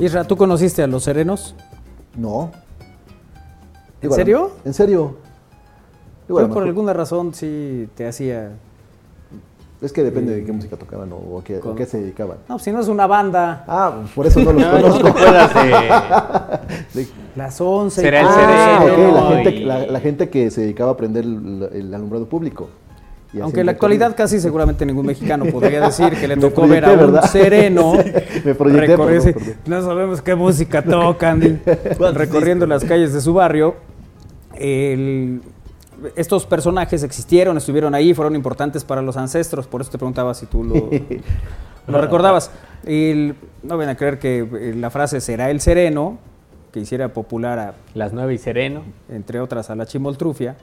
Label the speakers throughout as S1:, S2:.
S1: Isra, ¿tú conociste a los serenos?
S2: No.
S1: ¿En
S2: Digo, a
S1: serio?
S2: En serio. Digo, a
S1: Yo por
S2: mejor-
S1: alguna razón sí te hacía...
S2: Es que depende de qué música tocaban o, o qué, se dedicaban.
S1: No, si no es una banda.
S2: Ah, por eso no los
S3: No, no
S2: conozco.
S3: te acuerdas de...
S2: De-
S1: Las 11.
S3: Será el
S2: Ah,
S3: sereno,
S2: ok, la gente,
S3: y-
S2: la, la gente que se dedicaba a prender el, el alumbrado público. Y
S1: Aunque en la actualidad casi seguramente ningún mexicano podría decir que le tocó ver a un
S2: ¿verdad?
S1: sereno
S2: me proyecté,
S1: recorrer-
S2: perdón, perdón.
S1: no sabemos qué música tocan recorriendo las calles de su barrio. El- estos personajes existieron, estuvieron ahí, fueron importantes para los ancestros, por eso te preguntaba si tú lo, lo recordabas. El- no van a creer que eh, la frase será el sereno, que hiciera popular a
S3: Las nueve y sereno.
S1: entre otras a la chimoltrufia,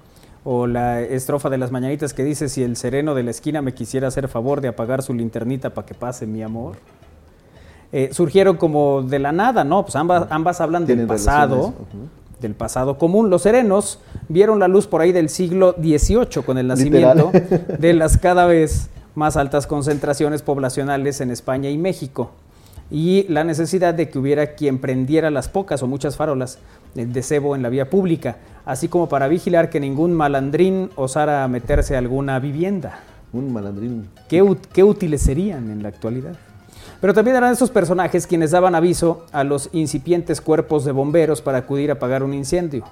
S1: o la estrofa de las mañanitas que dice, si el sereno de la esquina me quisiera hacer favor de apagar su linternita para que pase mi amor, eh, surgieron como de la nada, ¿no? Pues ambas, ambas hablan del pasado, del pasado común. Los serenos vieron la luz por ahí del siglo XVIII con el
S2: Literal.
S1: nacimiento de las cada vez más altas concentraciones poblacionales en España y México y la necesidad de que hubiera quien prendiera las pocas o muchas farolas eh, de cebo en la vía pública, así como para vigilar que ningún malandrín osara meterse a alguna vivienda.
S2: Un malandrín.
S1: ¿Qué, qué útiles serían en la actualidad? Pero también eran esos personajes quienes daban aviso a los incipientes cuerpos de bomberos para acudir a apagar un incendio.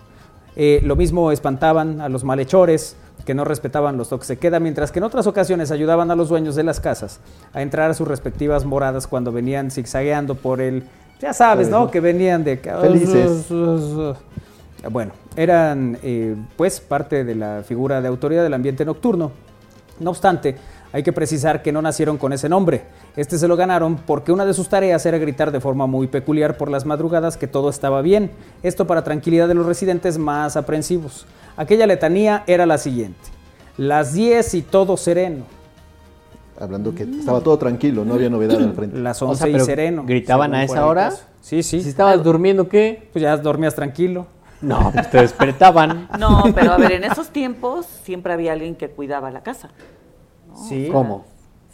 S1: Eh, lo mismo espantaban a los malhechores que no respetaban los toques de queda, mientras que en otras ocasiones ayudaban a los dueños de las casas a entrar a sus respectivas moradas cuando venían zigzagueando por el... Ya sabes, ¿no? Que venían de...
S2: Felices.
S1: Bueno, eran eh, pues parte de la figura de autoridad del ambiente nocturno. No obstante, hay que precisar que no nacieron con ese nombre. Este se lo ganaron porque una de sus tareas era gritar de forma muy peculiar por las madrugadas que todo estaba bien. Esto para tranquilidad de los residentes más aprensivos. Aquella letanía era la siguiente. Las 10 y todo sereno.
S2: Hablando que estaba todo tranquilo, no había novedad al frente.
S1: Las
S3: O
S1: 11
S3: sea,
S1: y sereno.
S3: ¿gritaban a esa hora?
S1: caso. Sí, sí.
S3: Si estabas durmiendo, ¿qué?
S1: Pues ya dormías tranquilo.
S3: No, pues te despertaban.
S4: No, pero a ver, en esos tiempos siempre había alguien que cuidaba la casa. ¿No?
S1: Sí.
S3: ¿Cómo?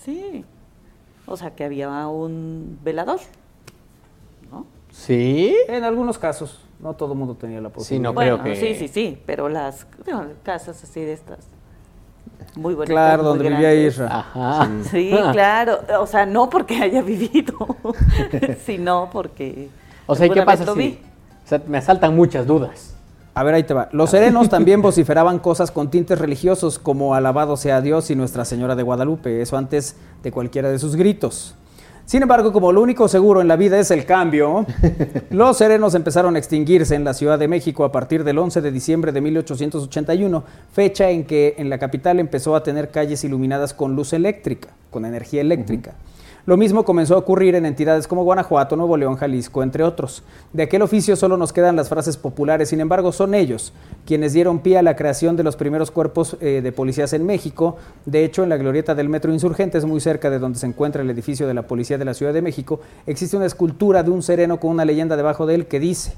S4: Sí. O sea, que había un velador. ¿no?
S3: ¿Sí?
S1: En algunos casos. No todo el mundo tenía la
S3: Sí,
S1: posibilidad.
S3: no
S4: bueno,
S3: creo que...
S4: sí, sí, sí, pero las casas así de estas. Muy bonitas.
S1: Claro,
S4: muy
S1: donde vivía. Isra.
S3: Ajá.
S4: Sí, claro. O sea, no porque haya vivido, sino porque.
S3: O sea, ¿y qué pasa si...? O sea, me asaltan muchas dudas.
S1: A ver, ahí te va. Los serenos también vociferaban cosas con tintes religiosos como alabado sea Dios y Nuestra Señora de Guadalupe, eso antes de cualquiera de sus gritos. Sin embargo, como lo único seguro en la vida es el cambio, los serenos empezaron a extinguirse en la Ciudad de México a partir del 11 de diciembre de 1881, fecha en que en la capital empezó a tener calles iluminadas con luz eléctrica, con energía eléctrica. Lo mismo comenzó a ocurrir en entidades como Guanajuato, Nuevo León, Jalisco, entre otros. De aquel oficio solo nos quedan las frases populares, sin embargo son ellos quienes dieron pie a la creación de los primeros cuerpos eh, de policías en México. De hecho, en la glorieta del Metro Insurgentes, muy cerca de donde se encuentra el edificio de la Policía de la Ciudad de México, existe una escultura de un sereno con una leyenda debajo de él que dice,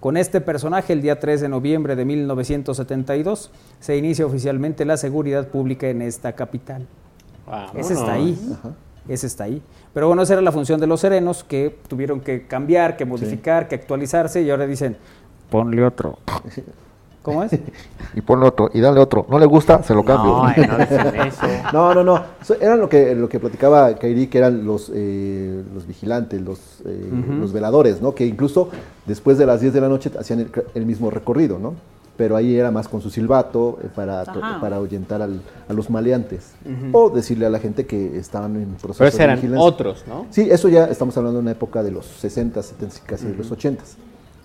S1: con este personaje, el día 3 de noviembre de 1972, se inicia oficialmente la seguridad pública en esta capital. Ese está ahí. Ese está ahí. Pero bueno, esa era la función de los serenos que tuvieron que cambiar, que modificar, que actualizarse y ahora dicen, ponle otro. ¿Cómo es?
S5: y ponle otro, y dale otro. No le gusta, se lo cambio.
S3: No, no dicen eso.
S2: No, no, no. So- eran lo que, lo que platicaba Kairi, que eran los, eh, los vigilantes, los, eh, los veladores, ¿no? Que incluso después de las 10 de la noche hacían el, el mismo recorrido, ¿no? Pero ahí era más con su silbato eh, para, to-
S4: Ajá.
S2: para ahuyentar al- a los maleantes. O decirle a la gente que estaban en proceso
S3: Pero esos
S2: de
S3: eran
S2: vigilancia.
S3: otros, ¿no?
S2: Sí, eso ya estamos hablando de una época de los 60, 70, casi de los 80.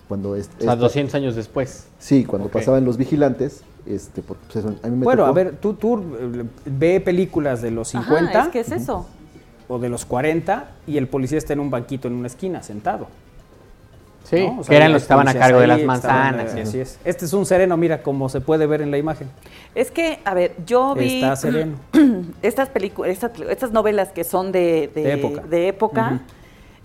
S2: Cuando es,
S3: O sea,
S2: esta-
S3: 200 años después.
S2: Sí, cuando pasaban los vigilantes, este, porque, pues, eso, a mí me
S1: Bueno,
S2: tocó-
S1: a ver, tú, tú ve películas de los
S4: Ajá,
S1: 50
S4: es que es eso.
S1: o de los 40 y el policía está en un banquito en una esquina, sentado.
S3: Sí,
S1: ¿no? O sea,
S3: que eran los que estaban a cargo de las
S1: que estaban,
S3: manzanas.
S1: eh, Así es. Este es un sereno, mira, como se puede ver en la imagen.
S4: Es que, a ver, yo vi
S1: Está sereno.
S4: estas películas, estas, estas novelas que son de, de,
S1: De época.
S4: de época,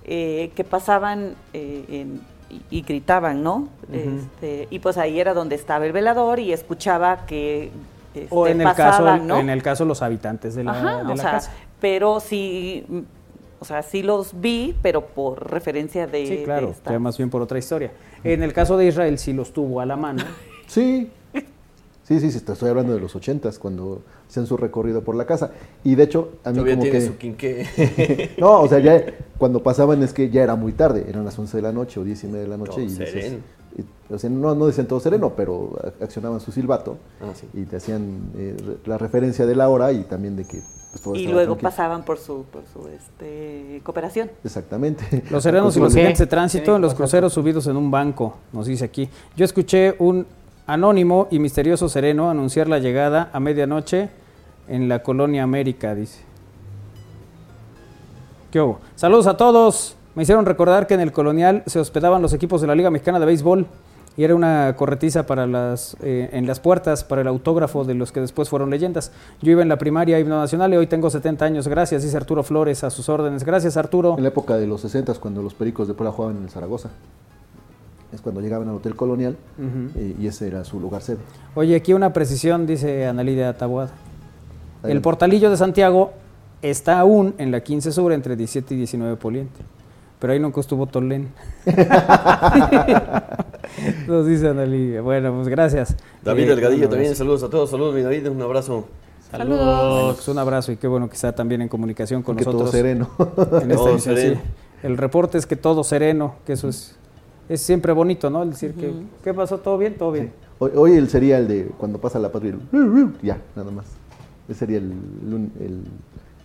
S4: eh, que pasaban eh, en- y, y gritaban, ¿no? Este, y pues ahí era donde estaba el velador y escuchaba que este,
S1: O en el, caso, en el caso los habitantes de la,
S4: Ajá,
S1: de
S4: o
S1: la
S4: sea,
S1: casa.
S4: pero si O sea, sí los vi, pero por referencia de.
S1: Sí,
S4: de
S1: claro,
S4: esta-
S1: ya más bien por otra historia. En el caso de Israel sí los tuvo a la mano.
S2: Sí. Sí, sí, sí, te estoy hablando de los ochentas, cuando hacían su recorrido por la casa. Y de hecho, a mí
S6: Todavía
S2: como
S6: tiene
S2: que...
S6: su quinqué.
S2: No, o sea, ya cuando pasaban es que ya era muy tarde, eran las 11 de la noche o 10 y media de la noche.
S6: Todo
S2: y dices-
S6: sereno.
S2: O sea, no, no decían todo sereno, pero accionaban su silbato
S6: Ah, sí.
S2: y te hacían eh, la referencia de la hora y también de que pues, todo
S4: Y luego
S2: tranquilo.
S4: pasaban por su, por su este, cooperación.
S2: Exactamente.
S1: Los serenos y los agentes de tránsito
S3: Sí,
S1: en los cruceros subidos en un banco, nos dice aquí. Yo escuché un anónimo y misterioso sereno anunciar la llegada a medianoche en la colonia América, dice. ¿Qué hubo? Saludos a todos. Me hicieron recordar que en el colonial se hospedaban los equipos de la Liga Mexicana de Béisbol y era una corretiza para las, eh, en las puertas para el autógrafo de los que después fueron leyendas. Yo iba en la primaria himno nacional y hoy tengo 70 años. Gracias, dice Arturo Flores a sus órdenes. Gracias, Arturo.
S2: En la época de los 60 cuando los Pericos de Puebla jugaban en el Zaragoza. Es cuando llegaban al Hotel Colonial eh, y ese era su lugar sede.
S1: Oye, aquí una precisión, dice Analidia Taboada. El portalillo de Santiago está aún en la 15 Sur entre 17 y 19 Poniente. Pero ahí nunca estuvo Tolén. Nos dice Analidia. Bueno, pues gracias.
S6: David
S1: Eh,
S6: Delgadillo también, saludos a todos. Saludos, mi David, un abrazo.
S1: Bueno,
S3: Saludos.
S1: pues un abrazo y qué bueno que está también en comunicación con
S2: que todo
S1: nosotros.
S2: sereno.
S1: en esta
S6: Todo
S1: sí.
S6: sereno.
S1: El reporte es que todo sereno, que eso es, es siempre bonito, ¿no? El decir que, ¿qué pasó? ¿Todo bien? Todo bien.
S2: Hoy, hoy él sería el de cuando pasa la patrulla. el Ya, nada más. Ese sería el, el- el-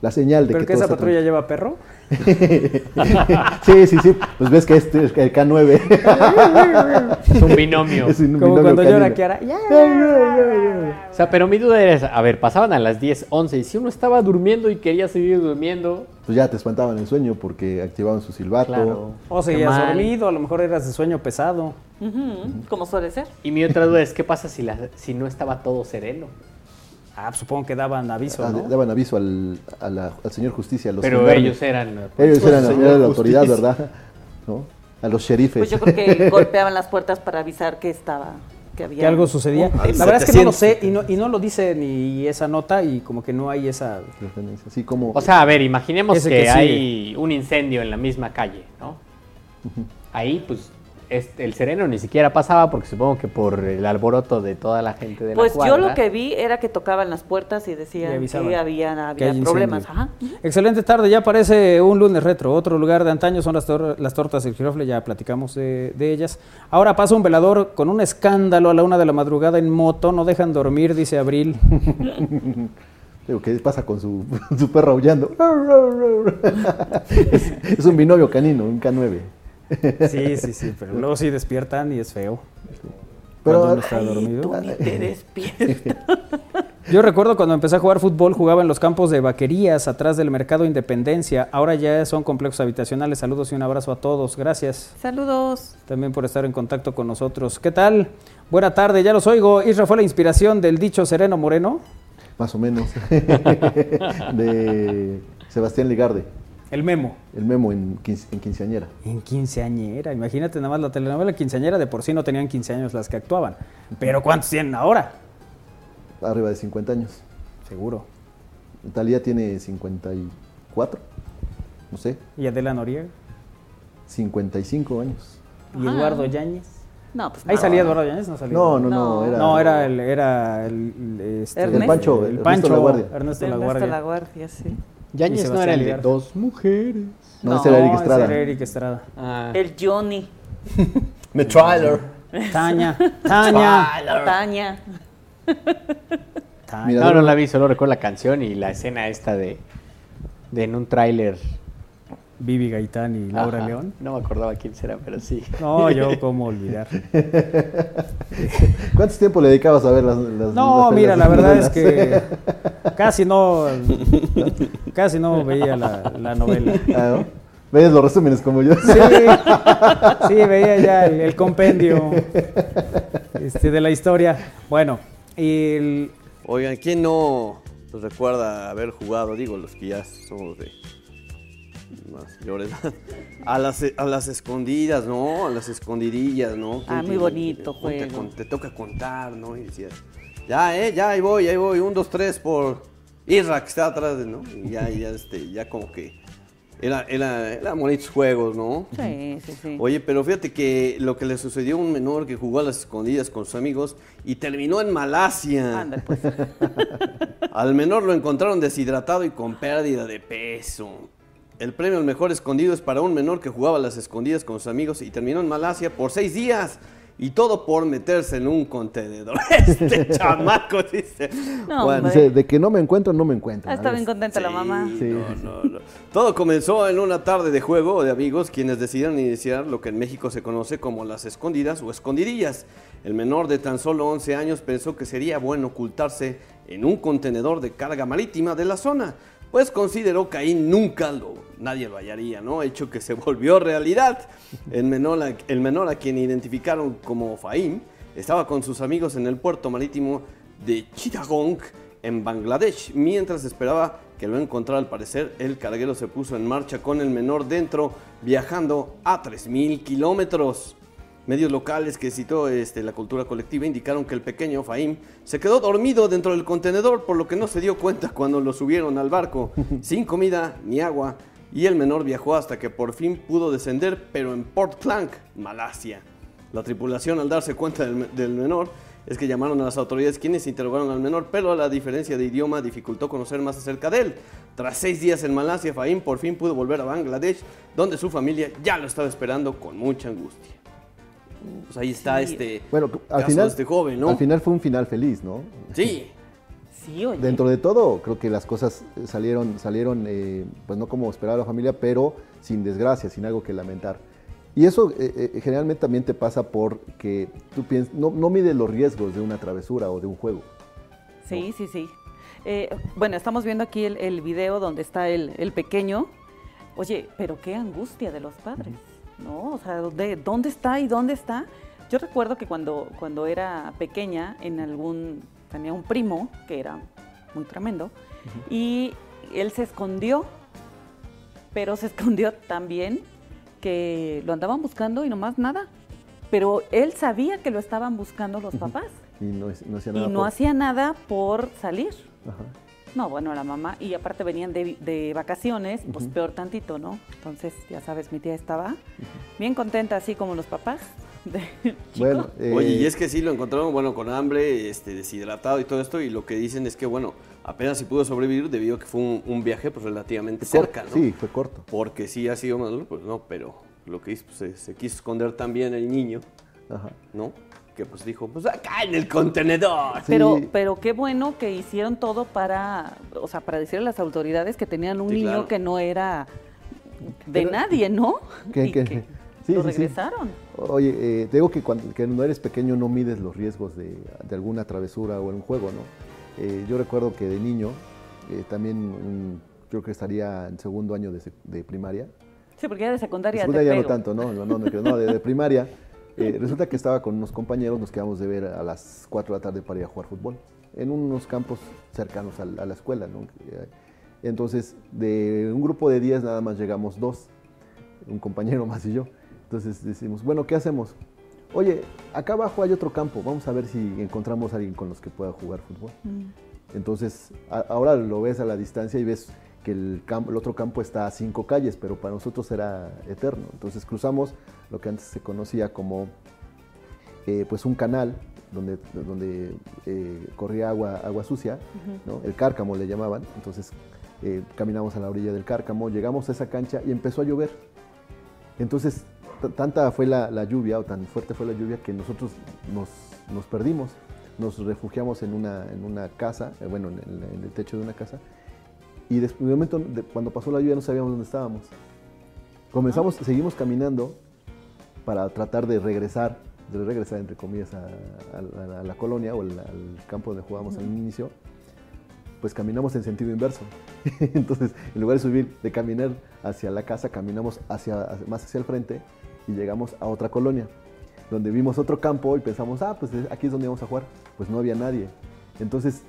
S2: la señal de
S1: ¿Pero
S2: que
S1: que esa patrulla lleva perro?
S2: sí, sí, sí. Pues ves que este es el K9.
S3: Es un binomio.
S2: Es un
S1: Como
S2: binomio
S1: cuando llora
S2: canino.
S1: Kiara. "Ya".
S3: O sea, pero mi duda era, a ver, pasaban a las 10, 11 y si uno estaba durmiendo y quería seguir durmiendo,
S2: Pues ya te espantaban el sueño porque activaban su silbato.
S3: claro.
S1: O seguías dormido, a lo mejor eras de sueño pesado.
S4: Ujú, Como suele ser.
S3: Y mi otra duda es, ¿qué pasa si, la- si no estaba todo sereno?
S1: Ah, supongo que daban aviso,
S2: Ah,
S1: ¿no?
S2: Daban aviso al, a la- al señor justicia. a los
S3: Pero
S2: gendarmes.
S3: ellos eran...
S2: Ellos eran,
S6: Señor
S2: eran la autoridad,
S6: Justicia.
S2: ¿verdad? ¿No? A los sheriffes.
S4: Pues yo creo que golpeaban las puertas para avisar que estaba, que había
S1: Que algo sucedía.
S6: Oh,
S1: La verdad es que no lo
S6: 700.
S1: sé y no, y no lo dice ni esa nota y como que no hay esa...
S2: Referencia, Así como.
S3: O sea, a ver, imaginemos que hay un incendio en la misma calle, ¿no? Ahí, pues, este, el sereno ni siquiera pasaba porque supongo que por el alboroto de toda la gente de
S4: Pues
S3: la
S4: yo
S3: cuadra.
S4: lo que vi era que tocaban las puertas y
S1: Y
S4: decían
S1: avisaban
S4: que había, había problemas. Ajá.
S1: Excelente tarde, ya parece un lunes retro. Otro lugar de antaño son las, tor- las tortas del girofle, ya platicamos de, de ellas. Ahora pasa un velador con un escándalo a la una de la madrugada en moto, no dejan dormir, dice Abril.
S2: Digo, ¿qué pasa con su, su perro aullando? es, es un binomio canino, un K9.
S1: Sí, sí, sí, pero luego sí despiertan y es feo.
S2: Pero-
S1: Cuando uno está
S4: Ay,
S1: dormido.
S4: tú ni te despiertas.
S1: Yo recuerdo cuando empecé a jugar fútbol, jugaba en los campos de vaquerías atrás del Mercado Independencia. Ahora ya son complejos habitacionales. Saludos y un abrazo a todos. Gracias
S4: Saludos.
S1: también por estar en contacto con nosotros. ¿Qué tal? Buena tarde, ya los oigo. Isra fue la inspiración del dicho Sereno Moreno.
S2: Más o menos. de Sebastián Ligarde,
S1: El memo.
S2: el memo en, quince- en quinceañera.
S1: En quinceañera. Imagínate nada más la telenovela quinceañera. De por sí no tenían 15 años las que actuaban. Pero ¿cuántos tienen ahora?
S2: Arriba de 50 años.
S1: Seguro.
S2: Talía tiene 54, no sé,
S1: Y Adela Noriega.
S2: 55 años.
S1: Y
S4: Ah.
S1: Eduardo Yáñez.
S4: No, pues
S1: Ahí
S4: no.
S1: salía Eduardo Yáñez, no salía.
S2: No, no, no,
S4: No.
S2: era,
S1: No, era el, era el, este,
S4: Ernesto.
S2: El Pancho,
S1: el
S2: Ernesto
S1: Pancho,
S2: Laguardia.
S1: Ernesto
S4: Ernesto
S1: Laguardia.
S4: Laguardia, sí.
S3: Yáñez
S1: Y
S3: no era el de dos mujeres.
S2: No,
S4: No,
S2: ese era Eric
S1: ese
S2: Estrada.
S1: era Eric Estrada.
S3: Ah,
S4: El Johnny,
S6: Me trailer.
S1: Taña, Taña,
S4: Tania.
S1: Taña.
S3: No, no la vi, solo recuerdo la canción y la escena esta de, de en un tráiler.
S1: Vivi Gaitán y Laura
S3: Ajá.
S1: León.
S3: No me acordaba quién será, pero sí.
S1: No, yo cómo olvidar.
S2: ¿Cuánto tiempo le dedicabas a ver las, las
S1: No,
S2: las
S1: mira, la verdad es que casi no, casi no veía la, la novela.
S2: Ah, ¿no? Veías los resúmenes como yo.
S1: Sí, sí, veía ya el, el compendio este, de la historia. Bueno, y el-
S6: Oigan, ¿quién no recuerda haber jugado? Digo, los que ya somos de mayores. A las, a las escondidas, ¿no? A las escondidillas, ¿no?
S4: Ah, muy bonito juego.
S6: con- Te toca contar, ¿no? Y decías, ya, eh, ya, ahí voy, ahí voy, un, dos, tres por Isra que está atrás, de, ¿no? Y ya, ya, este, ya como que Era, era, eran bonitos juegos, ¿no?
S4: Sí, sí, sí.
S6: Oye, pero fíjate que lo que le sucedió a un menor que jugó a las escondidas con sus amigos y terminó en Malasia.
S4: Anda, pues.
S6: Al menor lo encontraron deshidratado y con pérdida de peso. El premio al mejor escondido es para un menor que jugaba a las escondidas con sus amigos y terminó en Malasia por seis días. Y todo por meterse en un contenedor. Este chamaco dice.
S4: No,
S6: Bueno.
S2: Dice, de que no me encuentro, no me encuentro.
S4: Está bien contenta la mamá.
S2: Sí.
S6: no, no, no. Todo comenzó en una tarde de juego de amigos quienes decidieron iniciar lo que en México se conoce como las escondidas o escondidillas. El menor de tan solo 11 años pensó que sería bueno ocultarse en un contenedor de carga marítima de la zona, pues consideró que ahí nunca lo, nadie lo hallaría, ¿no? Hecho que se volvió realidad. El menor, a- el menor a quien identificaron como Fahim estaba con sus amigos en el puerto marítimo de Chittagong, en Bangladesh. Mientras esperaba que lo encontrara, al parecer, el carguero se puso en marcha con el menor dentro, viajando a 3.000 kilómetros. Medios locales que citó este, la cultura colectiva indicaron que el pequeño Fahim se quedó dormido dentro del contenedor, por lo que no se dio cuenta cuando lo subieron al barco, sin comida ni agua, y el menor viajó hasta que por fin pudo descender, pero en Port Klang, Malasia. La tripulación, al darse cuenta del, del menor, es que llamaron a las autoridades quienes interrogaron al menor, pero la diferencia de idioma dificultó conocer más acerca de él. Tras seis días en Malasia, Fahim por fin pudo volver a Bangladesh, donde su familia ya lo estaba esperando con mucha angustia. Pues ahí está
S4: Sí.
S6: este
S2: Bueno, al
S6: caso
S2: final,
S6: de este joven, ¿no?
S2: al final fue un final feliz, ¿no?
S6: Sí,
S4: Sí, oye.
S2: Dentro de todo, creo que las cosas salieron, salieron eh, pues no como esperaba la familia, pero sin desgracia, sin algo que lamentar. Y eso eh, eh, generalmente también te pasa porque tú piensas, no, no mides los riesgos de una travesura o de un juego.
S4: Sí, sí, sí. Eh, bueno, estamos viendo aquí el, el video donde está el, el pequeño. Oye, pero qué angustia de los padres, ¿no? O sea, ¿dónde, dónde está y dónde está? Yo recuerdo que cuando, cuando era pequeña, en algún, tenía un primo que era muy tremendo, y él se escondió, pero se escondió también que lo andaban buscando y nomás nada. Pero él sabía que lo estaban buscando los papás
S2: Y no, hacía
S4: y
S2: nada.
S4: no
S2: por-
S4: hacía nada por salir.
S2: Ajá.
S4: No, bueno, la mamá, y aparte venían de, de vacaciones, pues peor tantito, ¿no? Entonces, ya sabes, mi tía estaba bien contenta, así como los papás de chico.
S2: Bueno, eh,
S6: Oye, y es que sí lo encontraron, bueno, con hambre, este, deshidratado y todo esto, y lo que dicen es que, bueno, apenas si pudo sobrevivir debido a que fue un, un viaje pues relativamente
S2: cor-
S6: cerca, ¿no?
S2: Sí, fue corto.
S6: Porque sí ha sido más duro, pues no, pero lo que hizo, pues, se, se quiso esconder también el niño,
S2: Ajá.
S6: ¿no? Que pues dijo, pues acá en el contenedor.
S4: Pero,
S2: Sí.
S4: pero qué bueno que hicieron todo para, o sea, para decirle a las autoridades que tenían un
S6: Sí,
S4: niño
S6: claro.
S4: que no era de
S2: Pero-
S4: nadie, ¿no?
S2: Que-
S4: Y
S2: que-
S4: que
S2: sí,
S4: lo
S2: sí, sí.
S4: regresaron.
S2: Oye, eh, te digo que cuando, que cuando eres pequeño no mides los riesgos de, de alguna travesura o en un juego, ¿no? Eh, yo recuerdo que de niño, eh, también un- creo que estaría en segundo año de, sec- de primaria,
S4: Sí, porque ya de secundaria,
S2: Segunda
S4: te
S2: ya no tanto, no, no, no, no, no, de, de primaria. eh, resulta que estaba con unos compañeros, nos quedamos de ver a las 4 de la tarde para ir a jugar fútbol, en unos campos cercanos a, la- a la escuela, ¿no? Eh, Entonces, de un grupo de 10 nada más llegamos dos, un compañero más y yo. Entonces decimos, bueno, ¿qué hacemos? Oye, acá abajo hay otro campo, vamos a ver si encontramos a alguien con los que pueda jugar fútbol. Entonces, a- ahora lo ves a la distancia y ves que el, campo, el otro campo está a cinco calles, pero para nosotros era eterno. Entonces cruzamos lo que antes se conocía como eh, pues un canal donde, donde eh, corría agua, agua sucia, ¿no? el cárcamo le llamaban. Entonces eh, caminamos a la orilla del cárcamo, llegamos a esa cancha y empezó a llover. Entonces, tanta fue la, la lluvia o tan fuerte fue la lluvia que nosotros nos, nos perdimos. Nos refugiamos en una, en una casa, eh, bueno, en el, en el techo de una casa. Y después, de momento, de- cuando pasó la lluvia, no sabíamos dónde estábamos. Comenzamos, seguimos caminando para tratar de regresar, de regresar, entre comillas, a, a- a la, a la colonia o al, al campo donde jugábamos al inicio. Pues caminamos en sentido inverso. Entonces, en lugar de subir, de caminar hacia la casa, caminamos hacia, más hacia el frente y llegamos a otra colonia, donde vimos otro campo y pensamos, ah, pues eh, aquí es donde vamos a jugar. Pues no había nadie. Entonces,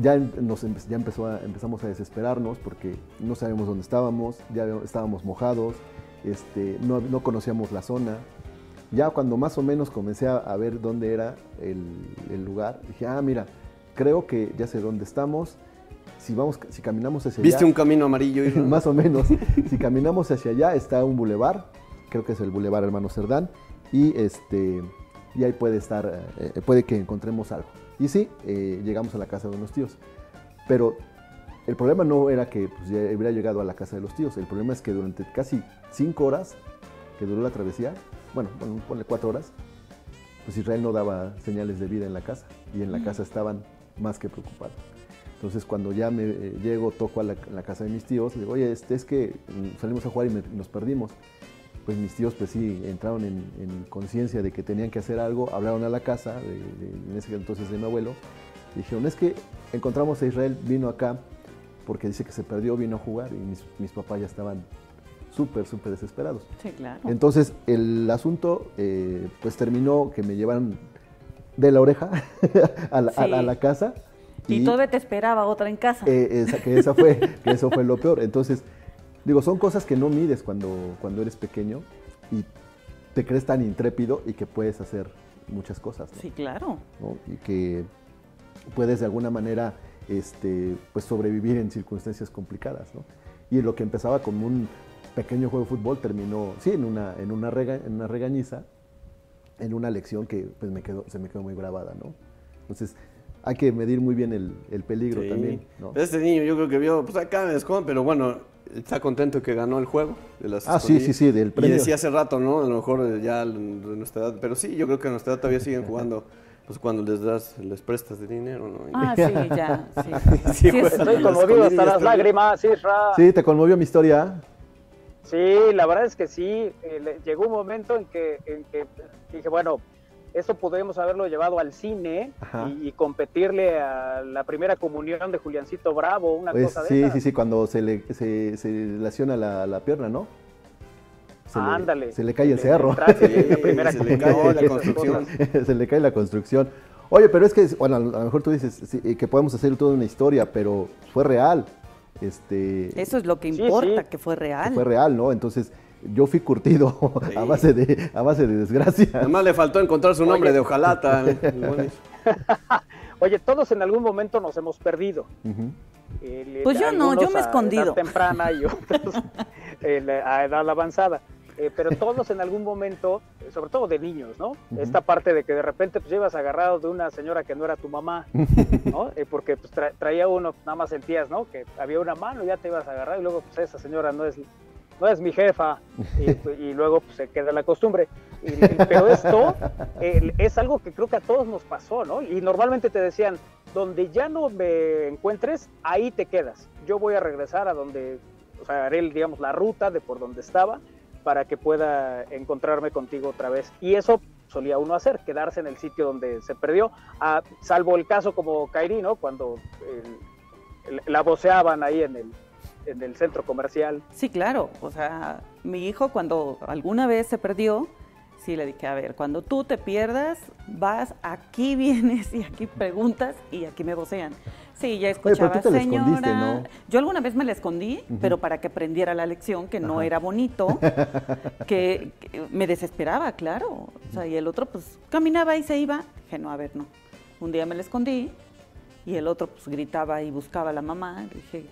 S2: ya, em- nos ya empezó a- empezamos a desesperarnos porque no sabíamos dónde estábamos, ya estábamos mojados, este, no, conocíamos la zona. Ya cuando más o menos comencé a, a ver dónde era el, el lugar, dije, ah, mira, creo que ya sé dónde estamos. si vamos, si caminamos hacia
S6: ¿Viste
S2: allá,
S6: un camino amarillo?
S2: Más o menos, si caminamos hacia allá está un bulevar, creo que es el bulevar Hermano Cerdán, y este y ahí puede estar, eh, puede que encontremos algo. Y sí, eh, llegamos a la casa de unos tíos, pero el problema no era que pues, ya hubiera llegado a la casa de los tíos, el problema es que durante casi cinco horas que duró la travesía, bueno, bueno ponle cuatro horas, pues Israel no daba señales de vida en la casa y en la casa estaban más que preocupados. Entonces cuando ya me eh, llego, toco a la, la casa de mis tíos, le digo, oye, este, es que mm, salimos a jugar y me- nos perdimos. Pues mis tíos pues sí entraron en, en conciencia de que tenían que hacer algo, hablaron a la casa, de, de- en ese entonces de mi abuelo, y dijeron, es que encontramos a Israel, vino acá porque dice que se perdió, vino a jugar y mis, mis papás ya estaban súper, súper desesperados.
S4: Sí, claro.
S2: Entonces el asunto eh, pues terminó que me llevaron de la oreja a, la, a la- a
S4: Sí.
S2: la casa.
S4: y todavía te esperaba otra en casa.
S2: eh, esa- que, esa fue, que eso fue lo peor. Entonces, digo, son cosas que no mides cuando, cuando eres pequeño y te crees tan intrépido y que puedes hacer muchas cosas. ¿no?
S4: sí, claro.
S2: ¿no? Y que puedes de alguna manera este, pues sobrevivir en circunstancias complicadas. ¿no? Y lo que empezaba como un pequeño juego de fútbol terminó, sí, en una, en una, rega- en una regañiza, en una lección que pues, me quedó, se me quedó muy grabada. ¿no? Entonces, hay que medir muy bien el, el peligro
S6: Sí.
S2: también. ¿no?
S6: Este niño yo creo que vio, pues acá me escondo, pero bueno, está contento que ganó el juego de las
S2: Ah, sí, sí, sí, del
S6: Y
S2: premio.
S6: decía hace rato, ¿no? A lo mejor ya de nuestra edad, pero sí, yo creo que a nuestra edad todavía siguen jugando, pues cuando les das, les prestas de dinero, ¿no?
S4: Ah, sí, ya. Sí.
S1: Estoy conmovido hasta las lágrimas, Isra.
S2: Sí, ¿te conmovió mi historia?
S1: Sí, la verdad es que sí. eh, le- llegó un momento en que, en que dije, bueno, eso podemos haberlo llevado al cine y, y competirle a la primera comunión de Juliancito Bravo, una
S2: Pues,
S1: cosa de
S2: sí,
S1: esas.
S2: sí, sí, cuando se le, se, se lesiona la, la pierna, ¿no? Se le-
S1: Ándale.
S2: se le cae el
S1: Le-
S2: cerro.
S1: entraste la
S6: se le cae la construcción.
S2: se le cae la construcción. Oye, pero es que, bueno, a lo mejor tú dices sí, que podemos hacer toda una historia, pero fue real. Este,
S4: Eso es lo que importa,
S1: sí.
S4: que fue real.
S2: fue real, ¿no? Entonces, yo fui curtido
S6: Sí.
S2: a, base de, a base de desgracia.
S6: Además le faltó encontrar su nombre
S1: Oye.
S6: de ojalata. el
S1: Oye, todos en algún momento nos hemos perdido. Eh,
S4: Pues yo no, yo me he
S1: a
S4: escondido.
S1: edad temprana y otros eh, a edad avanzada. Eh, pero todos en algún momento, sobre todo de niños, ¿no? Esta parte de que de repente pues llevas agarrado de una señora que no era tu mamá, ¿no? Eh, porque pues tra- traía uno, nada más sentías, ¿no? Que había una mano y ya te ibas a agarrar y luego pues esa señora no es, no es mi jefa y, y luego pues se queda la costumbre. Y- y- pero esto eh, es algo que creo que a todos nos pasó, ¿no? Y normalmente te decían, donde ya no me encuentres, ahí te quedas. Yo voy a regresar a donde, o sea, haré, digamos, la ruta de por donde estaba para que pueda encontrarme contigo otra vez. Y eso solía uno hacer, quedarse en el sitio donde se perdió, a- salvo el caso como Kairi, ¿no? Cuando el- el- la voceaban ahí en el, en el centro comercial.
S4: Sí, claro. O sea, mi hijo cuando alguna vez se perdió, sí le dije, a ver, cuando tú te pierdas, vas, aquí vienes y aquí preguntas y aquí me vocean. Sí, ya
S2: pero
S4: escuchaba,
S2: tú te la
S4: señora.
S2: escondiste, ¿no?
S4: Yo alguna vez me la escondí, pero para que aprendiera la lección, que no
S2: Ajá.
S4: era bonito, que, que me desesperaba, claro. O sea, y el otro pues caminaba y se iba. Dije, no, a ver, no. Un día me la escondí y el otro pues gritaba y buscaba a la mamá. Dije,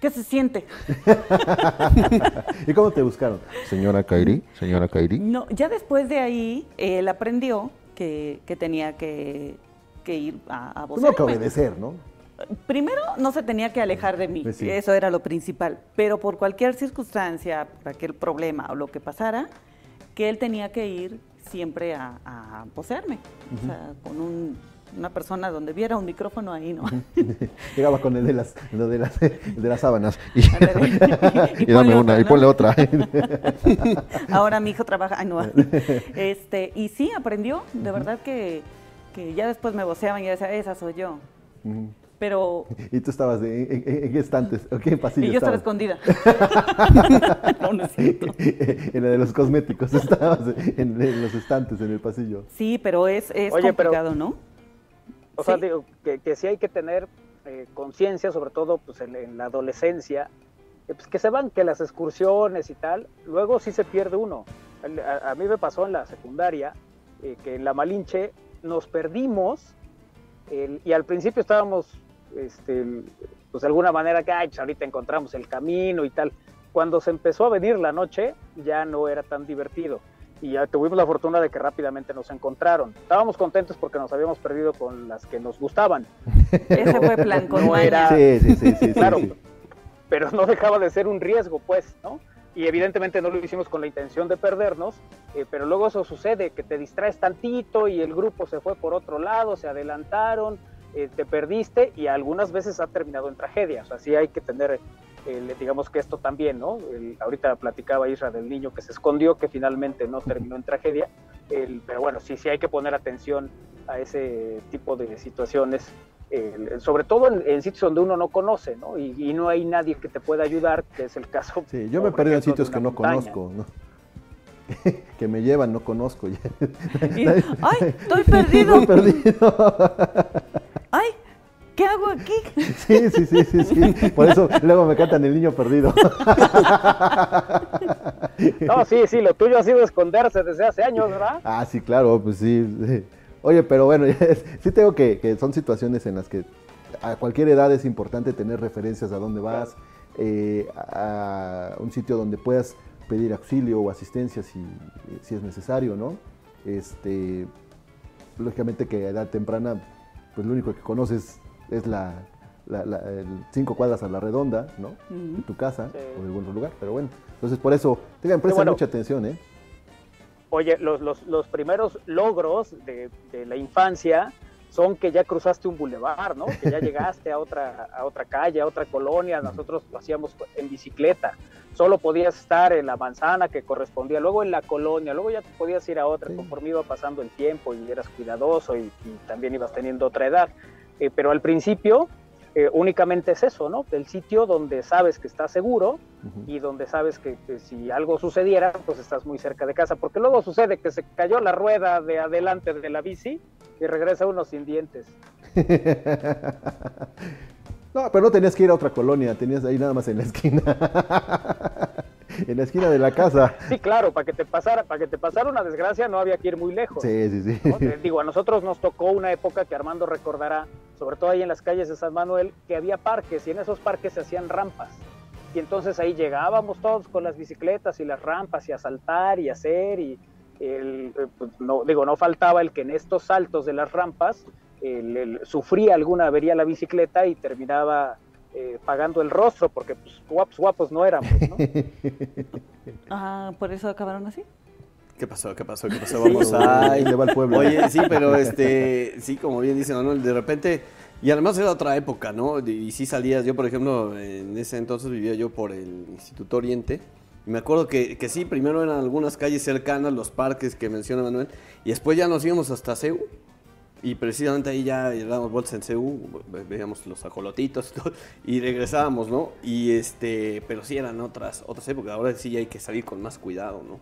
S4: ¿qué se siente?
S2: ¿Y cómo te buscaron?
S5: Señora Kairi, señora Kairi.
S4: No, ya después de ahí, él aprendió que, que tenía que, que ir a, a
S2: Pues no que
S4: vocearme.
S2: obedecer, ¿no?
S4: Primero, no se tenía que alejar de mí,
S2: Pues sí.
S4: eso era lo principal, pero por cualquier circunstancia, por aquel problema o lo que pasara, que él tenía que ir siempre a, a vocearme, o sea, con un- una persona donde viera un micrófono ahí, ¿no?
S2: Llegaba con el de las, lo de las, el de las sábanas.
S5: Y, dame una,
S4: otra,
S5: y ponle otra.
S4: Ahora mi hijo trabaja, ay no, este, y sí, aprendió, de verdad que, que ya después me voceaban y decía, esa soy yo. Pero
S2: Y tú estabas de- en, en- en qué estantes, o qué pasillo
S4: y yo estaba escondida. no, no es cierto.
S2: en la de los cosméticos, estabas en, en los estantes, en el pasillo.
S4: Sí, pero es, es
S1: Oye, pero-
S4: complicado, ¿no?
S1: O sea, digo, que, que sí hay que tener eh, conciencia, sobre todo pues, en, en la adolescencia, eh, pues, que se van que las excursiones y tal, luego sí se pierde uno. A, a mí me pasó en la secundaria eh, que en la Malinche nos perdimos el- y al principio estábamos este, pues de alguna manera que, ay, pues ahorita encontramos el camino y tal. Cuando se empezó a venir la noche, ya no era tan divertido. Y ya tuvimos la fortuna de que rápidamente nos encontraron. Estábamos contentos porque nos habíamos perdido con las que nos gustaban.
S4: Ese fue plan con
S1: No era-
S2: Sí, sí, sí, sí, sí,
S1: claro,
S2: sí.
S1: pero no dejaba de ser un riesgo, pues, ¿no? Y evidentemente no lo hicimos con la intención de perdernos, eh, pero luego eso sucede, que te distraes tantito y el grupo se fue por otro lado, se adelantaron, eh, te perdiste y algunas veces ha terminado en tragedia. O sea, sí hay que tener, eh, digamos que esto también, ¿no? El- ahorita platicaba Isra del niño que se escondió, que finalmente no terminó en tragedia, el- pero bueno, sí, sí hay que poner atención a ese tipo de situaciones sobre todo en, en sitios donde uno no conoce, ¿no? Y, y no hay nadie que te pueda ayudar, que es el caso.
S2: Sí, yo me he perdido en sitios que no
S1: montaña.
S2: conozco, ¿no? que me llevan, no conozco. ya.
S4: Y, ¡Ay, estoy perdido!
S2: Estoy perdido.
S4: ¡Ay, qué hago aquí!
S2: Sí, sí, sí, sí, sí. Por eso luego me cantan el niño perdido.
S1: No, sí, sí, lo tuyo ha sido esconderse desde hace años, ¿verdad?
S2: Ah, sí, claro, pues sí. sí. Oye, pero bueno, sí tengo que, que son situaciones en las que a cualquier edad es importante tener referencias a dónde vas, eh, a un sitio donde puedas pedir auxilio o asistencia si, si es necesario, ¿no? Este, lógicamente que a edad temprana, pues lo único que conoces es la, la- la- el cinco cuadras a la redonda, ¿no? De tu casa
S1: Sí.
S2: o de algún otro lugar, pero bueno. Entonces, por eso, tengan, presten
S1: bueno.
S2: mucha atención, ¿eh?
S1: Oye, los, los, los primeros logros de, de la infancia son que ya cruzaste un bulevar, ¿no? Que ya llegaste a otra, a otra calle, a otra colonia. Nosotros lo hacíamos en bicicleta. Solo podías estar en la manzana que correspondía, luego en la colonia, luego ya te podías ir a otra
S2: Sí.
S1: conforme iba pasando el tiempo y eras cuidadoso y, y también ibas teniendo otra edad. Eh, pero al principio eh, únicamente es eso, ¿no? El sitio donde sabes que estás seguro, y donde sabes que, que si algo sucediera, pues estás muy cerca de casa, porque luego sucede que se cayó la rueda de adelante de la bici y regresa uno sin dientes.
S2: No, pero no tenías que ir a otra colonia, tenías ahí nada más en la esquina. en la esquina de la casa.
S1: Sí, claro, para que te pasara, para que te pasara una desgracia no había que ir muy lejos.
S2: Sí, sí, sí.
S1: digo, a nosotros nos tocó una época que Armando recordará, sobre todo ahí en las calles de San Manuel, que había parques y en esos parques se hacían rampas. Y entonces ahí llegábamos todos con las bicicletas y las rampas y a saltar y a hacer y el, eh, pues, no digo no faltaba el que en estos saltos de las rampas el- el- sufría alguna avería la bicicleta y terminaba eh, pagando el rostro porque pues, guapos guapos no éramos ¿no?
S4: Ah, ¿por eso acabaron así?
S6: ¿Qué pasó? ¿Qué pasó? ¿Qué pasó? Vamos a...
S2: Le va el pueblo.
S6: Oye, sí, pero este, sí, como bien dice Manuel, de repente, y además era otra época, ¿no? Y sí salías, yo por ejemplo, en ese entonces vivía yo por el Instituto Oriente, y me acuerdo que, que sí, primero eran algunas calles cercanas, los parques que menciona Manuel, y después ya nos íbamos hasta CEU, y precisamente ahí ya dábamos vueltas en CEU, ve- veíamos los ajolotitos y todo, y regresábamos, ¿no? Y este, pero sí eran otras, otras épocas, ahora sí hay que salir con más cuidado, ¿no?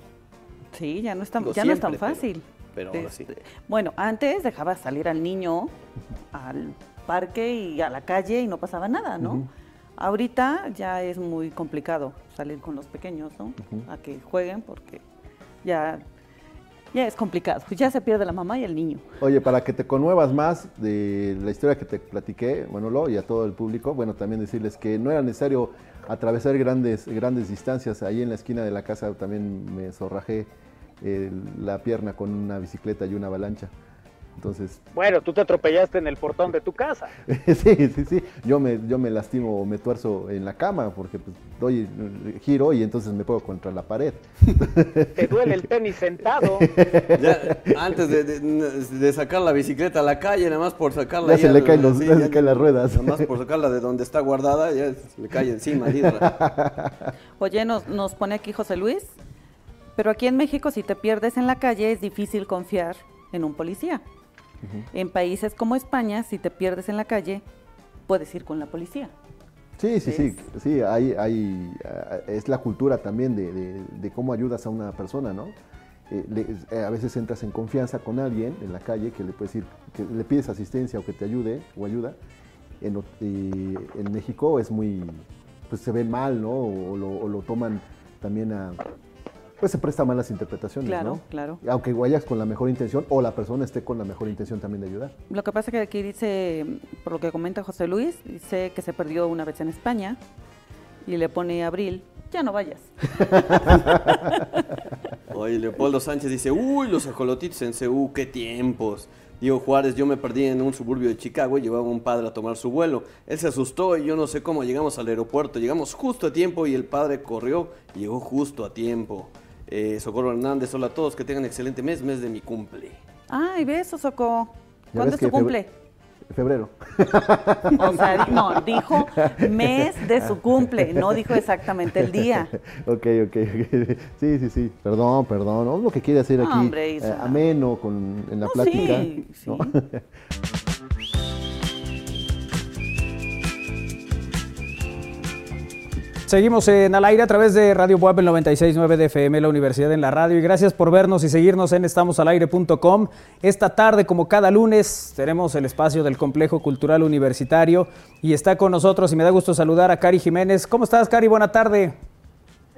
S4: Sí, ya no es tan,
S6: Digo,
S4: ya no es tan
S6: pero-
S4: fácil.
S6: Pero ahora sí.
S4: Este, Bueno, antes dejabas salir al niño al parque y a la calle y no pasaba nada, ¿no? Ahorita ya es muy complicado salir con los pequeños, ¿no? A que jueguen porque ya, ya es complicado. Ya se pierde la mamá y el niño.
S2: Oye, para que te conmuevas más de la historia que te platiqué, Manolo, y a todo el público, bueno, también decirles que no era necesario atravesar grandes, grandes distancias. Ahí en la esquina de la casa también me zorrajé eh, la pierna con una bicicleta y una avalancha. Entonces,
S1: bueno tú te atropellaste en el portón de tu casa
S2: sí, sí, sí, yo me, yo me lastimo o me tuerzo en la cama porque pues, doy giro y entonces me pego contra la pared.
S1: te duele el tenis sentado
S6: Ya, antes de, de- de sacar la bicicleta a la calle, nada más por sacarla.
S2: Ya se le caen los- ya se
S6: ya
S2: caen las ruedas.
S6: Nada más por sacarla de donde está guardada, ya se le cae encima.
S4: Oye, nos, nos pone aquí José Luis, pero aquí en México si te pierdes en la calle es difícil confiar en un policía. En países como España, si te pierdes en la calle, puedes ir con la policía.
S2: Sí, sí, sí, sí, hay, hay, ah, es la cultura también de, de- de cómo ayudas a una persona, ¿no? Eh, le- eh, a veces entras en confianza con alguien en la calle que le puedes decir, que le pides asistencia o que te ayude o ayuda. En, México es muy, pues se ve mal, ¿no? O, lo, o lo toman también a, pues se presta a malas interpretaciones,
S4: Claro,
S2: ¿no?
S4: claro.
S2: Aunque vayas con la mejor intención o la persona esté con la mejor intención también de ayudar.
S4: Lo que pasa que aquí dice, por lo que comenta José Luis, dice que se perdió una vez en España y le pone Abril, ya no vayas.
S6: Oye, Leopoldo Sánchez dice, uy, los ajolotitos en CU, qué tiempos. Diego Juárez, yo me perdí en un suburbio de Chicago y llevaba a un padre a tomar su vuelo. Él se asustó y yo no sé cómo llegamos al aeropuerto. Llegamos justo a tiempo y el padre corrió y llegó justo a tiempo. Eh, Socorro Hernández, hola a todos, que tengan excelente mes, mes de mi cumple.
S4: Ay, besos, Soco.
S2: Ya
S4: ¿Cuándo es tu cumple?
S2: Febrero.
S4: O sea, no, dijo mes de su cumple, no dijo exactamente el día.
S2: ok, ok, ok. Sí, sí, sí. Perdón, perdón. ¿no? Lo que quiere hacer aquí
S4: Hombre,
S2: eh, ameno con, en la
S4: No,
S2: plática.
S4: sí,
S2: ¿no?
S4: sí.
S1: Seguimos en al aire a través de Radio el 96.9 de FM, la Universidad en la Radio. Y gracias por vernos y seguirnos en estamosalaire.com. Esta tarde, como cada lunes, tenemos el espacio del Complejo Cultural Universitario y está con nosotros y me da gusto saludar a Cari Jiménez. ¿Cómo estás, Cari? Buena tarde.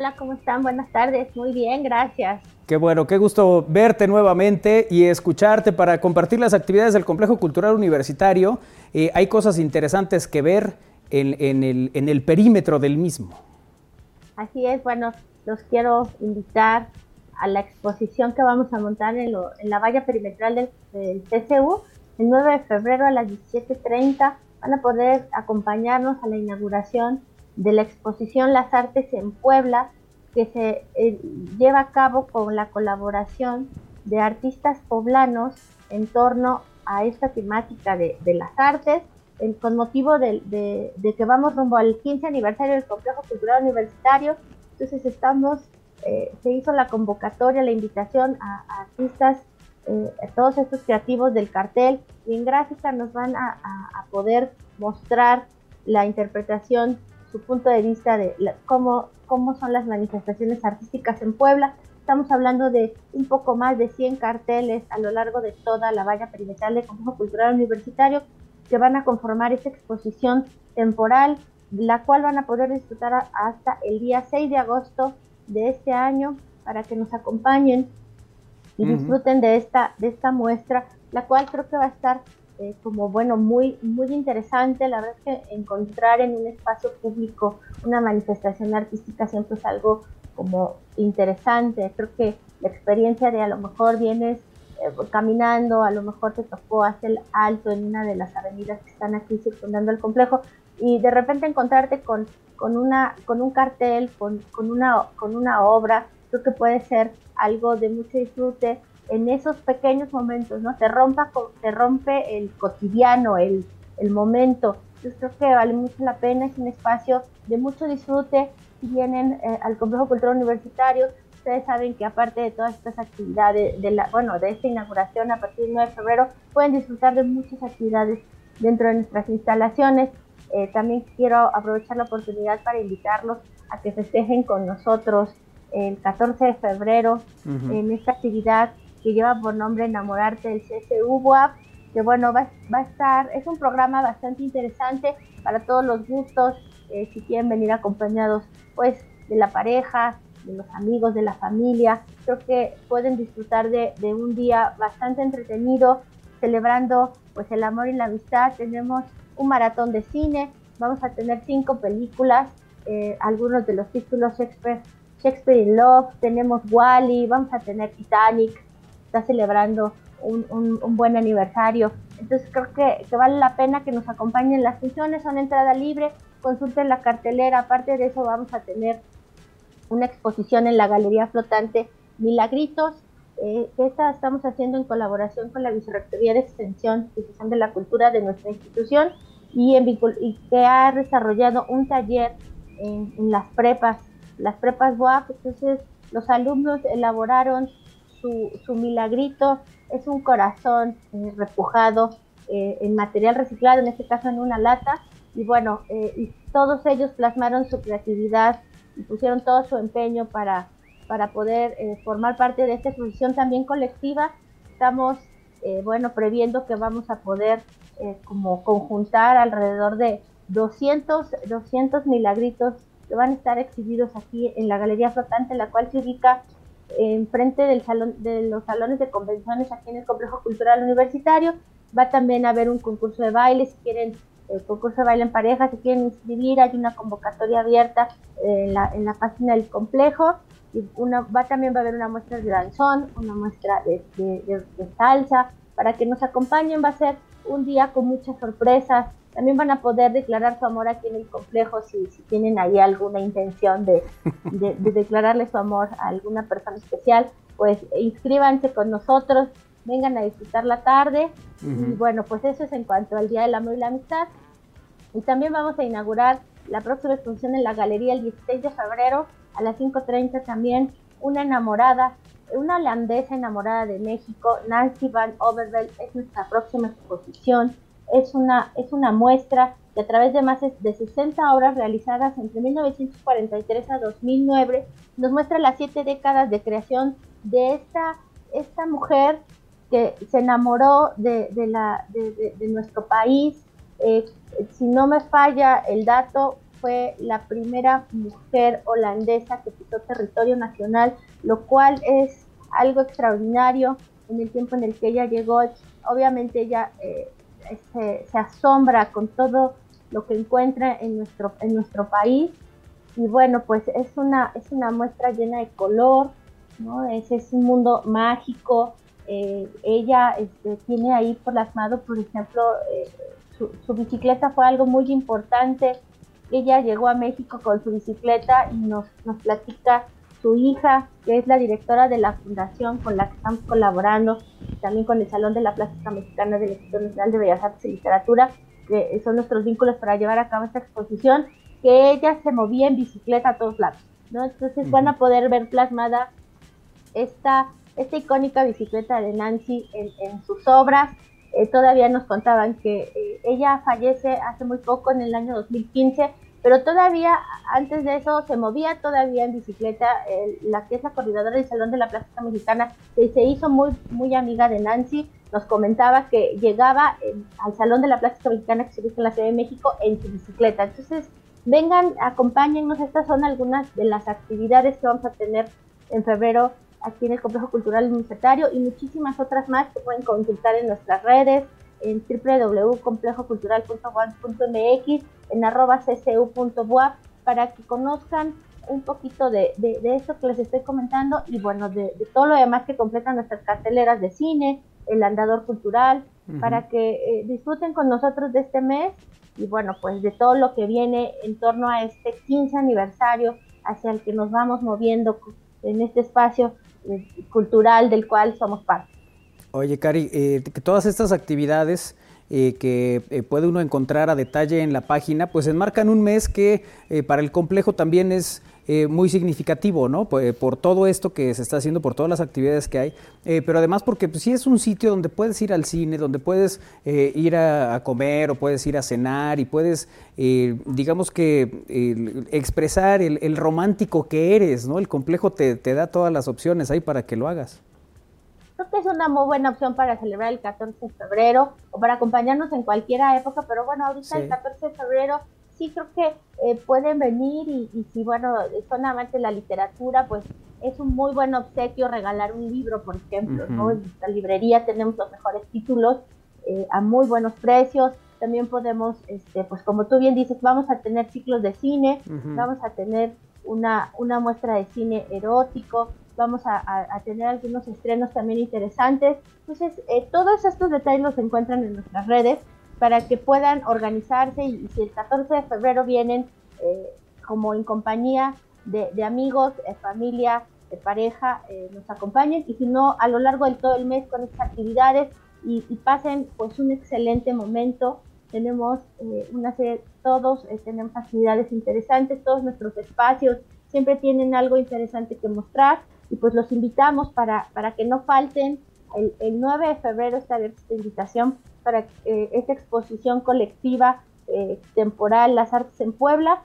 S7: Hola, ¿cómo están? Buenas tardes. Muy bien, gracias.
S1: Qué bueno, qué gusto verte nuevamente y escucharte para compartir las actividades del Complejo Cultural Universitario. Eh, hay cosas interesantes que ver en, el, perímetro del mismo.
S7: Así es, bueno, los quiero invitar a la exposición que vamos a montar en, lo- en la valla perimetral del, TCU el 9 de febrero a las 17.30. Van a poder acompañarnos a la inauguración de la exposición Las Artes en Puebla, que se eh, lleva a cabo con la colaboración de artistas poblanos en torno a esta temática de las artes, con motivo de, que vamos rumbo al 15 aniversario del Complejo Cultural Universitario. Entonces estamos, eh, se hizo la convocatoria, la invitación a, artistas, eh, todos estos creativos del cartel, y en gráfica nos van a, poder mostrar la interpretación, su punto de vista de cómo, cómo son las manifestaciones artísticas en Puebla. Estamos hablando de un poco más de 100 carteles a lo largo de toda la valla perimetral del Complejo Cultural Universitario que van a conformar esta exposición temporal, la cual van a poder disfrutar hasta el día 6 de agosto de este año para que nos acompañen y
S1: Ujú.
S7: disfruten de esta, de esta muestra, la cual creo que va a estar eh, como bueno, muy, muy interesante. La verdad es que encontrar en un espacio público una manifestación artística siempre es algo como interesante. Creo que la experiencia de a lo mejor vienes caminando, a lo mejor te tocó hacer alto en una de las avenidas que están aquí circundando el complejo y de repente encontrarte con, con, una, con un cartel, con, con, una, con una obra, creo que puede ser algo de mucho disfrute en esos pequeños momentos, ¿no? Te, rompa, te rompe el cotidiano, el, el momento. Yo creo que vale mucho la pena, es un espacio de mucho disfrute. Si vienen eh, al Complejo Cultural Universitario, ustedes saben que aparte de todas estas actividades, de la, bueno, de esta inauguración a partir del 9 de febrero, pueden disfrutar de muchas actividades dentro de nuestras instalaciones. Eh, también quiero aprovechar la oportunidad para invitarlos a que festejen con nosotros el 14 de febrero en esta actividad que lleva por nombre Enamorarte del CSU WAP, que bueno, va, va a estar, es un programa bastante interesante para todos los gustos, eh, si quieren venir acompañados pues de la pareja, de los amigos, de la familia, creo que pueden disfrutar de, de un día bastante entretenido, celebrando pues el amor y la amistad, tenemos un maratón de cine, vamos a tener cinco películas, eh, algunos de los títulos Shakespeare, Shakespeare in Love, tenemos Wally, vamos a tener Titanic, está celebrando un, un- un buen aniversario. Entonces creo que, que vale la pena que nos acompañen. Las funciones son entrada libre, consulten la cartelera. Aparte de eso vamos a tener una exposición en la Galería Flotante Milagritos, eh, esta estamos haciendo en colaboración con la Vicerrectoría de Extensión y Difusión de la Cultura de nuestra institución y, en y que ha desarrollado un taller en, las prepas, las prepas WAP. Entonces los alumnos elaboraron su, su milagrito, es un corazón eh, repujado eh, en material reciclado, en este caso en una lata, y bueno, eh, y todos ellos plasmaron su creatividad y pusieron todo su empeño para, para poder eh, formar parte de esta exposición también colectiva. Estamos, eh, bueno, previendo que vamos a poder eh, como conjuntar alrededor de 200, 200 milagritos que van a estar exhibidos aquí en la Galería Flotante, la cual se ubica enfrente del salón, de los salones de convenciones aquí en el Complejo Cultural Universitario. Va también a haber un concurso de baile, si quieren, el concurso de baile en pareja, si quieren inscribir, hay una convocatoria abierta en la, en la página del complejo. Y una, va también va a haber una muestra de danzón, una muestra de, de, de salsa, para que nos acompañen. Va a ser un día con muchas sorpresas, también van a poder declarar su amor aquí en el complejo si, si tienen ahí alguna intención de, de, declararle su amor a alguna persona especial, pues inscríbanse con nosotros, vengan a disfrutar la tarde. Y bueno, pues eso es en cuanto al Día del Amor y la Amistad. Y también vamos a inaugurar la próxima exposición en la galería el 16 de febrero a las 5.30 también, una enamorada, una holandesa enamorada de México, Nancy Van Overveld, es nuestra próxima exposición. Es una, es una muestra que a través de más de 60 obras realizadas entre 1943 a 2009 nos muestra las siete décadas de creación de esta, esta mujer se enamoró de, nuestro país. Eh, si no me falla el dato, fue la primera mujer holandesa que pisó territorio nacional, lo cual es algo extraordinario en el tiempo en el que ella llegó. Obviamente ella eh, se, asombra con todo lo que encuentra en nuestro, país. Y bueno, pues es una, es una muestra llena de color, es un mundo mágico. Eh, ella este, tiene ahí plasmado, por ejemplo, eh, su, su, bicicleta fue algo muy importante. Ella llegó a México con su bicicleta y nos, nos platica su hija, que es la directora de la fundación con la que estamos colaborando, también con el Salón de la Plástica Mexicana del Instituto Nacional de Bellas Artes y Literatura, que son nuestros vínculos para llevar a cabo esta exposición, que ella se movía en bicicleta a todos lados, ¿no? Entonces van a poder ver plasmada esta, esta icónica bicicleta de Nancy en, sus obras. Eh, todavía nos contaban que eh, ella fallece hace muy poco, en el año 2015, pero todavía antes de eso se movía todavía en bicicleta, la que es la coordinadora del Salón de la Plástica Mexicana, que se hizo muy, muy amiga de Nancy, nos comentaba que llegaba al Salón de la Plástica Mexicana que se ubica en la Ciudad de México en su bicicleta. Entonces, vengan, acompáñennos, estas son algunas de las actividades que vamos a tener en febrero aquí en el Complejo Cultural Universitario y muchísimas otras más que pueden consultar en nuestras redes, en www.complejocultural.mx, en arroba ccu.buap, para que conozcan un poquito de, de, esto que les estoy comentando y bueno, de, todo lo demás que completan nuestras carteleras de cine, el andador cultural, para que eh, disfruten con nosotros de este mes y bueno, pues de todo lo que viene en torno a este 15 aniversario hacia el que nos vamos moviendo en este espacio eh, cultural del cual somos parte.
S1: Oye, Cari, eh, todas estas actividades eh, que eh, puede uno encontrar a detalle en la página, pues enmarcan un mes que para el complejo también es muy significativo, ¿no? Por, todo esto que se está haciendo, por todas las actividades que hay, pero además porque pues, sí es un sitio donde puedes ir al cine, donde puedes ir a, comer o puedes ir a cenar y puedes, digamos que, expresar el, romántico que eres, ¿no? El complejo te, te da todas las opciones ahí para que lo hagas.
S7: Creo que es una muy buena opción para celebrar el 14 de febrero o para acompañarnos en cualquier época, pero bueno, ahorita el 14 de febrero sí creo que eh, pueden venir y, si, bueno, son amantes de la literatura, pues es un muy buen obsequio regalar un libro, por ejemplo, ¿no? En nuestra librería tenemos los mejores títulos eh, a muy buenos precios. También podemos, este, pues como tú bien dices, vamos a tener ciclos de cine, vamos a tener una, una muestra de cine erótico, vamos a, tener algunos estrenos también interesantes. Entonces, eh, todos estos detalles los encuentran en nuestras redes para que puedan organizarse y, si el 14 de febrero vienen eh, como en compañía de, amigos, de familia, de pareja, eh, nos acompañen y si no, a lo largo de todo el mes con estas actividades y, pasen pues un excelente momento. Tenemos una serie, todos tenemos actividades interesantes, todos nuestros espacios siempre tienen algo interesante que mostrar y pues los invitamos para, para que no falten. El, el 9 de febrero está abierta esta invitación para eh, esta exposición colectiva eh, temporal Las Artes en Puebla.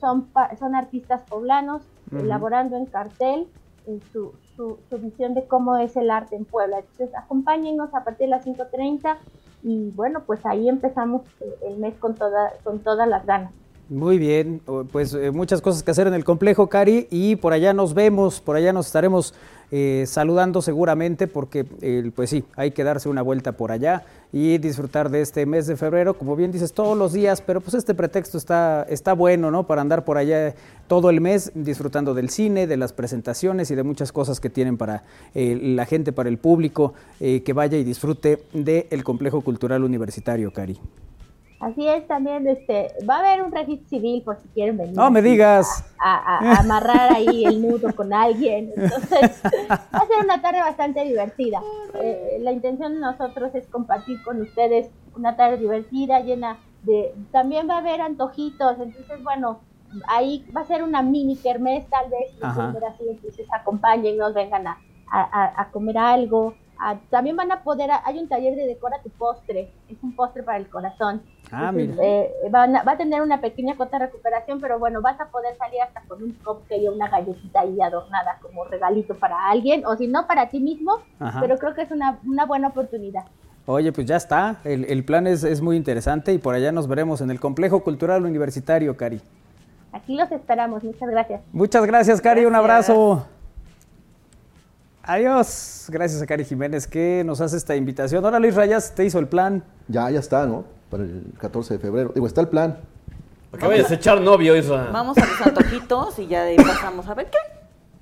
S7: Son, son artistas poblanos elaborando en cartel eh, su, su, visión de cómo es el arte en Puebla. Entonces acompáñenos a partir de las 5.30 y bueno, pues ahí empezamos el mes con, toda, con todas las ganas.
S1: Muy bien, pues eh, muchas cosas que hacer en el complejo, Cari, y por allá nos vemos, por allá nos estaremos eh, saludando seguramente porque eh, pues sí, hay que darse una vuelta por allá y disfrutar de este mes de febrero, como bien dices, todos los días, pero pues este pretexto está, está bueno, ¿no? Para andar por allá todo el mes disfrutando del cine, de las presentaciones y de muchas cosas que tienen para eh, la gente, para el público, que vaya y disfrute del complejo cultural universitario, Cari.
S7: Así es, también este, va a haber un registro civil por si quieren venir.
S1: No me digas.
S7: A, a- a amarrar ahí el nudo con alguien. Entonces, va a ser una tarde bastante divertida. Eh, la intención de nosotros es compartir con ustedes una tarde divertida, llena de... También va a haber antojitos, entonces, bueno, ahí va a ser una mini kermés tal vez, así, entonces acompáñennos, vengan a- a comer algo. También van a poder, hay un taller de decora tu postre, es un postre para el corazón.
S1: Ah,
S7: Entonces,
S1: mira.
S7: eh, van a- va a tener una pequeña cuota de recuperación, pero bueno, vas a poder salir hasta con un cupcake o una galletita ahí adornada como regalito para alguien, o si no, para ti mismo,
S1: Ajá.
S7: pero creo que es una, una buena oportunidad.
S1: Oye, pues ya está. El, el plan es, es muy interesante y por allá nos veremos en el Complejo Cultural Universitario, Cari.
S7: Aquí los esperamos, muchas gracias.
S1: Muchas gracias, Cari. Un
S4: Gracias.
S1: abrazo. Adiós. Gracias a Cari Jiménez que nos hace esta invitación. Ahora Luis Rayas te hizo el plan.
S2: Ya, ya está, ¿no? Para el 14 de febrero. Digo, está el plan.
S6: Que vayas a echar novio, Isra.
S4: Vamos a los antojitos y ya de ahí pasamos a ver qué.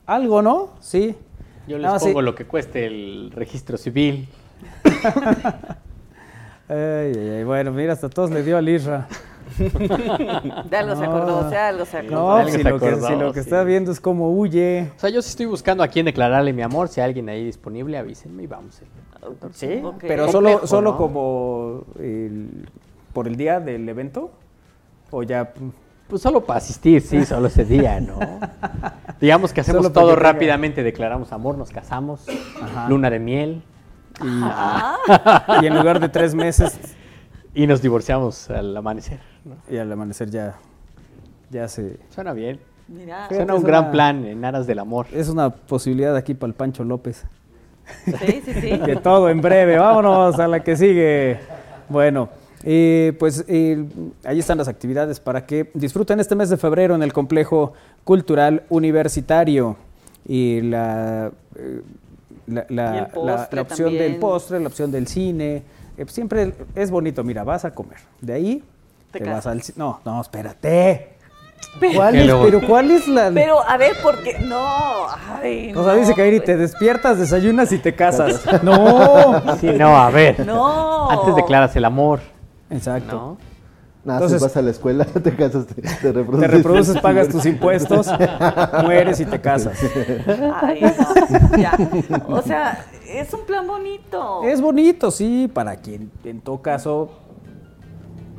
S1: Algo, ¿no? Sí.
S3: Yo les
S1: No, sí.
S3: pongo lo que cueste el registro civil.
S1: Ay, ay, ay. Bueno, mira, hasta todos le dio al Isra.
S4: De algo se acordó, o sea, algo se acordó.
S1: No, si
S3: se
S1: lo, que, si lo que
S3: sí.
S1: está viendo es como huye.
S3: O sea, yo sí estoy buscando a quién declararle mi amor. Si hay alguien ahí disponible, avísenme y vamos.
S1: Sí, pero
S3: Complejo,
S1: solo, solo
S3: ¿no?
S1: como el- por el día del evento. O ya.
S3: Pues solo para asistir, sí, solo ese día, ¿no? Digamos que hacemos todo
S1: que tenga-
S3: rápidamente, declaramos amor, nos casamos,
S1: Ajá.
S3: luna de miel
S1: Y en lugar de tres meses
S3: y nos divorciamos al amanecer. ¿no?
S1: y al amanecer ya, ya se.
S3: Suena bien.
S4: Mira,
S3: Suena un gran
S1: una-
S3: plan en aras del amor.
S1: Es una posibilidad aquí para el Pancho López.
S4: sí, sí, sí.
S1: De todo en breve. Vámonos a la que sigue. Bueno, eh, pues eh, ahí están las actividades para que disfruten este mes de febrero en el complejo cultural universitario. Y la, eh, la, la-
S4: Y
S1: la- opción del postre, la opción del cine. Eh, siempre es bonito. Mira, vas a comer. De ahí
S4: Te
S1: te, vas al No, no, espérate. ¿Cuál
S3: Que
S1: es,
S3: luego-
S1: pero cuál es la...?
S4: Pero, a ver, porque no. Ay,
S1: o sea,
S4: no,
S1: dice Kairi, te despiertas, desayunas y te casas. ¡No!
S3: Sí, no, a ver.
S4: No.
S3: Antes declaras el amor,
S1: Exacto.
S3: ¿no?
S2: Nada,
S1: Entonces-
S2: si vas a la escuela, te casas, te, te reproduces.
S1: Te reproduces, pagas tus impuestos, mueres y te casas.
S4: Ay, no, ya. O sea, es un plan bonito.
S1: Es bonito, sí, para quien en todo caso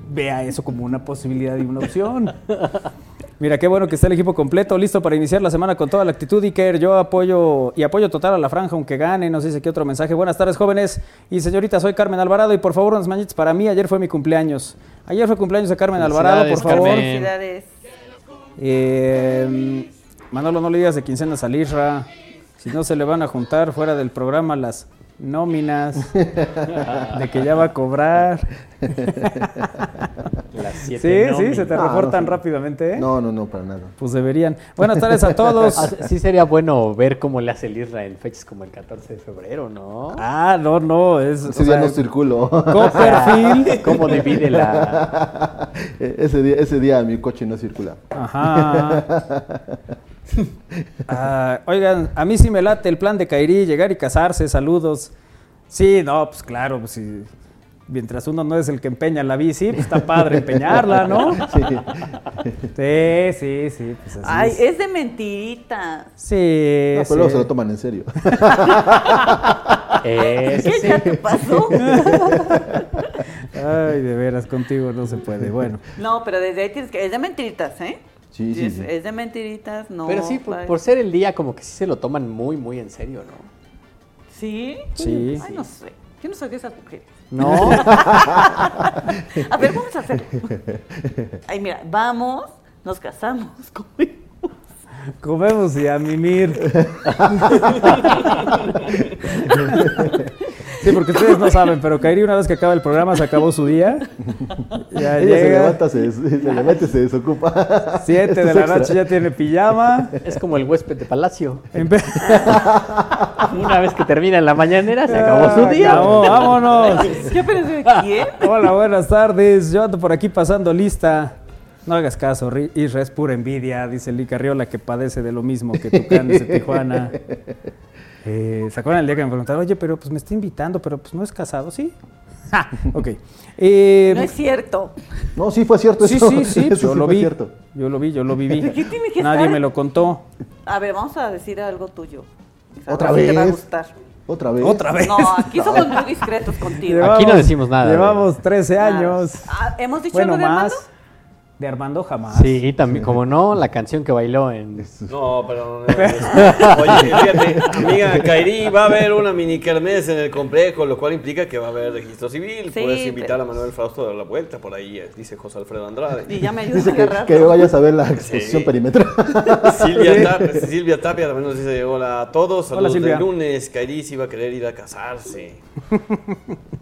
S1: vea eso como una posibilidad y una opción. Mira, qué bueno que está el equipo completo, listo para iniciar la semana con toda la actitud. Iker, yo apoyo y apoyo total a la franja, aunque gane. Nos dice que otro mensaje. Buenas tardes, jóvenes y señoritas. Soy Carmen Alvarado y por favor, unas mañitas para mí. Ayer fue mi cumpleaños. Ayer fue cumpleaños de Carmen Alvarado, por favor.
S3: Carmen.
S4: Felicidades.
S1: Eh, Manolo, no le digas de quincenas al Isra. Si no, se le van a juntar fuera del programa las nóminas de que ya va a cobrar.
S3: Las
S1: Sí,
S3: siete
S1: sí, se te
S2: No,
S1: reportan
S2: no.
S1: rápidamente, ¿eh?
S2: No, no, no, para nada.
S1: Pues deberían. Buenas tardes a todos.
S3: Ah, Sí sería bueno ver cómo le hace el Isra en fechas como el 14 de febrero, ¿no?
S1: Ah, no, no, es... o
S2: Ese día
S1: sea,
S2: no circulo.
S1: Copperfield.
S3: ¿Cómo divide la...?
S2: ese, día, ese día mi coche no circula.
S1: Ajá. Ah, oigan, a mí sí me late el plan de Kairi, llegar y casarse, saludos. Sí, no, pues claro, pues sí. Mientras uno no es el que empeña la bici, pues está padre empeñarla, ¿no?
S2: Sí.
S1: Sí, sí, sí. Pues así
S4: Ay,
S1: es.
S4: es de mentiritas.
S1: Sí,
S2: No, pero
S1: sí.
S2: luego se lo toman en serio.
S4: ¿Qué
S3: sí.
S4: ya te pasó?
S1: Ay, de veras, contigo no se puede. Bueno,
S4: No, pero desde ahí tienes que. Es de mentiritas, ¿eh?
S2: Sí, sí,
S4: es,
S2: sí.
S4: es de mentiritas, no.
S3: Pero sí, por, ser el día como que sí se lo toman muy, muy en serio, ¿no?
S4: ¿Sí?
S1: Sí.
S4: Ay, no sé. Yo no soy de esas mujeres.
S1: no.
S4: A ver, vamos a hacer. Ay, mira, vamos, nos casamos. comemos.
S1: Comemos y a mimir. Sí, porque ustedes no saben, pero Kairi una vez que acaba el programa se acabó su día. Ya
S2: Ella se levanta, se, se levanta y se desocupa.
S1: Siete
S2: Esto
S1: de la
S2: extra.
S1: noche ya tiene pijama.
S3: Es como el huésped de Palacio.
S1: Empe-
S3: Una vez que termina la mañanera, se acabó su día.
S1: Acabó, vámonos.
S4: ¿Qué pensé? ¿Quién?
S1: Hola, buenas tardes. Yo ando por aquí pasando lista. No hagas caso, Isra es pura envidia, dice Lee Carriola, que padece de lo mismo que Tucanes de Tijuana. Eh, ¿Se acuerdan el día que me preguntaron, oye, pero pues me está invitando, pero pues no es casado? Sí. Ja, ok. Eh,
S4: No es cierto.
S2: No, sí fue cierto
S1: sí,
S2: eso.
S1: sí, sí,
S2: Eso
S1: yo lo vi.
S2: cierto.
S1: Yo lo vi, yo lo viví.
S4: ¿Qué tiene que
S1: Nadie
S4: estar?
S1: me lo contó.
S4: A ver, vamos a decir algo tuyo.
S2: ¿Otra
S4: si Te va a
S2: vez?
S4: gustar.
S2: Otra vez.
S1: Otra vez.
S4: No, aquí somos muy discretos contigo.
S3: Aquí no decimos nada,
S1: Llevamos 13 años.
S4: Ah, ¿Hemos dicho
S1: Bueno,
S4: algo de
S1: más.
S4: Armando?
S1: De Armando jamás.
S3: Sí, también, como no, la canción que bailó en...
S6: No, pero. no, no, Oye, fíjate, amiga Kairi, va a haber una mini kermés en el complejo, lo cual implica que va a haber registro civil.
S4: Sí,
S6: Puedes invitar
S4: pero-
S6: a Manuel Fausto a dar la vuelta, por ahí eh, dice José Alfredo Andrade.
S4: Y ya me ayudas a
S2: Dice que,
S4: agarrar.
S2: que vayas a ver la exposición
S6: Sí.
S2: perimetral.
S6: Silvia, Tapia, Silvia Tapia también nos dice: Hola a todos,
S1: Hola,
S6: saludos
S1: Silvia.
S6: del lunes. Kairi sí iba a querer ir a casarse.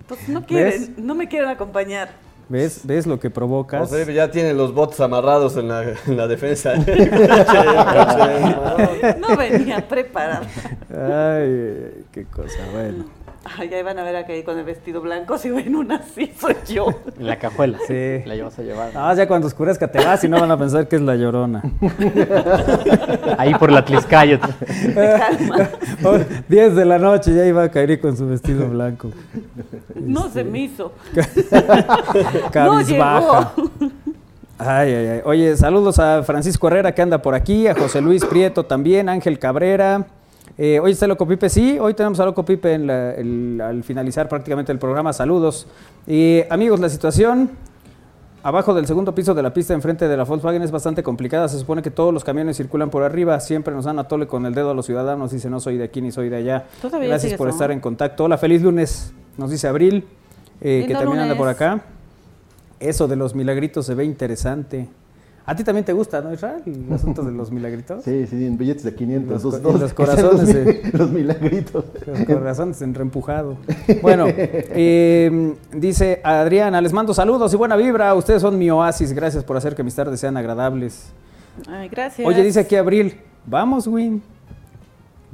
S4: Pues no quieren,
S1: ¿Ves?
S4: no me quieren acompañar.
S1: ¿Ves? ¿Ves lo que provocas?
S6: José ya tiene los bots amarrados en la, en la defensa.
S4: No venía preparada.
S1: Ay, qué cosa, bueno.
S4: Ay, ya iban a ver acá ahí con el vestido blanco. Si ven una así, soy yo.
S3: en la cajuela.
S1: Sí.
S3: La llevas a llevar.
S1: Ah, ya cuando oscurezca te vas y no van a pensar que es la llorona.
S3: Ahí por la Tliscayo.
S4: Calma.
S1: 10 de la noche ya iba a caer con su vestido blanco.
S4: No se me hizo.
S1: Cabizbaja.
S4: llegó.
S1: Ay, ay, ay. Oye, saludos a Francisco Herrera que anda por aquí, a José Luis Prieto también, Ángel Cabrera. Eh, hoy está Loco Pipe, sí, hoy tenemos a Loco Pipe en la- el- al finalizar prácticamente el programa. Saludos. Y amigos, la situación abajo del segundo piso de la pista enfrente de la Volkswagen es bastante complicada. Se supone que todos los camiones circulan por arriba. Siempre nos dan a tole con el dedo a los ciudadanos. Dice, no soy de aquí ni soy de allá.
S4: Todavía
S1: Gracias por estar en contacto. Hola, feliz lunes. Nos dice Abril, eh, que también anda por acá. Eso de los milagritos se ve interesante. ¿A ti también te gusta, no, Israel? El asunto de los milagritos.
S2: Sí, sí, en billetes de 500.
S1: Los
S2: dos-
S1: los corazones,
S2: Los,
S1: eh.
S2: los milagritos.
S1: Los corazones en reempujado. Bueno, eh, dice Adriana, les mando saludos y buena vibra. Ustedes son mi oasis. Gracias por hacer que mis tardes sean agradables.
S4: Ay, gracias.
S1: Oye, dice aquí Abril, vamos, Win.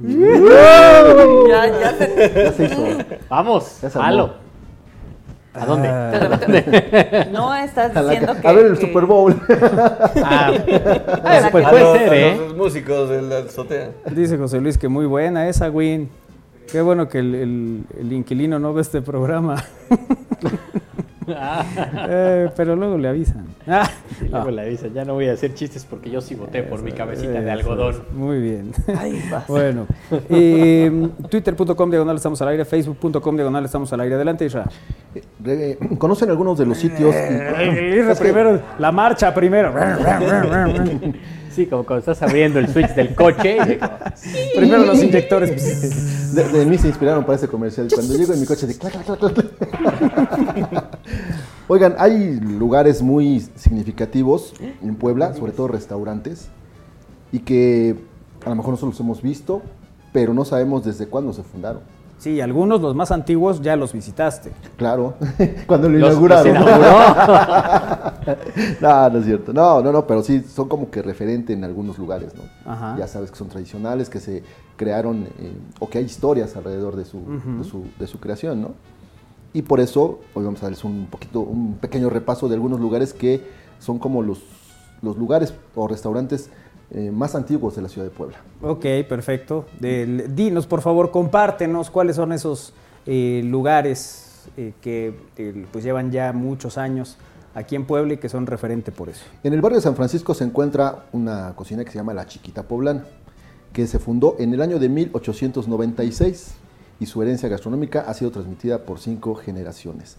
S4: Ya, ya se.
S2: Ya se hizo.
S3: Vamos,
S2: Ya se
S3: halo. ¿A dónde?
S1: Ah,
S4: de repente- No estás
S2: A,
S4: diciendo que.
S2: a ver el
S4: que-
S2: Super Bowl.
S3: Ah,
S4: Ah,
S3: pues puede
S6: A los-
S3: ser,
S6: a
S3: ¿eh?
S6: Los músicos de la azotea.
S1: dice José Luis que muy buena esa, Win. Qué bueno que el, el- el inquilino no ve este programa. Eh, pero luego le avisan. Ah,
S3: Y luego le dicen, ya no voy a hacer chistes porque yo sí voté por mi cabecita de algodón.
S1: Muy bien.
S4: Ay.
S1: Bueno, eh, twitter.com diagonal estamos al aire, facebook.com diagonal estamos al aire. Adelante, Isra.
S2: Eh, ¿Conocen algunos de los sitios?
S1: Isra primero, la marcha primero.
S3: Sí, como cuando estás abriendo el switch del coche y como,
S1: primero los inyectores.
S2: De, de mí se inspiraron para ese comercial. Cuando llego en mi coche, de clac, clac, clac, clac. Oigan, hay lugares muy significativos en Puebla, sobre todo restaurantes, y que a lo mejor nosotros los hemos visto, pero no sabemos desde cuándo se fundaron.
S1: Sí, algunos, los más antiguos, ya los visitaste.
S2: Claro, cuando lo
S3: Los-
S2: inauguraron.
S3: los
S2: ¿no?
S3: inauguró.
S2: no, no es cierto. No, no, no, pero sí son como que referente en algunos lugares, ¿no?
S1: Ajá.
S2: Ya sabes que son tradicionales, que se crearon eh, o que hay historias alrededor de su, de, su, de su creación, ¿no? Y por eso hoy vamos a darles un poquito, un pequeño repaso de algunos lugares que son como los, los lugares o restaurantes eh, más antiguos de la ciudad de Puebla.
S1: Ok, perfecto. Del- dinos, por favor, compártenos cuáles son esos eh, lugares eh, que pues llevan ya muchos años aquí en Puebla y que son referente por eso.
S2: En el barrio de San Francisco se encuentra una cocina que se llama La Chiquita Poblana, que se fundó en el año de 1896 y su herencia gastronómica ha sido transmitida por cinco generaciones.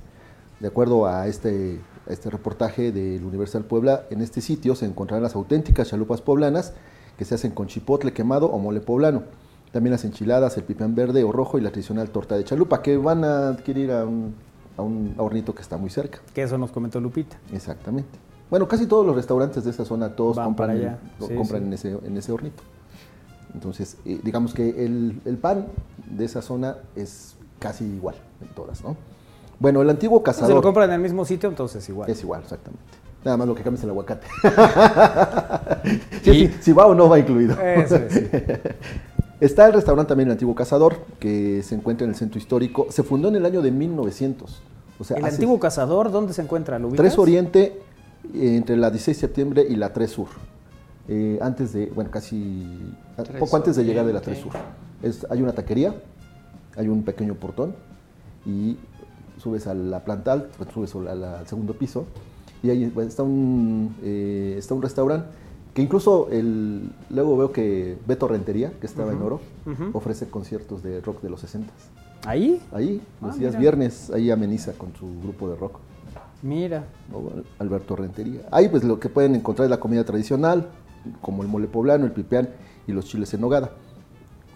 S2: De acuerdo a este, este reportaje del Universal Puebla, en este sitio se encontrarán las auténticas chalupas poblanas que se hacen con chipotle quemado o mole poblano. También las enchiladas, el pipán verde o rojo y la tradicional torta de chalupa, que van a adquirir a un, a un hornito que está muy cerca.
S1: Que eso nos comentó Lupita.
S2: Exactamente. Bueno, casi todos los restaurantes de esa zona, todos
S1: Van
S2: compran,
S1: para allá, sí,
S2: compran
S1: sí.
S2: En, ese, en ese hornito. Entonces, eh, digamos que el, el pan de esa zona es casi igual en todas, ¿no? Bueno, el antiguo
S1: Si
S2: cazador...
S1: lo compran en el mismo sitio, entonces igual.
S2: Es igual, exactamente. Nada más lo que cambia es el aguacate. Sí,
S3: Y-
S2: sí, si va o no va incluido.
S1: Eso es, sí.
S2: Está el restaurante también El Antiguo Cazador, que se encuentra en el centro histórico. Se fundó en el año de 1900. O sea,
S1: El antiguo cazador, ¿dónde se encuentra? ¿Lo ubicas?
S2: 3 Oriente, eh, entre la 16 de septiembre y la 3 Sur. Eh, antes de, bueno, casi, a-
S3: Tres
S2: poco antes de llegar de la 3
S3: Oriente.
S2: Sur. Es, hay una taquería, hay un pequeño portón y subes a la planta alta, subes a la- al segundo piso y ahí pues, está un, eh, está un restaurante que incluso el, luego veo que Beto Rentería, que estaba en Oro, ofrece conciertos de rock de los 60
S1: Ahí,
S2: Ahí,
S1: Ah,
S2: los días
S1: mira.
S2: viernes, ahí ameniza con su grupo de rock.
S1: mira.
S2: Alberto Rentería. Ahí pues lo que pueden encontrar es la comida tradicional, como el mole poblano, el pipián y los chiles en nogada.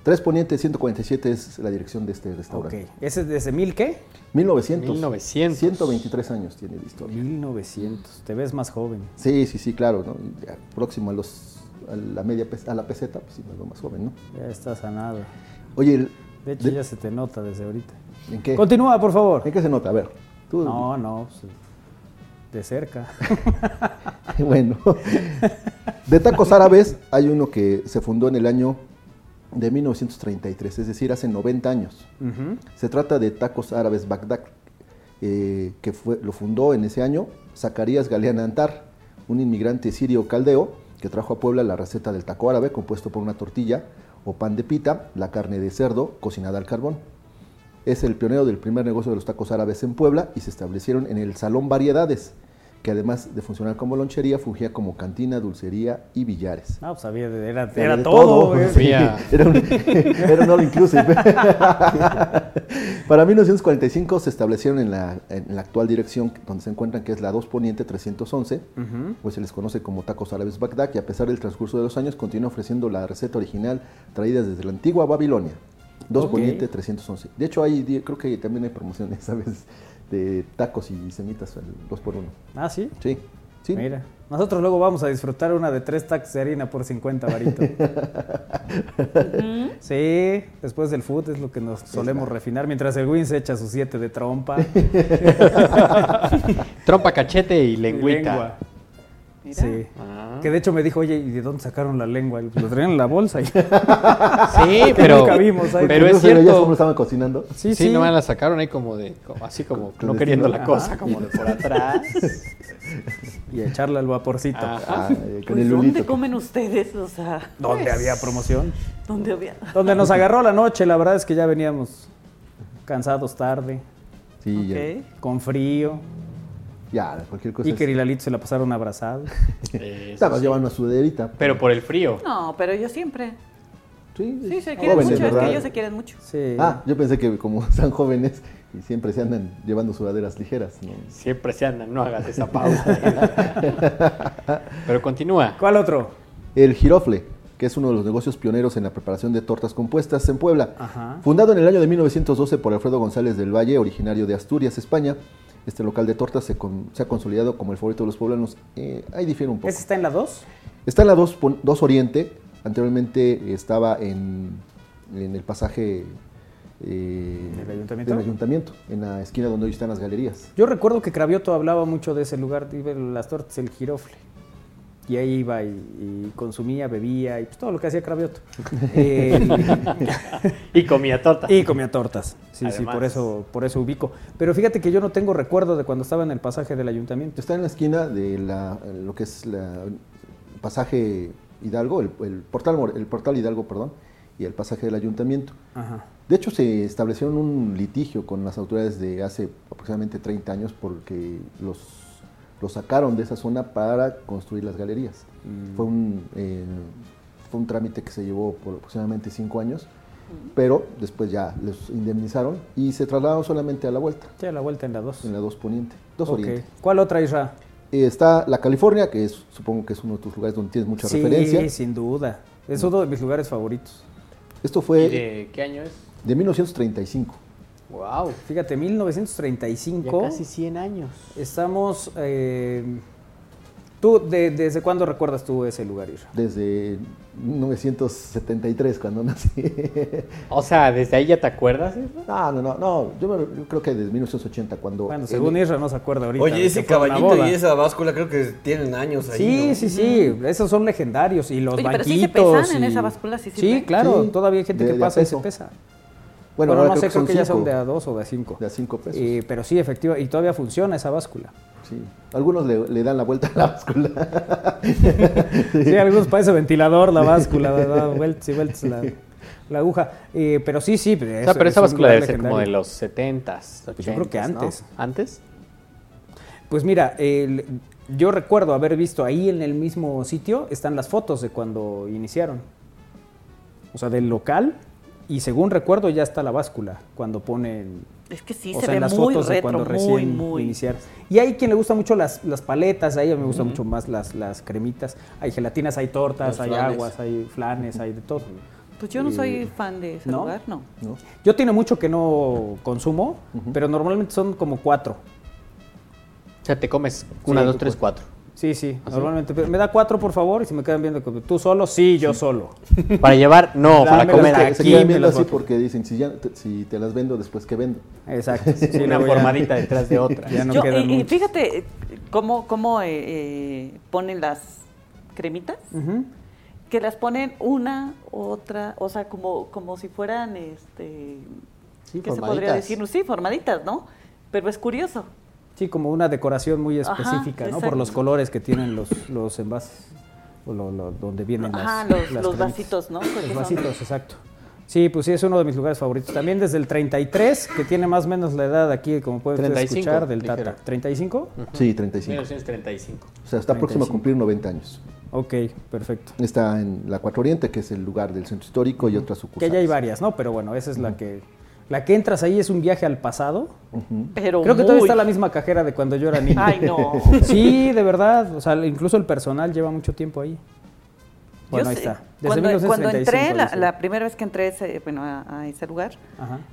S2: 3 Poniente 147 es la dirección de este
S1: Ok.
S2: restaurante.
S1: ¿Ese es desde mil qué?
S2: 1900.
S3: 1900.
S2: 123 años tiene de historia.
S1: 1900. Te ves más joven.
S2: Sí, sí, sí, claro. ¿no? Ya próximo a, los, a la media a la peseta, pues sí, me veo más joven, ¿no?
S1: Ya estás a nada.
S2: Oye, el-
S1: De hecho,
S2: de-
S1: ya se te nota desde ahorita.
S2: ¿en qué?
S1: Continúa, por favor.
S2: ¿En qué se nota? A ver. Tú,
S1: No, no, pues, de cerca.
S2: bueno, de tacos árabes hay uno que se fundó en el año de 1933, es decir, hace 90 años. Se trata de Tacos Árabes Bagdad, eh, que fue, lo fundó en ese año Zacarías Galeana Antar, un inmigrante sirio caldeo que trajo a Puebla la receta del taco árabe compuesto por una tortilla o pan de pita, la carne de cerdo cocinada al carbón. Es el pionero del primer negocio de los tacos árabes en Puebla y se establecieron en el Salón Variedades, que además de funcionar como lonchería, fungía como cantina, dulcería y billares.
S1: No, pues había de- era,
S2: Era
S1: era
S2: de
S1: todo. güey.
S2: Sí, era un, era un all inclusive. Para 1945 se establecieron en la, en la actual dirección donde se encuentran, que es la 2 Poniente 311,
S1: Ujú.
S2: pues se les conoce como Tacos Árabes Bagdad, y a pesar del transcurso de los años continúa ofreciendo la receta original traída desde la antigua Babilonia. 2
S1: Ok.
S2: Poniente 311. De hecho, hay, di- creo que también hay promociones, ¿sabes? De tacos y semitas, el 2 por 1
S1: Ah, sí.
S2: Sí, sí.
S1: Mira. Nosotros luego vamos a disfrutar una de tres tacos de harina por 50 varitos. sí, después del food es lo que nos solemos refinar, mientras el Win se echa sus siete de trompa.
S3: Trompa, cachete y
S1: y
S3: lengüita.
S1: lengua.
S4: Mira.
S1: Sí.
S3: Ah.
S1: Que de hecho me dijo, oye, ¿y de dónde sacaron la lengua? Y Lo traían en la bolsa. Y...
S3: Sí, pero,
S1: nunca vimos ahí.
S3: pero
S2: ¿No
S3: es
S2: se veía cómo
S3: cierto.
S2: estaban cocinando?
S1: Sí,
S3: Sí,
S1: sí.
S3: nomás la sacaron ahí como de, como- así como
S2: Con
S3: no queriendo la cosa,
S1: Ajá.
S3: como de por atrás.
S1: Y echarle al vaporcito.
S3: Ah.
S2: Con
S4: Pues,
S2: el
S4: ¿Dónde comen ustedes? O sea, pues,
S1: había promoción.
S4: ¿Dónde había?
S1: Donde nos agarró la noche, la verdad es que ya veníamos cansados tarde,
S2: Sí, ya.
S4: Ok.
S1: con frío.
S2: Ya, cualquier cosa.
S1: Iker y Lalito se la pasaron abrazados.
S2: Estabas
S3: sí.
S2: llevando una suderita.
S3: Pero por el frío.
S4: No, pero ellos siempre.
S2: Sí,
S4: Sí, se
S2: jóvenes,
S4: quieren mucho. Es
S2: ¿verdad?
S4: que ellos se quieren mucho.
S1: Sí.
S2: Ah, yo pensé que como están jóvenes y siempre se andan llevando sudaderas ligeras. ¿no?
S3: Siempre se andan, no hagas esa pausa. Pero continúa.
S1: ¿Cuál otro?
S2: El girofle, que es uno de los negocios pioneros en la preparación de tortas compuestas en Puebla.
S1: Ajá.
S2: Fundado en el año de 1912 por Alfredo González del Valle, originario de Asturias, España. Este local de tortas se, con- se ha consolidado como el favorito de los poblanos. Eh, ahí difiere un poco.
S1: ¿Ese está en la 2?
S2: Está en la 2 pon- 2 Oriente. Anteriormente estaba en, en el pasaje eh,
S1: ¿Del ayuntamiento?
S2: del ayuntamiento, en la esquina donde hoy están las galerías.
S1: Yo recuerdo que Cravioto hablaba mucho de ese lugar, las tortas, el girofle. Y ahí iba y, y consumía, bebía y pues, todo lo que hacía Cravioto. Eh,
S3: Y comía torta.
S1: y comía tortas. Sí, sí, por eso, por eso ubico. Pero fíjate que yo no tengo recuerdo de cuando estaba en el pasaje del ayuntamiento.
S2: Está en la esquina de la, lo que es la el pasaje Hidalgo, el, el portal, el portal Hidalgo, perdón, y el pasaje del ayuntamiento.
S1: Ajá.
S2: De hecho, se establecieron un litigio con las autoridades de hace aproximadamente 30 años porque los, los sacaron de esa zona para construir las galerías. Fue, un, eh, fue un trámite que se llevó por aproximadamente 5 años, pero después ya los indemnizaron y se trasladaron solamente a la vuelta,
S1: Sí, a la vuelta en la 2.
S2: en la 2 Poniente, 2
S1: Ok.
S2: Oriente.
S1: ¿Cuál otra, Isra?
S2: Eh, está la California, que es, supongo que es uno de tus lugares donde tienes mucha
S1: sí,
S2: referencia.
S1: sin duda. Es uno de mis lugares favoritos.
S2: Esto
S3: ¿Y
S2: fue de,
S3: de qué año es?
S2: 1935.
S3: Wow.
S1: Fíjate,
S3: Ya
S1: 1935.
S3: casi 100 años.
S1: Estamos. eh, ¿Tú de- desde cuándo recuerdas tú ese lugar, Isra?
S2: Desde 1973, cuando nací.
S3: O sea, ¿desde ahí ya te acuerdas? Isra?
S2: No, no, no, no. Yo, me- yo creo que desde 1980, cuando.
S1: Bueno,
S2: en-
S1: según Isra no se acuerda ahorita.
S6: Oye, ese caballito y esa báscula creo que tienen años ahí.
S1: Sí,
S6: ¿no?
S1: sí, sí, esos son legendarios y los
S4: Oye, pero
S1: banquitos.
S4: sí se pesan en esa báscula, sí
S1: claro,
S2: Sí,
S1: todavía hay gente
S2: de-
S1: que pasa y se pesa.
S2: Bueno,
S1: no
S2: creo
S1: sé,
S2: que
S1: creo que ya son de a dos o de a cinco.
S2: De a cinco pesos.
S1: Pero sí, efectivo, y todavía funciona esa báscula.
S2: Sí. Algunos le, le dan la vuelta a la báscula.
S1: Sí, algunos parece ventilador la báscula, ¿verdad? Vueltas y vueltas la, la aguja. Eh, pero sí, sí.
S3: O sea, pero esa báscula debe ser como de los 70s, 80s,
S1: Pues yo creo que
S3: ¿no?
S1: antes.
S3: ¿Antes?
S1: Pues mira, el- yo recuerdo haber visto ahí en el mismo sitio, están las fotos de cuando iniciaron. O sea, del local. Y según recuerdo ya está la báscula cuando ponen
S4: Es que sí,
S1: o
S4: se
S1: sea,
S4: ve
S1: en las
S4: muy
S1: fotos de cuando
S4: muy,
S1: recién
S4: muy.
S1: iniciaron. Y hay quien le gusta mucho las, las paletas, a ella me gustan mucho más las, las cremitas. Hay gelatinas, hay tortas,
S6: Los
S1: hay
S6: flanes.
S1: aguas, hay flanes, hay de todo.
S4: Pues yo no soy fan de ese
S1: ¿no?
S4: lugar, no.
S2: ¿no?
S1: Yo tiene mucho que no consumo, pero normalmente son como cuatro.
S3: O sea, te comes una,
S1: Sí,
S3: dos, tres, cuatro.
S1: Sí, sí, normalmente. Pero Me da cuatro, por favor, y si me quedan viendo, ¿tú solo? Sí, yo solo.
S3: Para llevar, no, para comer
S2: Se
S1: aquí,
S2: quedan
S1: me
S2: viendo
S1: las
S2: así
S1: boto.
S2: porque dicen, si, ya, te, si te las vendo, después que vendo.
S1: Exacto. sí,
S3: una formadita detrás de otra.
S1: Ya no
S4: Yo,
S1: quedan
S4: y, fíjate eh, cómo, cómo eh, eh, ponen las cremitas, que las ponen una, otra, o sea, como, como si fueran, este,
S2: Sí,
S4: ¿qué se podría decir? Sí, formaditas, ¿no? Pero es curioso.
S1: Sí, como una decoración muy
S4: Ajá,
S1: específica, ¿no? Por los colores que tienen los, los envases, o lo- lo- donde vienen
S4: Ajá,
S1: las,
S4: los,
S1: las
S4: los vasitos, ¿no?
S1: Los
S4: son-
S1: vasitos, exacto. Sí, pues sí, es uno de mis lugares favoritos. También desde el 33, que tiene más o menos la edad aquí, como pueden ustedes
S3: 35,
S1: escuchar, del Tata.
S3: ligero.
S1: ¿35?
S2: Sí, 35.
S3: 1935.
S2: O sea, está próximo a
S1: 35.
S2: cumplir 90 años.
S1: Ok, perfecto.
S2: Está en la Cuatro Oriente, que es el lugar del centro histórico, y otras
S1: Que
S2: sucursales.
S1: ya hay varias, ¿no? Pero bueno, esa es la que... La que entras ahí es un viaje al pasado.
S4: Pero
S1: Creo que todavía
S4: muy-
S1: está la misma cajera de cuando yo era niño.
S4: Ay, no.
S1: Sí, de verdad. O sea, incluso el personal lleva mucho tiempo ahí. Bueno,
S4: Yo
S1: ahí
S4: sé,
S1: está. Desde
S4: Cuando, cuando
S1: 1935,
S4: entré, la, primera vez que entré ese- bueno, a, a ese lugar,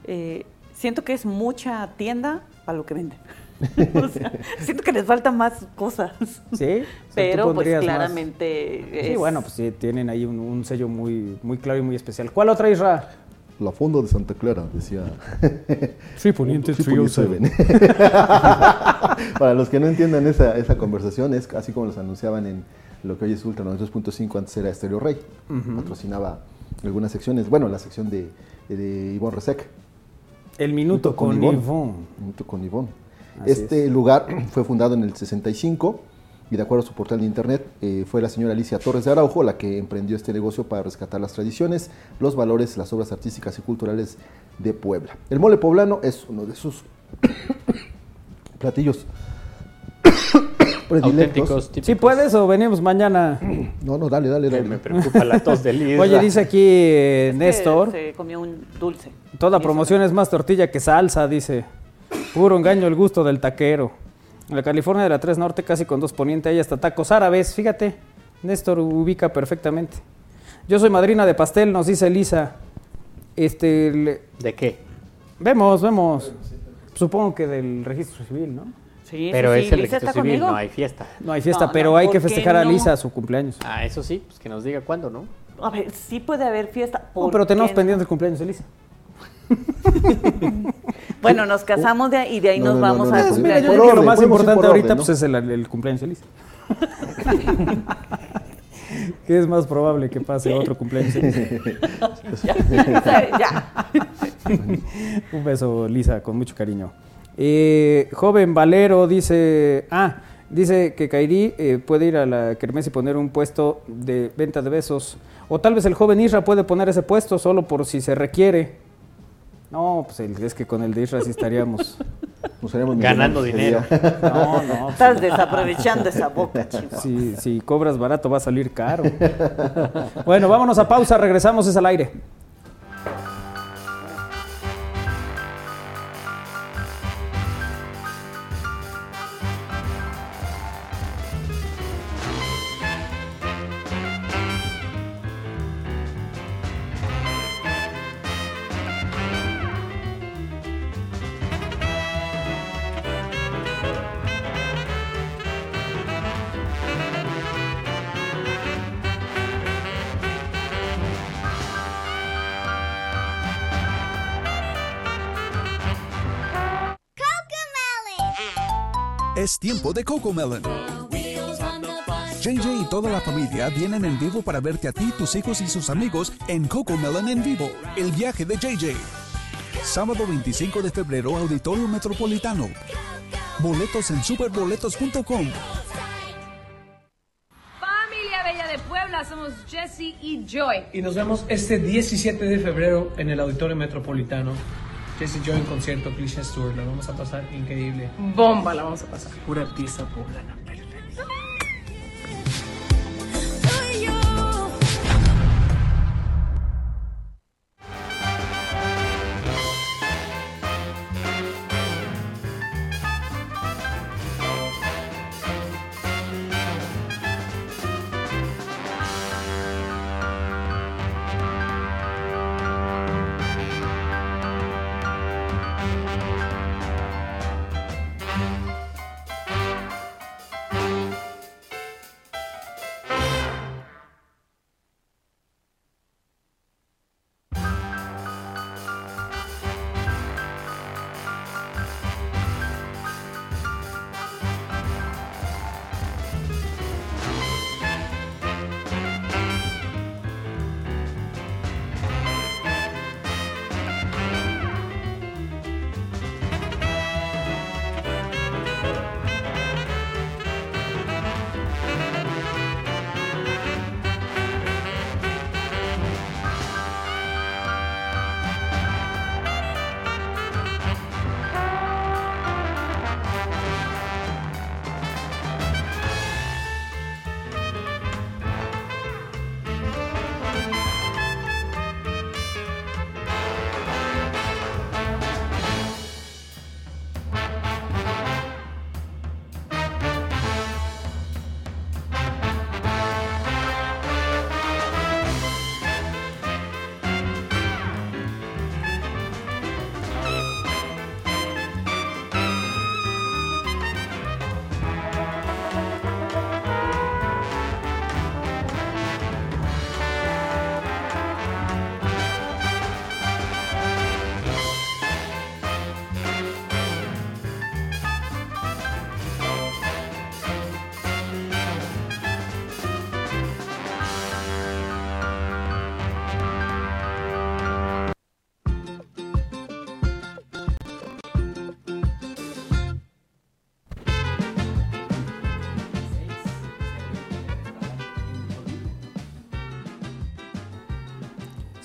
S4: eh, siento que es mucha tienda para lo que venden. o sea, siento que les faltan más cosas.
S1: ¿Sí? O sea, tú
S4: Pero pues
S1: más-
S4: claramente
S1: Sí,
S4: es-
S1: bueno, pues sí, tienen ahí un, un sello muy, muy claro y muy especial. ¿Cuál otra Isra?
S2: La Fonda de Santa Clara, decía.
S1: Sí, Poniente
S2: Sí, Para los que no entiendan esa, esa conversación, es así como los anunciaban en lo que hoy es Ultra 92.5, antes era Estéreo Rey. Patrocinaba algunas secciones, bueno, la sección de, de Ivonne Resec.
S1: El minuto
S2: Junto
S1: con,
S2: Ivonne.
S1: Ivonne.
S2: Junto con Ivonne.
S1: Así
S2: Este lugar fue fundado en el 65 y de acuerdo a su portal de internet eh, fue la señora Alicia Torres de Araujo la que emprendió este negocio para rescatar las tradiciones, los valores, las obras artísticas y culturales de Puebla. El mole poblano es uno de sus platillos predilectos.
S3: Auténticos.
S1: ¿Sí puedes o venimos mañana?
S2: No, no, dale, dale, dale.
S3: me preocupa la tos del Isra.
S1: Oye, dice aquí eh,
S4: es que
S1: Néstor,
S4: Se comió un dulce.
S1: toda promoción es más tortilla que salsa, dice. Puro engaño el gusto del taquero. En la California de la 3 Norte, casi con dos poniente, hay hasta tacos árabes, fíjate. Néstor ubica perfectamente. Yo soy madrina de pastel, nos dice Elisa. Este, le-
S3: ¿De qué?
S1: vemos, vemos. Supongo que del registro civil, ¿no?
S4: Sí,
S3: Pero
S4: sí,
S3: es el
S4: Lisa
S3: registro civil,
S4: conmigo.
S3: no hay fiesta.
S1: No hay fiesta,
S4: No,
S1: pero
S4: no,
S1: hay que
S4: ¿por qué
S1: festejar a
S4: no?
S1: Lisa su cumpleaños.
S3: Ah, eso sí, pues que nos diga cuándo, ¿no?
S4: A ver, sí puede haber fiesta.
S1: No,
S4: ¿por
S1: pero tenemos
S4: qué
S1: pendiente el cumpleaños de Lisa.
S4: Bueno, nos casamos de ahí y de ahí
S2: No,
S4: nos
S2: no, no,
S4: vamos
S2: no,
S4: a
S1: Pues mira, yo creo que lo más importante
S2: por
S1: ahorita pues, es el, el cumpleaños de Lisa. ¿Qué es más probable que pase otro cumpleaños
S4: ya.
S1: Un beso, Lisa, con mucho cariño. Eh, joven Valero dice, ah, dice que Kairi eh, puede ir a la Kermés y poner un puesto de venta de besos. O tal vez el joven Isra puede poner ese puesto solo por si se requiere. No, pues el- es que con el de Isra sí estaríamos.
S3: Ganando dinero.
S1: No, no.
S4: Estás desaprovechando esa boca, chico.
S1: Si, si cobras barato va a salir caro. Bueno, vámonos a pausa, regresamos, es al aire.
S8: Tiempo de Coco Melon. JJ y toda la familia vienen en vivo para verte a ti, tus hijos y sus amigos en Coco Melon en vivo, el viaje de JJ. Sábado 25 de febrero, Auditorio Metropolitano. Boletos en superboletos.com.
S9: Familia Bella de Puebla, somos Jesse y Joy.
S10: Y nos vemos este 17 de febrero en el Auditorio Metropolitano. Jesse Joy en concierto, Cliché Tour. La vamos a pasar increíble.
S9: Bomba la vamos a pasar.
S10: Pura pizza poblana.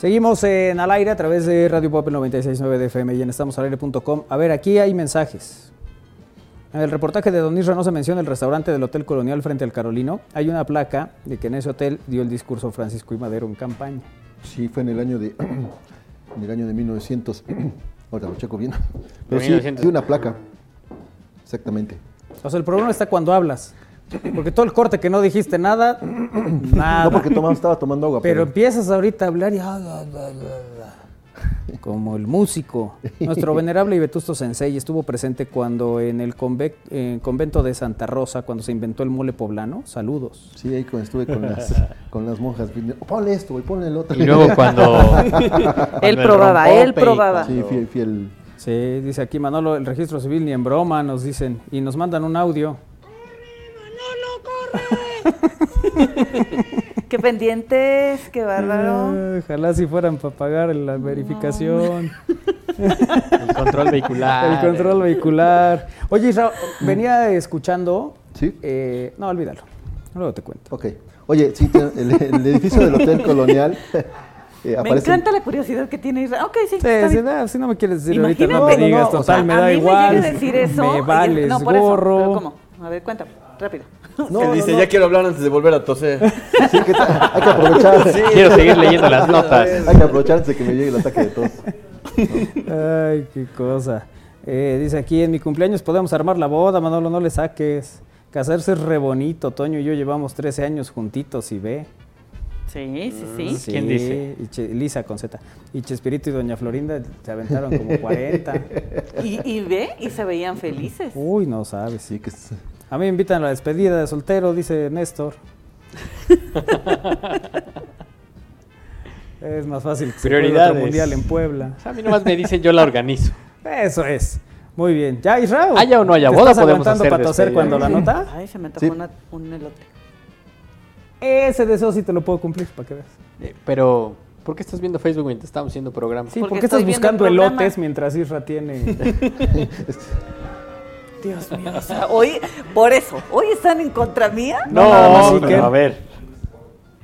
S1: Seguimos en al aire a través de Radio Pop 969 de FM y en estamosalaire.com. A ver, aquí hay mensajes. En el reportaje de Don Isra no se menciona el restaurante del Hotel Colonial frente al Carolino. Hay una placa de que en ese hotel dio el discurso Francisco y Madero en campaña.
S2: Sí, fue en el año de, en el año de 1900. Ahora lo checo bien. Pero sí,
S3: 1900.
S2: dio una placa. Exactamente.
S1: O sea, el problema está cuando hablas. Porque todo el corte que no dijiste nada, nada.
S2: No, porque tomaba, estaba tomando agua.
S1: Pero empiezas ahorita a hablar y... ah. Como el músico. Nuestro venerable y vetusto sensei estuvo presente cuando en el conve- convento de Santa Rosa, cuando se inventó el mole poblano. Saludos.
S2: Sí, ahí estuve con las, con las monjas. vine, Ponle esto, güey, ponle el otro.
S3: Y luego cuando.
S4: Él probaba, él probaba.
S2: Sí, fiel, fiel.
S1: Sí, dice aquí Manolo, el registro civil ni en broma, nos dicen. Y nos mandan un audio.
S4: Qué pendientes, qué bárbaro.
S1: Ah, Ojalá si fueran para pagar la verificación.
S3: El control vehicular.
S1: El control vehicular. Oye, Isra, venía escuchando.
S2: ¿Sí?
S1: eh, no, olvídalo. Luego te cuento.
S2: Ok. Oye, sí, el, el edificio del Hotel Colonial. eh,
S4: Me encanta la curiosidad que tiene Israel. Ok, sí,
S1: Sí,
S4: está
S1: sí,
S4: bien.
S1: no, si no me quieres decir ahorita, no
S4: Imagínate.
S1: me digas,
S2: No, no, no,
S1: total,
S2: o sea,
S1: me
S4: a
S1: da
S4: mí
S1: igual.
S4: Me a decir eso.
S1: Me vales
S4: no, por eso,
S1: gorro.
S4: pero ¿cómo? A ver, cuéntame, rápido.
S6: Él dice, ya quiero hablar antes de volver a toser.
S2: Sí, que hay que aprovechar.
S6: Sí.
S3: Quiero seguir leyendo las notas.
S2: Hay que aprovechar antes de que me llegue el ataque de tos.
S1: Ay, qué cosa. Eh, dice aquí, en mi cumpleaños podemos armar la boda, Manolo, no le saques. Casarse es re bonito, Toño y yo llevamos 13 años juntitos y ve.
S4: Sí, sí, sí.
S3: ¿Quién dice?
S1: y Che- Lisa con Z. Y Chespirito y Doña Florinda se aventaron como 40.
S4: Y, y ve, y se veían felices.
S1: Uy, no sabes.
S2: Sí, que
S1: A mí me invitan a la despedida de soltero, dice Néstor. es más fácil que juegue otro
S3: Prioridades.
S1: mundial en Puebla.
S3: O sea, a mí nomás me dicen yo la organizo.
S1: Eso es. Muy bien. ¿Ya, Israel?
S3: Haya o no haya
S1: ¿Te
S3: boda,
S1: estás
S3: podemos
S1: aguantando
S3: hacer
S1: para toser cuando la nota?
S4: Ay, se me tocó
S2: Sí.
S4: una- un elote.
S1: Ese deseo sí te lo puedo cumplir, para que veas.
S3: Eh, Pero, ¿por qué estás viendo Facebook mientras estamos haciendo programa?
S1: Sí,
S4: Porque
S1: ¿por qué estás buscando elotes mientras Isra tiene...
S4: Dios mío, o sea, hoy, por eso, hoy están en contra mía.
S1: No, nada más
S3: pero
S1: Iker.
S3: a ver.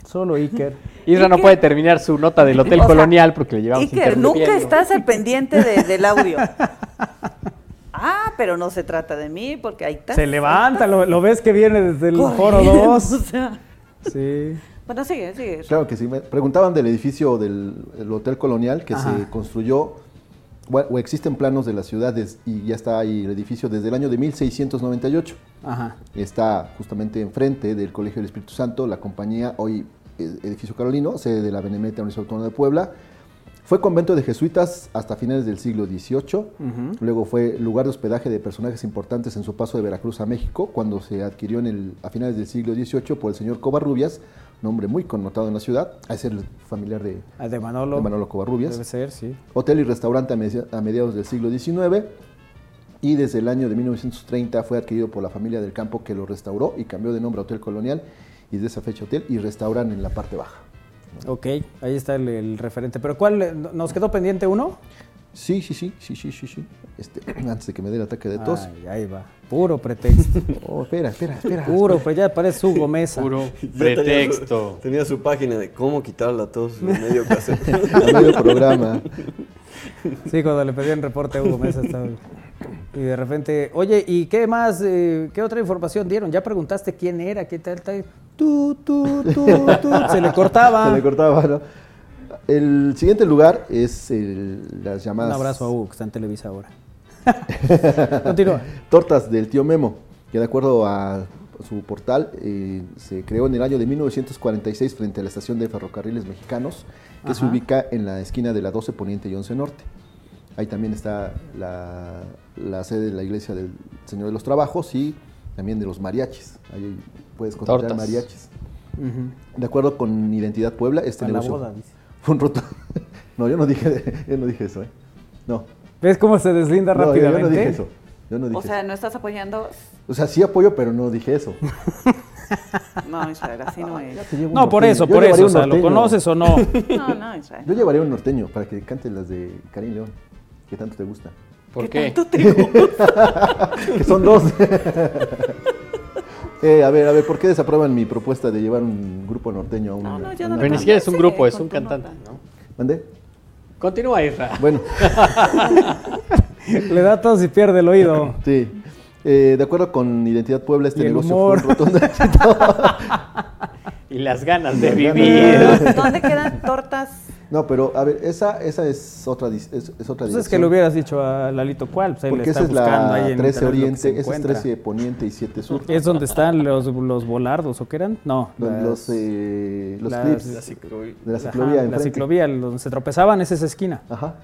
S1: Solo Iker.
S3: Isra no puede terminar su nota del Hotel
S4: O sea,
S3: Colonial porque le llevamos
S4: Iker, nunca estás al pendiente de- del audio. Ah, pero no se trata de mí, porque ahí está.
S1: Se levanta, lo, lo ves que viene desde el foro
S4: Corriendo,
S1: 2.
S4: o sea.
S1: Sí.
S4: Bueno, sigue, sigue.
S2: Claro que sí. Me preguntaban del edificio del el Hotel Colonial que
S1: Ajá.
S2: se construyó, o existen planos de las ciudades y ya está ahí el edificio desde el año de 1698.
S1: Ajá.
S2: Está justamente enfrente del Colegio del Espíritu Santo, la compañía, hoy eh, Edificio Carolino, sede de la Benemérita Universidad Autónoma de Puebla. Fue convento de jesuitas hasta finales del siglo XVIII. Luego fue lugar de hospedaje de personajes importantes en su paso de Veracruz a México, cuando se adquirió en el, a finales del siglo XVIII por el señor Covarrubias, nombre muy connotado en la ciudad, a ser el familiar de,
S1: Ah, De Manolo.
S2: de Manolo Covarrubias.
S1: Debe ser, sí.
S2: Hotel y restaurante a, media- a mediados del siglo XIX y desde el año de 1930 fue adquirido por la familia del campo que lo restauró y cambió de nombre a Hotel Colonial y desde esa fecha hotel y restauran en la parte baja.
S1: Ok, ahí está el, el referente. ¿Pero cuál? eh, ¿Nos quedó pendiente uno?
S2: Sí, sí, sí, sí, sí, sí, sí. Este, antes de que me dé el ataque de tos.
S1: Ay, ahí va. Puro pretexto.
S2: Oh, espera, espera, espera.
S1: Puro, pues ya parece Hugo Mesa.
S3: Puro
S6: Ya tenía su-
S3: pretexto.
S6: Tenía su, página de cómo quitar la tos en medio cassette.
S2: A medio programa.
S1: Sí, cuando le pedían reporte a Hugo Mesa estaba... Y de repente, oye, ¿y qué más? eh, ¿Qué otra información dieron? Ya preguntaste quién era, qué tal, tal. Tú, tú, tú, tú. Se le cortaba.
S2: Se le cortaba, ¿no? El siguiente lugar es el- las
S1: Un
S2: llamadas
S1: abrazo a Hugo, que está en Televisa ahora. Continúa.
S2: tortas del tío Memo, que de acuerdo a su portal eh, se creó en el año de 1946 frente a la estación de ferrocarriles mexicanos, que se ubica en la esquina de la 12 Poniente y 11 Norte. Ahí también está la, la sede de la iglesia del Señor de los Trabajos y también de los mariachis. Ahí puedes contratar
S3: Tortas.
S2: mariachis. De acuerdo con Identidad Puebla, este
S1: la
S2: negocio
S1: boda, dice.
S2: fue un roto. no, yo no dije, yo no dije eso, ¿eh? No.
S1: ¿Ves cómo se deslinda
S2: No,
S1: rápidamente?
S2: yo no dije eso. Yo no dije
S4: O sea,
S2: eso.
S4: no estás apoyando.
S2: O sea, sí apoyo, pero no dije eso.
S4: No, Israel, así no es.
S1: No, por eso,
S2: Yo
S1: por eso. O sea, ¿lo conoces o no?
S4: No, no, Israel.
S2: Yo llevaría un norteño para que cante las de Karim León, que tanto te gusta.
S3: ¿Por qué?
S4: tanto te gusta?
S2: que son dos. eh, a ver, a ver, ¿por qué desaprueban mi propuesta de llevar un grupo norteño a un...
S4: No, no, yo no
S3: Pero ni siquiera es un grupo, es un cantante. ¿no?
S2: ¿Mandé?
S3: Continúa, Isra.
S2: Bueno,
S1: Le da tos y pierde el oído.
S2: sí. Eh, de acuerdo con Identidad Puebla, este negocio
S1: humor.
S2: fue un rotundo éxito.
S3: Y las ganas de
S2: Las ganas.
S3: vivir.
S4: ¿Dónde quedan tortas?
S2: No, pero a ver, esa, esa es otra, es, es otra
S1: Pues es que le hubieras dicho a Lalito cuál, pues ahí
S2: Porque
S1: le
S2: esa es
S1: buscando ahí
S2: la
S1: en
S2: 13
S1: internet lo que se
S2: Oriente, esa es
S1: encuentra.
S2: 13 Poniente y 7 Sur.
S1: ¿Es donde están los, los volardos o qué eran? No.
S2: Los,
S1: las-
S2: los, eh, los
S1: las-
S2: clips
S1: la
S6: La ciclovía.
S2: de la
S1: Ajá,
S2: ciclovía
S1: la
S2: enfrente.
S1: ciclovía, donde se tropezaban, es esa esquina.
S2: Ajá.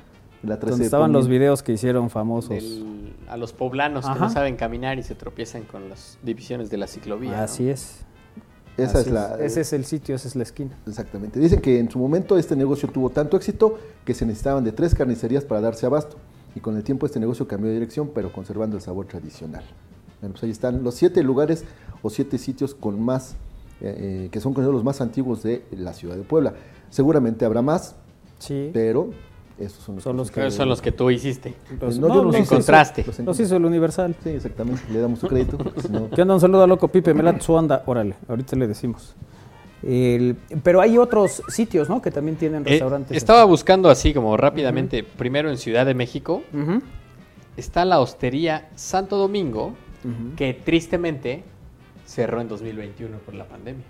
S2: La 13
S1: Donde estaban los videos que hicieron famosos.
S3: Del- a los poblanos que
S1: Ajá.
S3: no saben caminar y se tropiezan con las divisiones de la ciclovía. ¿no?
S1: Así es.
S2: Esa es la.
S1: Ese es el sitio, esa es la esquina.
S2: Exactamente. Dicen que en su momento este negocio tuvo tanto éxito que se necesitaban de tres carnicerías para darse abasto. Y con el tiempo este negocio cambió de dirección, pero conservando el sabor tradicional. Bueno, pues ahí están los siete lugares o siete sitios con más, eh, eh, que son los más antiguos de la ciudad de Puebla. Seguramente habrá más,
S1: Sí.
S2: pero estos son los,
S1: Son los que-
S3: son los que tú hiciste.
S1: Los,
S2: No,
S1: no,
S2: yo
S1: los
S2: sé.
S1: hizo-
S3: encontraste.
S2: los
S1: Los hizo el Universal.
S2: Sí, exactamente. Le damos su crédito. porque si no-
S1: ¿Qué onda? Un saludo a Loco Pipe, me late su onda. Órale, ahorita le decimos. El- pero hay otros sitios, ¿no? Que también tienen
S3: Eh,
S1: restaurantes.
S3: estaba buscando así como rápidamente, primero en Ciudad de México, está la hostería Santo Domingo, que tristemente cerró en 2021 por la pandemia.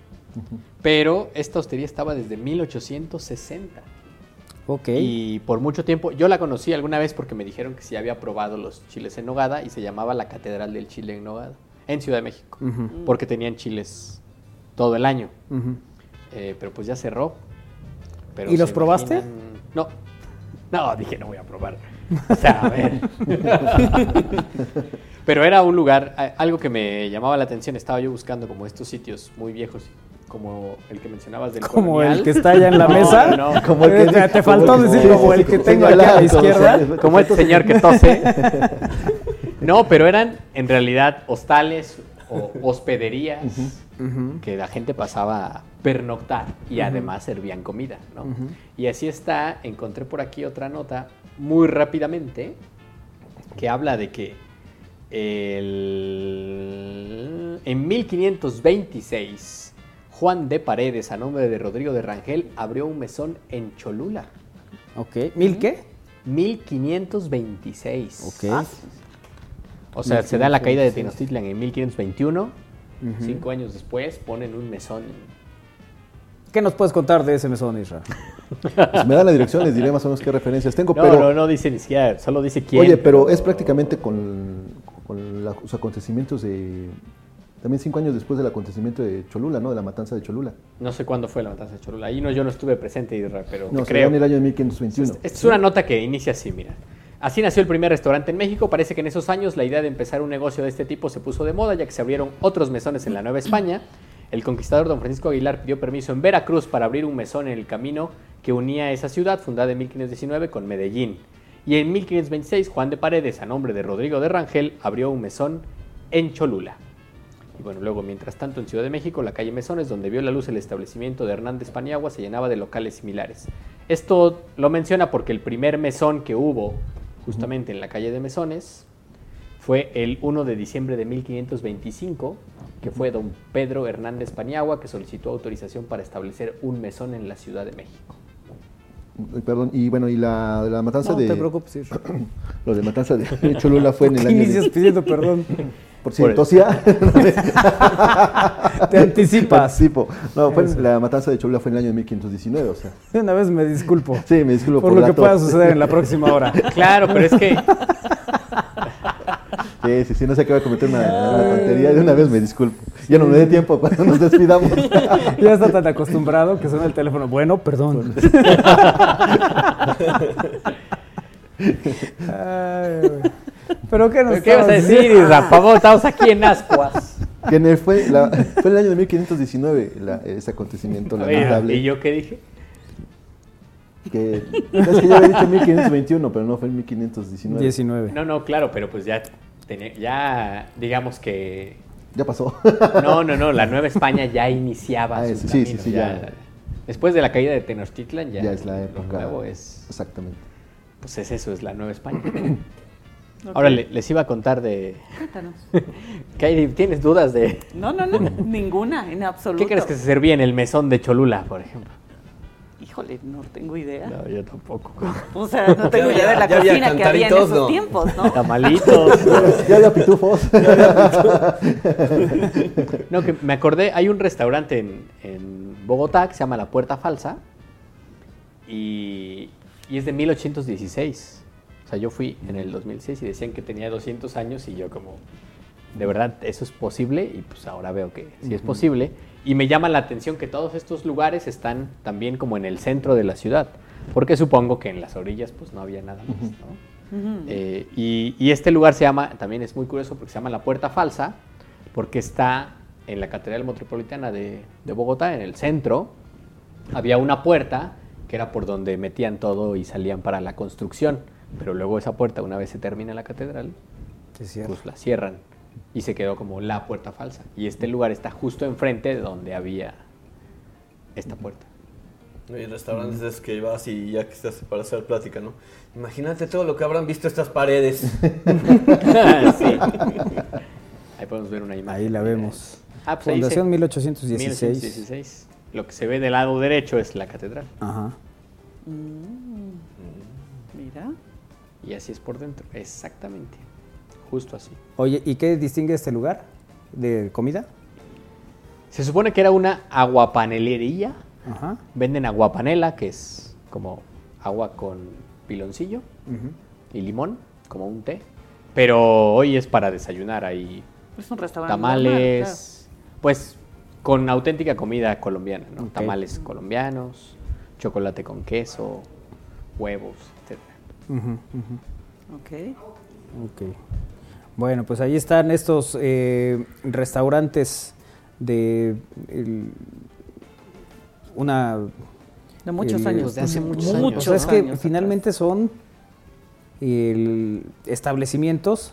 S3: Pero esta hostería estaba desde 1860
S1: Ok.
S3: y por mucho tiempo, yo la conocí alguna vez porque me dijeron que sí había probado los chiles en nogada y se llamaba la Catedral del Chile en Nogada, en Ciudad de México,
S1: Ujú.
S3: porque tenían chiles todo el año. Eh, pero pues ya cerró. Pero
S1: ¿Y los
S3: ¿se
S1: probaste?
S3: imaginan? No. No, dije no voy a probar. O sea, a ver. pero era un lugar, algo que me llamaba la atención. Estaba yo buscando como estos sitios muy viejos, como el que mencionabas del
S1: Como
S3: colonial.
S1: el que está allá en la
S3: No,
S1: mesa.
S3: no, no.
S2: Como el que-
S1: te, te
S2: como
S1: faltó
S2: el que-
S1: decir como el que
S2: como
S1: tengo aquí a la izquierda.
S3: Como este señor que tose. No, pero eran en realidad hostales o hospederías que la gente pasaba a pernoctar y además servían comida, ¿no? Y así está, encontré por aquí otra nota muy rápidamente que habla de que el- en 1526 Juan de Paredes, a nombre de Rodrigo de Rangel, abrió un mesón en Cholula.
S1: Ok. ¿Mil qué?
S3: 1526.
S1: Ok.
S3: Ah. O sea, se da la caída de Tenochtitlan en 1521.
S1: Ujú.
S3: Cinco años después ponen un mesón.
S1: ¿Qué nos puedes contar de ese mesón, Isra?
S2: Me dan la dirección, les diré más o menos qué referencias tengo.
S3: No,
S2: pero,
S3: no, no dice ni siquiera, solo dice quién.
S2: Oye, pero es prácticamente con, con la- los acontecimientos de. También cinco años después del acontecimiento de Cholula, ¿no? De la matanza de Cholula.
S3: No sé cuándo fue la matanza de Cholula. Ahí no, yo no estuve presente, Isra, pero
S2: No,
S3: creo.
S2: en el año de 1521.
S3: Esta es una nota que inicia así, mira. Así nació el primer restaurante en México. Parece que en esos años la idea de empezar un negocio de este tipo se puso de moda, ya que se abrieron otros mesones en la Nueva España. El conquistador don Francisco Aguilar pidió permiso en Veracruz para abrir un mesón en el camino que unía esa ciudad, fundada en 1519, con Medellín. Y en 1526, Juan de Paredes, a nombre de Rodrigo de Rangel, abrió un mesón en Cholula. Y bueno, luego, mientras tanto, en Ciudad de México, la calle Mesones, donde vio la luz el establecimiento de Hernández Paniagua, se llenaba de locales similares. Esto lo menciona porque el primer mesón que hubo justamente en la calle de Mesones fue el 1 de diciembre de 1525, que fue don Pedro Hernández Paniagua, que solicitó autorización para establecer un mesón en la Ciudad de México.
S2: Perdón, y bueno, y la, la matanza
S1: No
S2: de.
S1: te preocupes, Isra.
S2: Lo de matanza de Cholula fue en el
S1: ¿Qué
S2: año. de-
S1: pidiendo perdón?
S2: Por si tosía.
S1: Te anticipas.
S2: No, fue en- la matanza de Cholula fue en el año de 1519, o sea.
S1: De una vez me disculpo.
S2: Sí, me disculpo
S1: por,
S2: por
S1: lo que pueda suceder en la próxima hora.
S3: Claro, pero es que
S2: Sí, sí, sí, no sé qué va a cometer una, una tontería. De una vez me disculpo. Ya no me dé tiempo cuando nos despidamos.
S1: Ya está tan acostumbrado que suena el teléfono. Bueno, perdón. Ay, güey. Pero qué nos
S3: ¿Pero ¿qué vas a decir, favor, estamos aquí en Ascuas.
S2: Que en el- fue, la- fue el año de 1519 la- ese acontecimiento lamentable.
S3: ¿Y yo qué dije?
S2: Que, es que yo había dicho 1521, pero no fue en 1519.
S1: 19.
S3: No, no, claro, pero pues ya, ya digamos que...
S2: Ya pasó.
S3: No, no, no, la Nueva España ya iniciaba
S2: Ah,
S3: su
S2: sí, sí,
S3: camino,
S2: sí, ya.
S3: Después de la caída de Tenochtitlan ya,
S2: Ya es la
S3: lo
S2: época.
S3: nuevo es,
S2: Exactamente.
S3: pues es eso, es la Nueva España. Ahora le- les iba a contar de...
S4: Cuéntanos.
S3: ¿tienes dudas de
S4: No, no, no, ninguna, en absoluto.
S3: qué crees que se servía en el mesón de Cholula, por ejemplo?
S4: Híjole, no tengo idea.
S3: No, yo tampoco.
S4: O sea, no tengo
S6: Ya
S4: idea de la cocina que había en esos
S6: ¿no?
S4: tiempos, ¿no?
S3: Tamalitos.
S2: Ya había pitufos.
S3: No, que me acordé, hay un restaurante en, en Bogotá que se llama La Puerta Falsa y, y es de 1816. O sea, yo fui en el 2006 y decían que tenía 200 años y yo como, de verdad, ¿eso es posible? Y pues ahora veo que sí es posible. Y me llama la atención que todos estos lugares están también como en el centro de la ciudad, porque supongo que en las orillas pues no había nada más, ¿no? Eh, y, y este lugar se llama, también es muy curioso porque se llama La Puerta Falsa, porque está en la Catedral Metropolitana de, de Bogotá, en el centro. Había una puerta que era por donde metían todo y salían para la construcción, pero luego esa puerta, una vez se termina la catedral,
S1: Es
S3: pues la cierran y se quedó como la puerta falsa. Y este lugar está justo enfrente de donde había esta puerta.
S6: Hay restaurantes esos que vas y ya que estás para hacer plática, ¿no? Imagínate todo lo que habrán visto estas paredes.
S3: Sí. Ahí podemos ver una imagen.
S1: Ahí la vemos.
S3: Ah, pues ahí
S1: Fundación
S3: se-
S1: 1816.
S3: 1816. Lo que se ve del lado derecho es la catedral.
S1: Ajá.
S4: Mm.
S3: Y así es por dentro. Exactamente. Justo así.
S1: Oye, ¿y qué distingue este lugar de comida?
S3: Se supone que era una aguapanelería.
S1: Ajá.
S3: Venden aguapanela, que es como agua con piloncillo y limón, como un té. Pero hoy es para desayunar ahí.
S4: Es un restaurante.
S3: Tamales, pues con auténtica comida colombiana, ¿no? Tamales colombianos, chocolate con queso, huevos, etc.
S4: Normal, claro. Ok.
S1: Ok. Bueno, pues ahí están estos eh, restaurantes de el- una...
S4: De muchos
S1: el-
S4: años.
S3: de hace muchos años,
S1: sea, es que
S4: años atrás.
S1: finalmente son el- establecimientos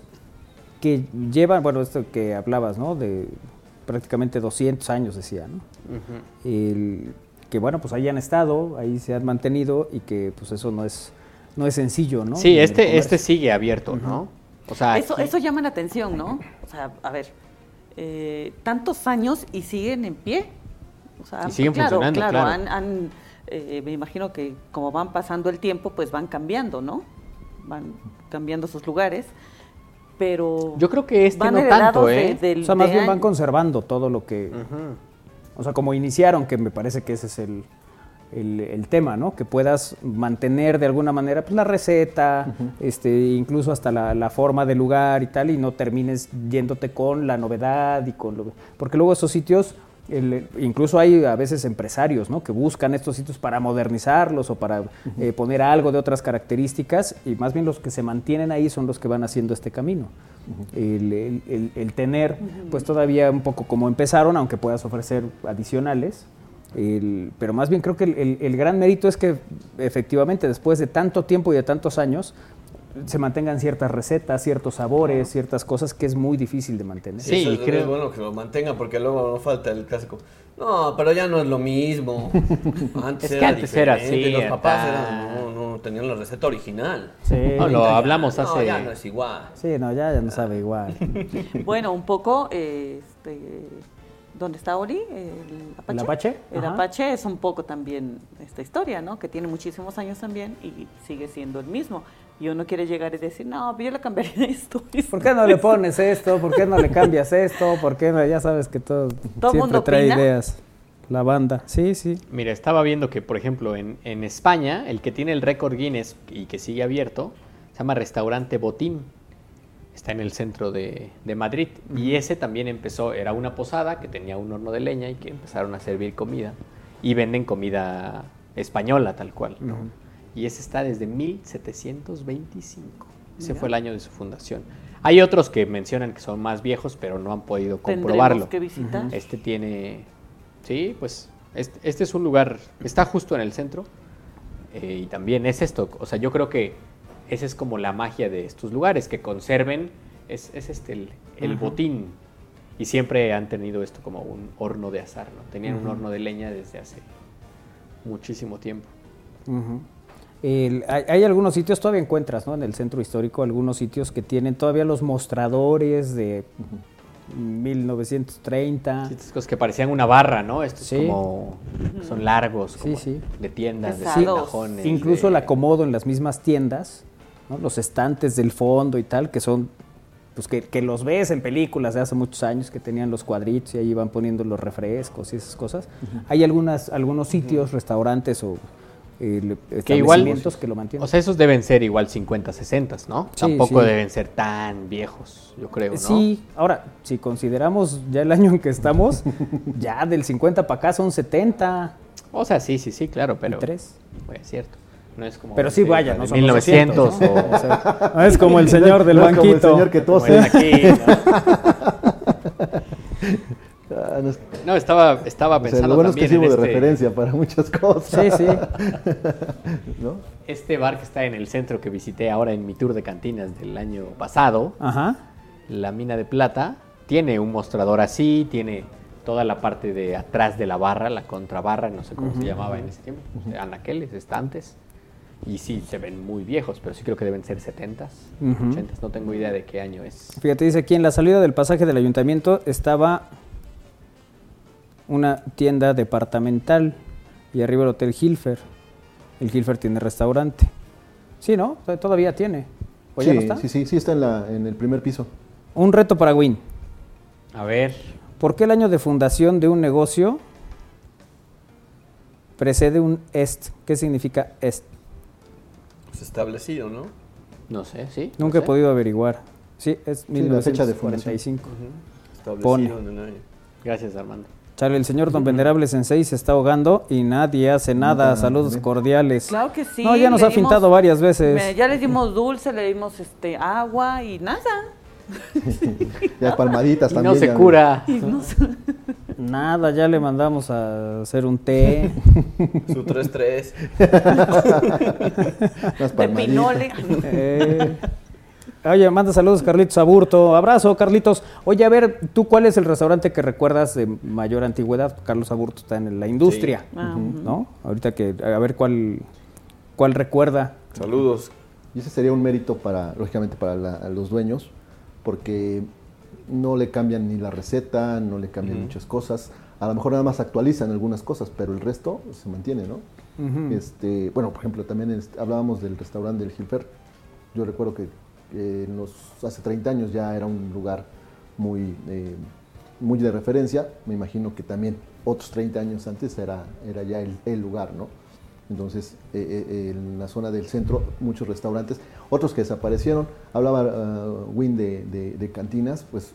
S1: que llevan, bueno, esto que hablabas, ¿no? De prácticamente 200 años, decía, ¿no? El- que bueno, pues ahí han estado, ahí se han mantenido y que pues eso no es, no es sencillo, ¿no?
S3: Sí, este, este sigue abierto, ¿no? O sea,
S4: Eso,
S3: aquí-
S4: eso llama la atención, ¿no? O sea, a ver, eh, tantos años y siguen en pie. O sea,
S3: Y siguen
S4: claro,
S3: funcionando,
S4: claro,
S3: claro.
S4: han- han, eh, me imagino que como van pasando el tiempo, pues van cambiando, ¿no? Van cambiando sus lugares, pero
S3: Yo creo que este
S4: van
S3: no tanto,
S4: de-
S3: ¿eh?
S4: del-
S1: O sea, más bien van conservando todo lo que... O sea, como iniciaron, que me parece que ese es el, el- el tema, ¿no? Que puedas mantener de alguna manera pues, la receta, este, incluso hasta la, la forma del lugar y tal, y no termines yéndote con la novedad y con lo... Porque luego esos sitios, el- incluso hay a veces empresarios, ¿no? Que buscan estos sitios para modernizarlos o para eh, poner algo de otras características, y más bien los que se mantienen ahí son los que van haciendo este camino. El, el- el- el tener, pues todavía un poco como empezaron, aunque puedas ofrecer adicionales, el- pero más bien creo que el, el- el gran mérito es que efectivamente después de tanto tiempo y de tantos años se mantengan ciertas recetas, ciertos sabores, ciertas cosas que es muy difícil de mantener.
S3: Sí,
S6: Eso es,
S3: creo-
S6: es bueno que lo mantengan porque luego no falta el clásico. No, pero ya no es lo mismo. Antes
S3: Es que
S6: era
S3: antes era
S6: diferente,
S3: así,
S6: Los papás eran, no, no tenían la receta original.
S1: Sí.
S3: No, lo
S6: Ya,
S3: hablamos
S6: no,
S3: hace...
S6: ya no es igual.
S1: Sí, no, ya, ya no sabe igual.
S4: Bueno, un poco, eh, este, ¿dónde está Ori? ¿El Apache?
S1: ¿El Apache?
S4: El
S1: Ajá.
S4: Apache es un poco también esta historia, ¿no? Que tiene muchísimos años también y sigue siendo el mismo. Y uno quiere llegar y decir, no, yo le cambiaría esto.
S1: ¿Por qué no le pones esto? ¿Por qué no le cambias esto? ¿Por qué no? Ya sabes que todo,
S4: ¿Todo
S1: siempre
S4: mundo
S1: trae
S4: opina?
S1: ideas. La banda, sí, sí.
S3: Mira, estaba viendo que, por ejemplo, en, en España, el que tiene el récord Guinness y que sigue abierto, se llama Restaurante Botín. Está en el centro de, de Madrid. Y ese también empezó, era una posada que tenía un horno de leña y que empezaron a servir comida. Y venden comida española tal cual. ¿no? Y ese está desde 1725. Ese
S4: Mira.
S3: fue el año de su fundación. Hay otros que mencionan que son más viejos, pero no han podido comprobarlo.
S4: Que visitar.
S3: Este tiene, sí, pues este, este es un lugar, está justo en el centro eh, y también es esto, o sea, yo creo que esa es como la magia de estos lugares, que conserven, es, es este el, botín y siempre han tenido esto como un horno de azar, ¿no? Tenían un horno de leña desde hace muchísimo tiempo.
S1: El- hay, hay algunos sitios, todavía encuentras, ¿no? En el centro histórico, algunos sitios que tienen todavía los mostradores de 1930.
S3: Sí, estas cosas que parecían una barra, ¿no? Estos
S1: Sí.
S3: como son largos,
S1: Sí,
S3: como
S1: sí.
S3: de tiendas, de cajones.
S1: Incluso
S3: de-
S1: el acomodo en las mismas tiendas, ¿no? los estantes del fondo y tal, que son, pues que, que los ves en películas de hace muchos años, que tenían los cuadritos y ahí iban poniendo los refrescos y esas cosas. Hay algunas, algunos sitios, restaurantes o eh,
S3: Que igual,
S1: que lo mantienen.
S3: o sea, esos deben ser igual 50, 60, ¿no?
S1: Sí,
S3: Tampoco
S1: sí.
S3: deben ser tan viejos, yo creo, ¿no?
S1: Sí, ahora, si consideramos ya el año en que estamos, ya del 50 para acá son 70
S3: O sea, sí, sí, sí, claro, pero...
S1: 3.
S3: Pues, es cierto. No es como...
S1: Pero sí,
S3: de-
S1: vaya, no son
S3: 1900
S1: los 200, ¿no?
S3: o...
S1: O sea, no es como el señor del
S2: No es como el
S1: banquito.
S2: señor que
S3: como
S2: tose.
S3: el aquí, ¿no?
S2: Ah, no es-
S3: No, estaba, estaba
S2: o sea,
S3: pensando
S2: lo bueno es que sirvo de
S3: este,
S2: referencia para muchas cosas.
S1: Sí, sí.
S2: ¿No?
S3: este bar que está en el centro que visité ahora en mi tour de cantinas del año pasado,
S1: Ajá.
S3: la mina de plata, tiene un mostrador así, tiene toda la parte de atrás de la barra, la contrabarra, no sé cómo se llamaba en ese tiempo, anaqueles, estantes. Y sí, se ven muy viejos, pero sí creo que deben ser 70s,
S1: Ujú.
S3: 80s, no tengo idea de qué año es.
S1: Fíjate, dice aquí en la salida del pasaje del ayuntamiento estaba una tienda departamental y arriba el Hotel Hilfer. El Hilfer tiene restaurante. Sí, ¿no? Todavía tiene. ¿O ya
S2: Sí,
S1: no está?
S2: sí, sí, sí está en, la, en el primer piso.
S1: Un reto para Win.
S3: A ver,
S1: ¿Por qué el año de fundación de un negocio precede un est? ¿Qué significa est?
S6: Pues establecido, ¿no?
S3: no sé, ¿sí? no
S1: Nunca he
S3: sé.
S1: podido averiguar. Sí, es
S2: Sí, la fecha de fundación.
S1: 1945.
S6: Establecido
S1: Pone.
S6: en el año.
S3: Gracias, Armando.
S1: Charlie, el señor Don Venerable Sensei se está ahogando y nadie hace nada. Saludos
S2: bien.
S1: cordiales.
S4: Claro que sí.
S1: No, ya nos
S4: le
S1: ha
S4: dimos-
S1: pintado varias veces.
S4: me- ya le dimos dulce, le dimos este agua y nada.
S2: Ya palmaditas
S3: Y
S2: también.
S3: no se
S2: ya,
S3: cura.
S4: Y no sé.
S1: Nada, ya le mandamos a hacer un té.
S6: Su 3-3.
S2: Unas
S4: de pinole.
S1: Eh, Oye, manda saludos Carlitos Aburto. Abrazo, Carlitos. Oye, a ver, ¿tú cuál es el restaurante que recuerdas de mayor antigüedad? Carlos Aburto está en la industria,
S4: Sí. Ah.
S1: ¿no? Ahorita que, a ver cuál, cuál recuerda.
S6: Saludos.
S2: Y ese sería un mérito para, lógicamente, para la- los dueños, porque no le cambian ni la receta, no le cambian muchas cosas. A lo mejor nada más actualizan algunas cosas, pero el resto se mantiene, ¿no? Este, bueno, por ejemplo, también este, hablábamos del restaurante del Gilfer. Yo recuerdo que eh, los, hace 30 años ya era un lugar muy, eh, muy de referencia. Me imagino que también otros 30 años antes era, era ya el, el lugar, ¿no? Entonces, eh, eh, en la zona del centro, muchos restaurantes, otros que desaparecieron. Hablaba uh, Win de, de- cantinas, pues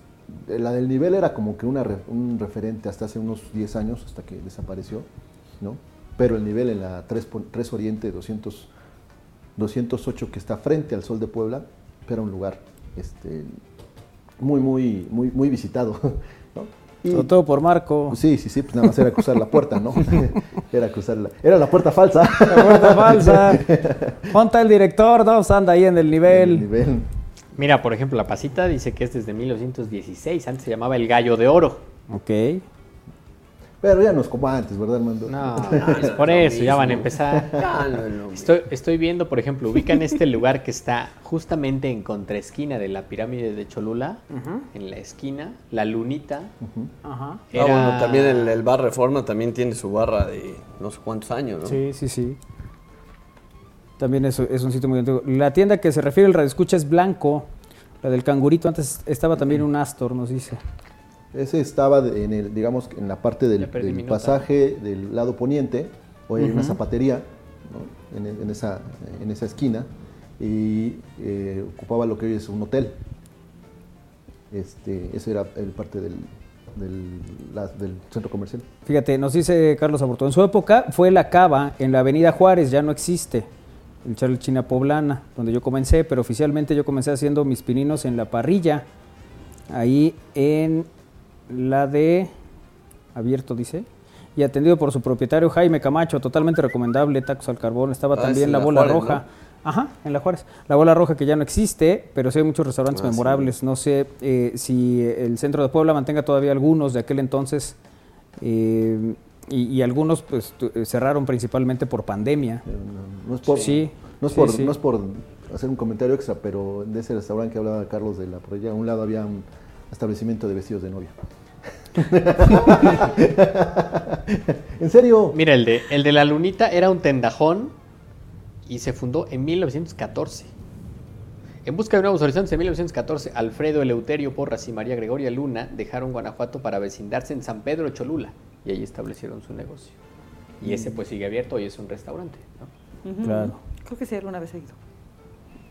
S2: eh, la del nivel era como que una un referente hasta hace unos 10 años, hasta que desapareció, ¿no? Pero el nivel en la 3, pon- 3 Oriente 200, 208 que está frente al Sol de Puebla, era un lugar este, muy, muy, muy, muy visitado, ¿no? Y-
S1: Sobre todo por Marco.
S2: Sí, sí, sí, pues nada más era cruzar la puerta, ¿no? era cruzar la... Era la puerta falsa.
S1: La puerta falsa. Ponta el director, no, anda ahí en el nivel.
S2: El nivel.
S3: Mira, por ejemplo, la pasita dice que es desde 1916. Antes se llamaba el Gallo de Oro.
S1: Ok.
S2: Pero ya no es como antes, ¿verdad, Armando?
S3: No, es por eso, ya van a empezar.
S6: No mismo.
S3: Estoy, estoy viendo, por ejemplo, ubican este lugar que está justamente en contraesquina de la pirámide de Cholula, en la esquina, la lunita.
S1: Ajá.
S6: Ah,
S3: Era-
S6: bueno, también el, el bar Reforma también tiene su barra de no sé cuántos años, ¿no?
S1: Sí, sí, sí. También es, es un sitio muy antiguo. La tienda que se refiere el radio escucha es Blanco. La del cangurito antes estaba también un Astor, nos dice.
S2: Ese estaba en el, digamos, en la parte del, pasaje del lado poniente, hoy hay una zapatería ¿no? en, en esa, en esa esquina, y eh, ocupaba lo que hoy es un hotel. Este, ese era el parte del, del, la- del centro comercial.
S1: Fíjate, nos dice Carlos Aburto. En su época fue la cava en la Avenida Juárez, ya no existe. El Charlie China Poblana, donde yo comencé, pero oficialmente yo comencé haciendo mis pininos en la parrilla. Ahí en la de. Abierto, dice. Y atendido por su propietario Jaime Camacho, totalmente recomendable. Tacos al carbón. Estaba
S6: Ah,
S1: también la
S6: la
S1: bola
S6: Juárez,
S1: roja. Ajá, en la Juárez. La bola roja que ya no existe, pero sí hay muchos restaurantes
S6: Ah, sí.
S1: memorables. No sé eh, si el centro de Puebla mantenga todavía algunos de aquel entonces. eh, y, y algunos pues eh, cerraron principalmente por pandemia.
S2: No, es por,
S1: Sí,
S2: no es por,
S1: sí.
S2: no es por hacer un comentario extra, pero de ese restaurante que hablaba Carlos de la proya, a un lado había un establecimiento de vestidos de novia. ¿En serio?
S3: Mira, el de, el de la lunita era un tendajón y se fundó en 1914. En busca de nuevos horizontes en 1914, Alfredo Eleuterio Porras y María Gregoria Luna dejaron Guanajuato para vecindarse en San Pedro Cholula y ahí establecieron su negocio. Y ese pues sigue abierto y es un restaurante. ¿no?
S1: Claro.
S4: Creo que sí, alguna vez he ido.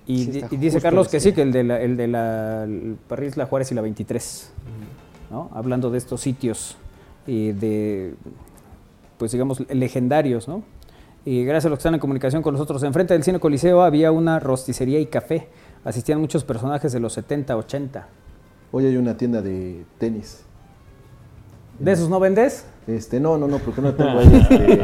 S1: Y,
S3: Sí,
S1: y dice Carlos que sí, que el de la, el de la el París, la Juárez y la 23. ¿no? Hablando de estos sitios eh, de, pues digamos, legendarios, ¿no? Y gracias a los que están en comunicación con nosotros, enfrente del Cine Coliseo había una rosticería y café. Asistían muchos personajes de los 70, 80.
S2: Hoy hay una tienda de tenis.
S1: ¿De esos no vendes?
S2: Este, no, no, no, porque no tengo ahí, este,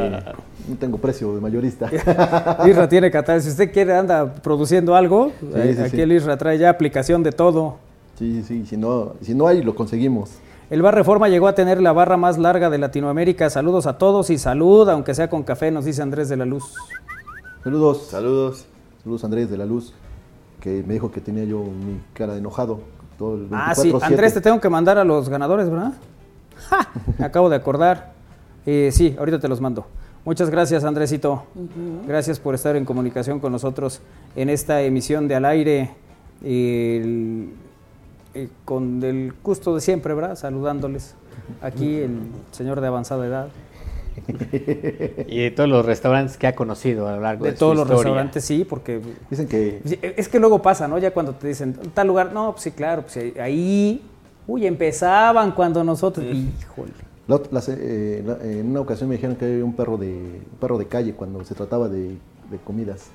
S2: no tengo precio de mayorista.
S1: Isra tiene catálogo. Si usted quiere, anda produciendo algo, ahí-
S2: sí,
S1: aquí
S2: sí.
S1: el Isra trae ya aplicación de todo.
S2: Sí, sí, si no, si no hay, lo conseguimos.
S1: El Bar Reforma llegó a tener la barra más larga de Latinoamérica. Saludos a todos y salud, aunque sea con café, nos dice Andrés de la Luz.
S2: Saludos.
S6: Saludos.
S2: Saludos Andrés de la Luz, que me dijo que tenía yo mi cara de enojado. Todo el
S1: Ah, sí,
S2: 24/7.
S1: Andrés, te tengo que mandar a los ganadores, ¿verdad? ¡Ja! Me acabo de acordar. Eh, sí, ahorita te los mando. Muchas gracias, Andresito. Gracias por estar en comunicación con nosotros en esta emisión de Al Aire. el- eh, con el gusto de siempre, ¿verdad? Saludándoles. Aquí el señor de avanzada edad.
S3: Y de todos los restaurantes que ha conocido a lo largo de,
S1: De
S3: su
S1: todos los
S3: historia.
S1: restaurantes, sí, porque
S2: Dicen que
S1: Es que luego pasa, ¿no? Ya cuando te dicen tal lugar, no, pues sí, claro, pues ahí, uy, empezaban cuando nosotros, híjole.
S2: la ot- las, eh, la- en una ocasión me dijeron que había un perro de un perro de calle cuando se trataba de, de comidas,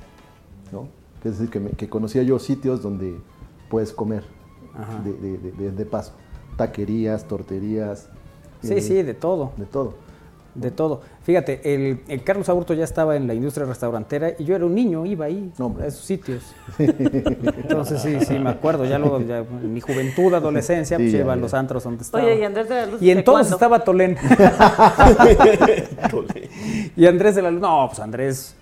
S2: ¿no? Es decir, que, me- que conocía yo sitios donde puedes comer
S1: Ajá.
S2: de, de- de- de- de paso. Taquerías, torterías.
S1: Sí,
S2: eh,
S1: sí, de todo.
S2: De todo.
S1: De todo. Fíjate, el, el Carlos Aburto ya estaba en la industria restaurantera y yo era un niño, iba ahí a esos sitios. Entonces sí, sí, me acuerdo. Ya luego, ya en mi juventud, adolescencia,
S4: Sí,
S1: pues iba a los antros donde estaba.
S4: Oye, y Andrés de la Luz.
S1: Y en
S4: ¿de
S1: todos
S4: cuándo?
S1: estaba Tolén. y Andrés de la Luz, no, pues Andrés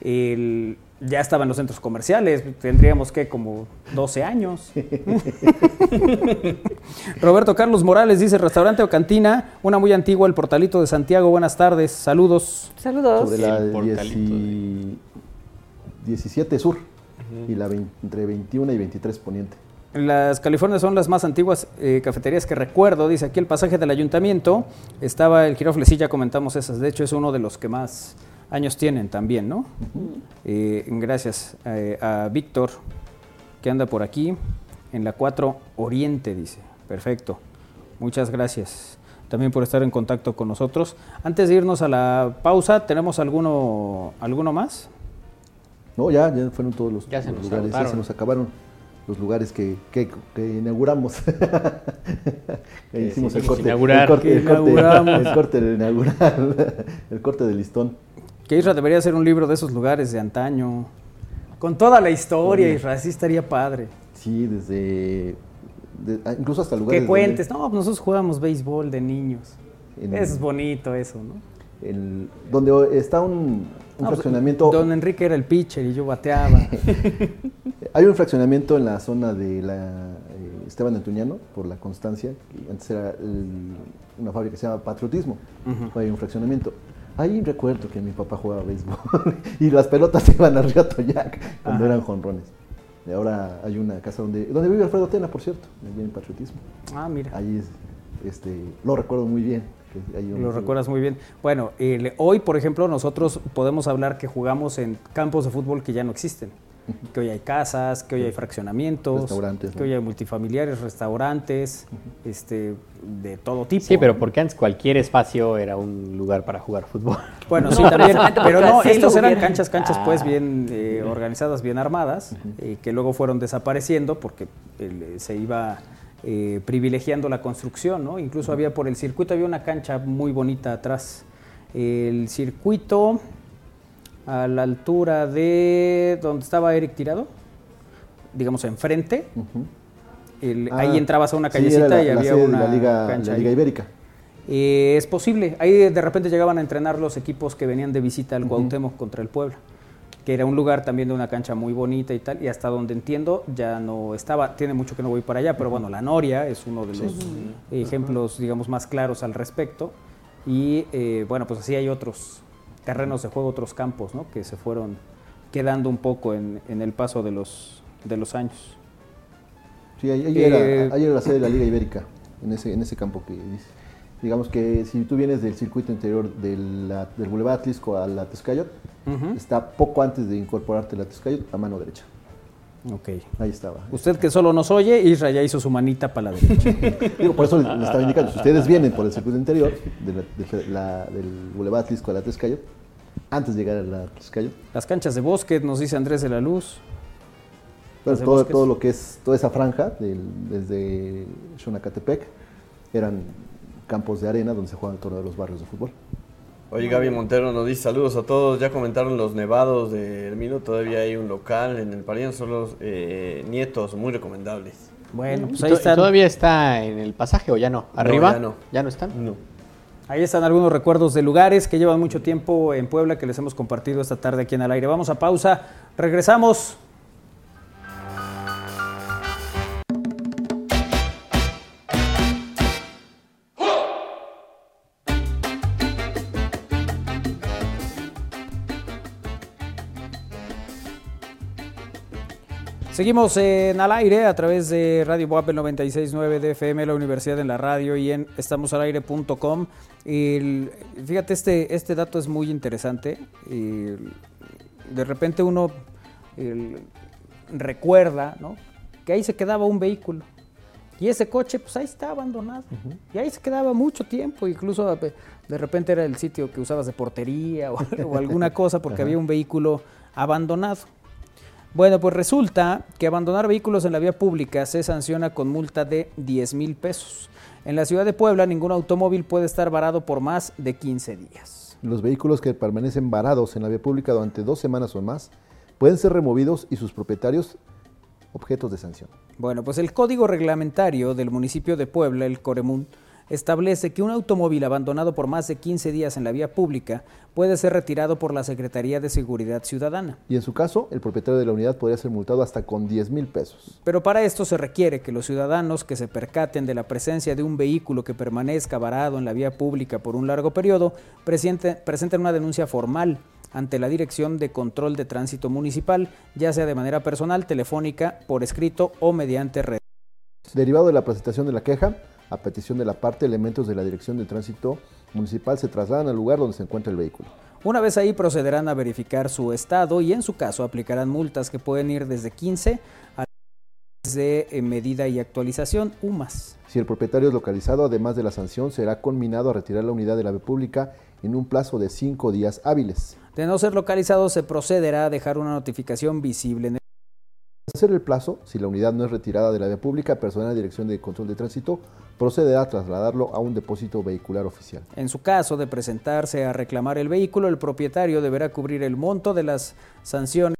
S1: el- ya estaba en los centros comerciales, tendríamos que como 12 años. Roberto Carlos Morales dice, restaurante o cantina, una muy antigua, el Portalito de Santiago, buenas tardes, saludos.
S4: Saludos.
S2: Sobre la dieci- 17 sur y la vein- entre 21 y 23 poniente.
S1: Las Californias son las más antiguas eh, cafeterías que recuerdo. Dice aquí el pasaje del ayuntamiento. Estaba el Girofle, sí, ya comentamos esas. De hecho, es uno de los que más años tienen también, ¿no? Eh, gracias eh, a Víctor, que anda por aquí, en la 4 Oriente, dice. Perfecto. Muchas gracias también por estar en contacto con nosotros. Antes de irnos a la pausa, ¿tenemos alguno, alguno más?
S2: No, ya, ya fueron todos los,
S3: Ya
S2: lugares, ya se nos acabaron los lugares que, que, que inauguramos. Que hicimos el corte,
S3: inaugurar.
S2: el corte, el corte-
S1: inauguramos.
S2: el corte del inaugural, el corte del listón.
S1: Que Isra debería hacer un libro de esos lugares de antaño. Con toda la historia. Isra, así estaría padre.
S2: Sí, desde de- ah, incluso hasta lugares
S1: Que cuentes, no, nosotros jugábamos béisbol de niños.
S2: En-
S1: Es bonito eso, ¿no?
S2: el- donde está un,
S1: pues,
S2: fraccionamiento.
S1: Don Enrique era el pitcher y yo bateaba.
S2: Hay un fraccionamiento en la zona de la eh, Esteban Antuñano, por la Constancia, que antes era el- una fábrica que se llama Patriotismo.
S1: Ujú.
S2: Hay un fraccionamiento. Ahí recuerdo que mi papá jugaba béisbol y las pelotas iban al río Toyac cuando
S1: Ajá.
S2: eran jonrones. Y ahora hay una casa donde, donde vive Alfredo Tena, por cierto, allí en Patriotismo.
S1: ah, mira.
S2: Ahí es, este, lo recuerdo muy bien.
S1: Lo recuerdas muy bien. Bueno, el- hoy, por ejemplo, nosotros podemos hablar que jugamos en campos de fútbol que ya no existen. Que hoy hay casas, que hoy hay fraccionamientos,
S2: Restaurantes,
S1: que
S2: ¿no?
S1: hoy hay multifamiliares, restaurantes, este, de todo tipo.
S3: Sí, pero porque antes cualquier espacio era un lugar para jugar fútbol.
S1: Bueno, sí,
S4: No,
S1: también. Pero no, estos eran canchas, canchas pues
S3: Ah.
S1: bien eh, organizadas, bien armadas, eh, que luego fueron desapareciendo porque el- se iba eh, privilegiando la construcción, ¿no? Incluso había por el circuito, había una cancha muy bonita atrás. El circuito a la altura de donde estaba Eric Tirado, digamos enfrente, el-
S2: Ah,
S1: ahí entrabas a una callecita
S2: la-
S1: y había una
S2: la Liga,
S1: cancha
S2: la. Liga Ibérica.
S1: Eh, es posible. Ahí de repente llegaban a entrenar los equipos que venían de visita al. Cuauhtémoc contra el Puebla, que era un lugar también de una cancha muy bonita y tal, y hasta donde entiendo ya no estaba, tiene mucho que no voy para allá, pero bueno, la Noria es uno de los ejemplos, digamos, más claros al respecto, y eh, bueno, pues así hay otros terrenos de juego, otros campos, ¿no? Que se fueron quedando un poco en, en el paso de los, de los años.
S2: Sí, ahí, ahí
S1: Eh,
S2: era, la sede de la Liga Ibérica, en ese, en ese campo que dice. Digamos que si tú vienes del circuito interior de la- del Boulevard Atlisco a la Tezcayot, está poco antes de incorporarte a la Tezcayot, a mano derecha.
S1: Ok.
S2: Ahí estaba.
S1: Usted que solo nos oye, Isra ya hizo su manita para la derecha.
S2: Digo, por eso le, le estaba indicando, si ustedes vienen por el circuito interior de la- de la- del Boulevard Atlisco a la Tezcayot, antes de llegar a la Tezcayot,
S1: Las canchas de bosque, nos dice Andrés de la Luz.
S2: Bueno,
S1: de
S2: todo,
S1: bosques.
S2: todo lo que es, toda esa franja, del- desde Xonacatepec, eran campos de arena donde se juegan todos los barrios de fútbol.
S6: Oye, Gaby Montero nos dice saludos a todos. Ya comentaron los nevados de Hermino. Todavía hay un local en el Parián. Son los eh, nietos muy recomendables.
S1: Bueno, pues
S3: ¿Y
S1: ahí están,
S3: ¿Todavía está en el pasaje o ya no?
S6: No,
S3: ¿Arriba?
S6: ya no.
S3: ¿Ya no están?
S6: No.
S1: Ahí están algunos recuerdos de lugares que llevan mucho tiempo en Puebla que les hemos compartido esta tarde aquí en el aire. Vamos a pausa, regresamos. Seguimos en al aire a través de Radio Boab el 96.9 de FM, la Universidad en la Radio y en estamosalaire.com. Fíjate, este, este dato es muy interesante. El- de repente uno el, recuerda ¿no? que ahí se quedaba un vehículo. Y ese coche, pues ahí está abandonado. Y ahí se quedaba mucho tiempo. Incluso eh, de repente era el sitio que usabas de portería o, o alguna cosa porque había un vehículo abandonado. Bueno, pues resulta que abandonar vehículos en la vía pública se sanciona con multa de 10 mil pesos. En la ciudad de Puebla, ningún automóvil puede estar varado por más de 15 días.
S2: Los vehículos que permanecen varados en la vía pública durante dos semanas o más pueden ser removidos y sus propietarios objetos de sanción.
S1: Bueno, pues el código reglamentario del municipio de Puebla, el Coremún, establece que un automóvil abandonado por más de 15 días en la vía pública puede ser retirado por la Secretaría de Seguridad Ciudadana.
S2: Y en su caso, el propietario de la unidad podría ser multado hasta con 10 mil pesos.
S1: Pero para esto se requiere que los ciudadanos que se percaten de la presencia de un vehículo que permanezca varado en la vía pública por un largo periodo presenten, una denuncia formal ante la Dirección de Control de Tránsito Municipal, ya sea de manera personal, telefónica, por escrito o mediante red.
S2: Derivado de la presentación de la queja, a petición de la parte, elementos de la Dirección de Tránsito Municipal se trasladan al lugar donde se encuentra el vehículo.
S1: Una vez ahí procederán a verificar su estado y en su caso aplicarán multas que pueden ir desde 15 a de eh, medida y actualización UMAS.
S2: Si el propietario es localizado, además de la sanción, será conminado a retirar la unidad de la vía pública en un plazo de cinco días hábiles.
S1: De no ser localizado, se procederá a dejar una notificación visible en el
S2: hacer el plazo, si la unidad no es retirada de la vía pública, personal de Dirección de Control de Tránsito procederá a trasladarlo a un depósito vehicular oficial.
S1: En su caso de presentarse a reclamar el vehículo, el propietario deberá cubrir el monto de las sanciones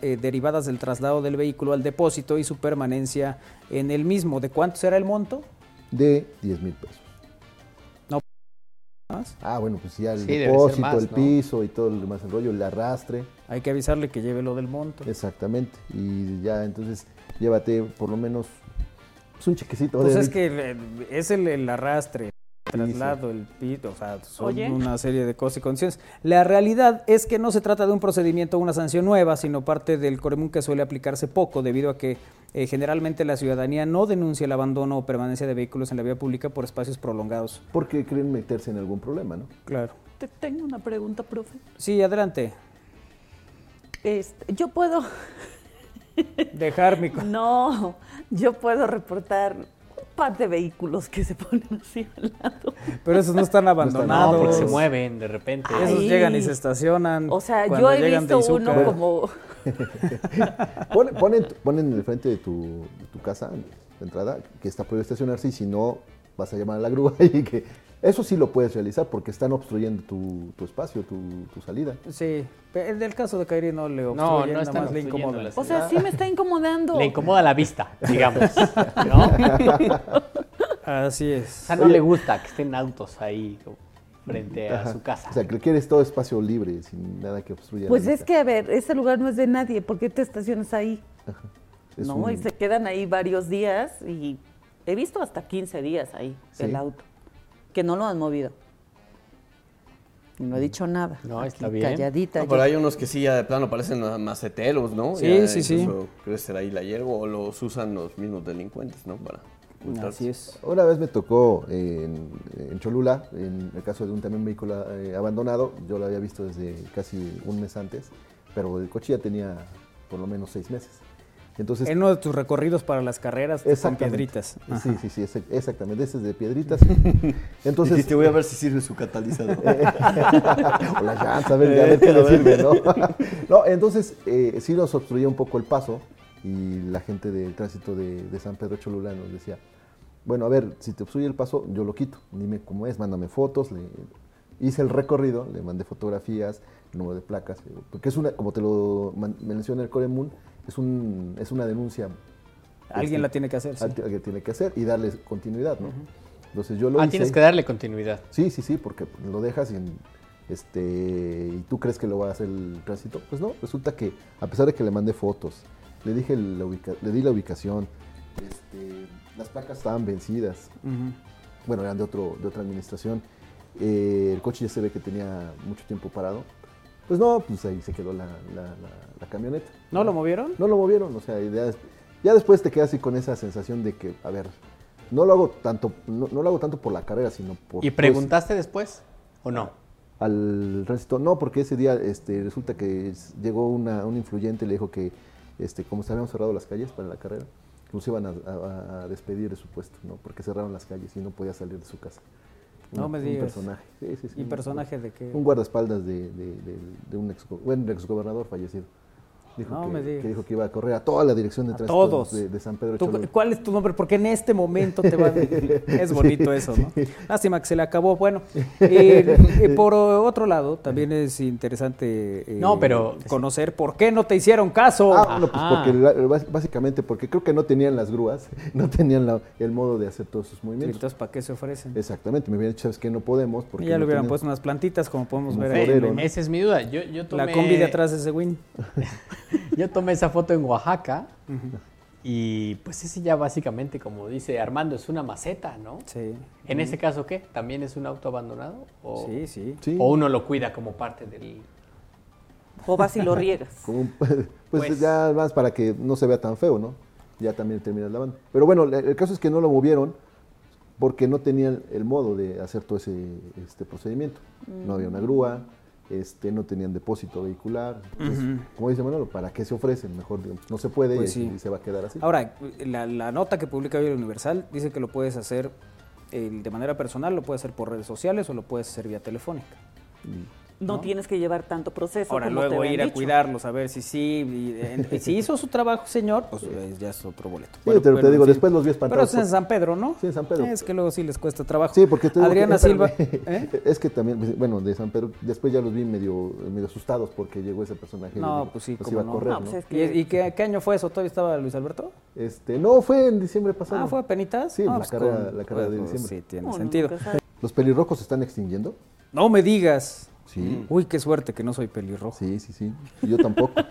S1: eh, derivadas del traslado del vehículo al depósito y su permanencia en el mismo. ¿De cuánto será el monto?
S2: De 10 mil pesos.
S1: No más.
S2: Ah, bueno, pues ya el
S3: Sí,
S2: depósito,
S3: más,
S2: el
S3: ¿no?
S2: piso y todo el demás el rollo, el arrastre.
S1: Hay que avisarle que lleve lo del monto.
S2: Exactamente. Y ya, entonces, llévate por lo menos pues, un chequecito.
S1: Pues
S2: de-
S1: es que el- es el, el arrastre, el traslado, el pito, o sea, son
S4: Oye.
S1: una serie de cosas y condiciones. La realidad es que no se trata de un procedimiento o una sanción nueva, sino parte del Coremún que suele aplicarse poco, debido a que eh, generalmente la ciudadanía no denuncia el abandono o permanencia de vehículos en la vía pública por espacios prolongados.
S2: Porque creen meterse en algún problema, ¿no?
S1: Claro.
S4: Te tengo una pregunta, profe.
S1: Sí, adelante.
S4: Este, yo puedo,
S1: Dejar mi...
S4: no, yo puedo reportar un par de vehículos que se ponen así al lado.
S1: Pero esos no están
S3: No,
S1: abandonados.
S3: porque se mueven de repente.
S1: Esos llegan y se estacionan.
S4: O sea, yo he visto uno como
S2: Ponen, ponen, ponen en el frente de tu, de tu casa, de entrada, que está prohibido estacionarse y si no, vas a llamar a la grúa y que eso sí lo puedes realizar porque están obstruyendo tu, tu espacio, tu, tu salida.
S1: Sí, en el caso de Kairi no le
S3: No,
S1: obstruyen,
S3: no
S1: nada
S3: están
S1: más le incomoda.
S3: la
S4: O sea, sí me está incomodando.
S3: Le incomoda la vista, digamos. ¿no? O
S1: Así es.
S3: sea, no le gusta que estén autos ahí frente a
S2: Ajá.
S3: su casa.
S2: O sea, que quieres todo espacio libre, sin nada que obstruya. la
S4: Pues es
S2: vista.
S4: que, a ver, ese lugar no es de nadie. ¿Por qué te estacionas ahí?
S2: Es
S4: no,
S2: un-
S4: y se quedan ahí varios días y he visto hasta 15 días ahí
S2: Sí.
S4: el auto, que no lo han movido. Y no he dicho nada.
S3: No,
S4: Aquí,
S3: está bien.
S4: Calladita.
S6: No, pero hay unos que sí ya de plano parecen ma- maceteros, ¿no?
S1: Sí,
S6: Ya
S1: sí, sí.
S6: incluso Crece ahí la hierba o los usan los mismos delincuentes, ¿no? Para.
S1: Así es.
S2: Una vez me tocó en, en Cholula, en el caso de un también vehículo eh, abandonado, yo lo había visto desde casi un mes antes, pero el coche ya tenía por lo menos seis meses. Entonces,
S1: En uno de tus recorridos para las carreras con piedritas.
S2: Sí, sí, sí, ese- exactamente, ese es de piedritas. Entonces,
S6: Dijiste, voy a ver si sirve su catalizador.
S2: o la llanta, a ver, a ver qué le sirve, ¿no? no, entonces eh, sí nos obstruía un poco el paso y la gente del tránsito de, de San Pedro Cholula nos decía, bueno, a ver, si te obstruye el paso, yo lo quito, dime cómo es, mándame fotos, le, hice el recorrido, le mandé fotografías, el número de placas, porque es una, como te lo menciona el Coremun, es, un, es una denuncia.
S1: Alguien
S2: este,
S1: la tiene que hacer, sí.
S2: Alguien tiene que hacer y darle continuidad, ¿no? Entonces yo lo
S3: Ah,
S2: hice.
S3: tienes que darle continuidad.
S2: Sí, sí, sí, porque lo dejas y, en- este, y tú crees que lo va a hacer el tránsito. Pues no, resulta que a pesar de que le mandé fotos, le, dije la ubica- le di la ubicación, este, las placas estaban vencidas, bueno, eran de, otro, de otra administración, eh, el coche ya se ve que tenía mucho tiempo parado. Pues no, pues ahí se quedó la, la- la- la camioneta.
S1: ¿No lo movieron?
S2: No lo movieron, o sea, ya, ya después te quedas así con esa sensación de que, a ver, no lo hago tanto, no, no lo hago tanto por la carrera, sino por...
S3: ¿Y
S2: pues,
S3: preguntaste después o no?
S2: al tránsito. No, porque ese día este, resulta que llegó una, un influyente y le dijo que, este, como se habían cerrado las calles para la carrera, nos iban a, a- a despedir de su puesto, ¿no? Porque cerraron las calles y no podía salir de su casa.
S1: No
S2: Un-
S1: me
S2: Un
S1: digas.
S2: personaje. Sí, sí, sí,
S1: ¿Y
S2: un-
S1: personaje de qué?
S2: Un guardaespaldas de, de- de- de un ex, bueno, exgobernador fallecido. Dijo
S1: No
S2: que,
S1: me digas.
S2: que dijo que iba a correr a toda la dirección de tránsito
S1: todos.
S2: de, de San Pedro Cholula.
S1: ¿Cuál es tu nombre? Porque en este momento te van... Es bonito eso, ¿no? Lástima que se le acabó. Bueno, eh, eh, por otro lado, también es interesante eh,
S3: No, pero-
S1: conocer por qué no te hicieron caso.
S2: Ah, bueno, pues porque básicamente porque creo que no tenían las grúas, no tenían la- el modo de hacer todos sus movimientos.
S1: Entonces, ¿para qué se ofrecen?
S2: Exactamente, me hubieran dicho, es que no podemos. Porque
S1: Y ya le
S2: no
S1: hubieran
S2: tenemos-
S1: puesto unas plantitas, como podemos
S2: Como
S1: ver ahí.
S2: ¿no?
S3: Esa es mi duda. Yo, yo tomé,
S1: La combi de atrás de ese win.
S3: Yo tomé esa foto en Oaxaca y pues ese ya básicamente, como dice Armando, es una maceta, ¿no?
S1: Sí.
S3: En ese caso, ¿qué? ¿También es un auto abandonado? ¿O,
S1: Sí, sí.
S2: Sí,
S3: o uno lo cuida como parte del...
S4: O vas y lo riegas.
S2: como un- pues,
S3: Pues-
S2: ya más para que no se vea tan feo, ¿no? Ya también terminas lavando. Pero bueno, el, el caso es que no lo movieron porque no tenían el modo de hacer todo ese este procedimiento. No había una grúa, este, no tenían depósito vehicular. Entonces, Como dice Manolo, ¿para qué se ofrecen? Mejor no se puede
S1: Pues
S2: y,
S1: sí.
S2: y se va a quedar así.
S1: Ahora, la, la nota que publica hoy el Universal dice que lo puedes hacer eh, de manera personal, lo puedes hacer por redes sociales o lo puedes hacer vía telefónica.
S4: No,
S1: ¿No?
S4: tienes que llevar tanto proceso.
S1: Ahora,
S4: como te
S1: luego
S4: habían
S1: ir a
S4: dicho.
S1: cuidarlos, a ver si sí. y, y si hizo su trabajo, señor, pues ya es otro boleto.
S2: Sí, te, te
S1: pero,
S2: digo,
S1: en fin.
S2: después los vi
S1: Pero
S2: espantados.
S1: es en San Pedro, ¿no?
S2: Sí, en San Pedro.
S1: Es que luego sí les cuesta trabajo.
S2: Sí, porque te digo que-
S1: Adriana Silva. ¿eh?
S2: Es que también, bueno, de San Pedro, después ya los vi medio, medio asustados porque llegó ese personaje. y
S1: No,
S2: digo,
S1: pues sí,
S2: a
S1: no.
S2: correr,
S4: No,
S2: ¿no?
S4: pues es
S1: ¿Y,
S4: que-
S1: y qué, qué año fue eso? ¿Todavía estaba Luis Alberto?
S2: Este, no, fue en diciembre pasado.
S1: Ah, ¿fue a penitas?
S2: Sí,
S1: No,
S2: la
S1: pues
S2: carrera-
S1: con-
S2: la carrera de
S1: pues,
S2: diciembre.
S1: Sí, tiene sentido.
S2: ¿Los pelirrojos se están extinguiendo?
S1: No me digas.
S2: Sí.
S1: Uy, qué suerte que no soy pelirrojo.
S2: Sí, sí, sí. Yo tampoco.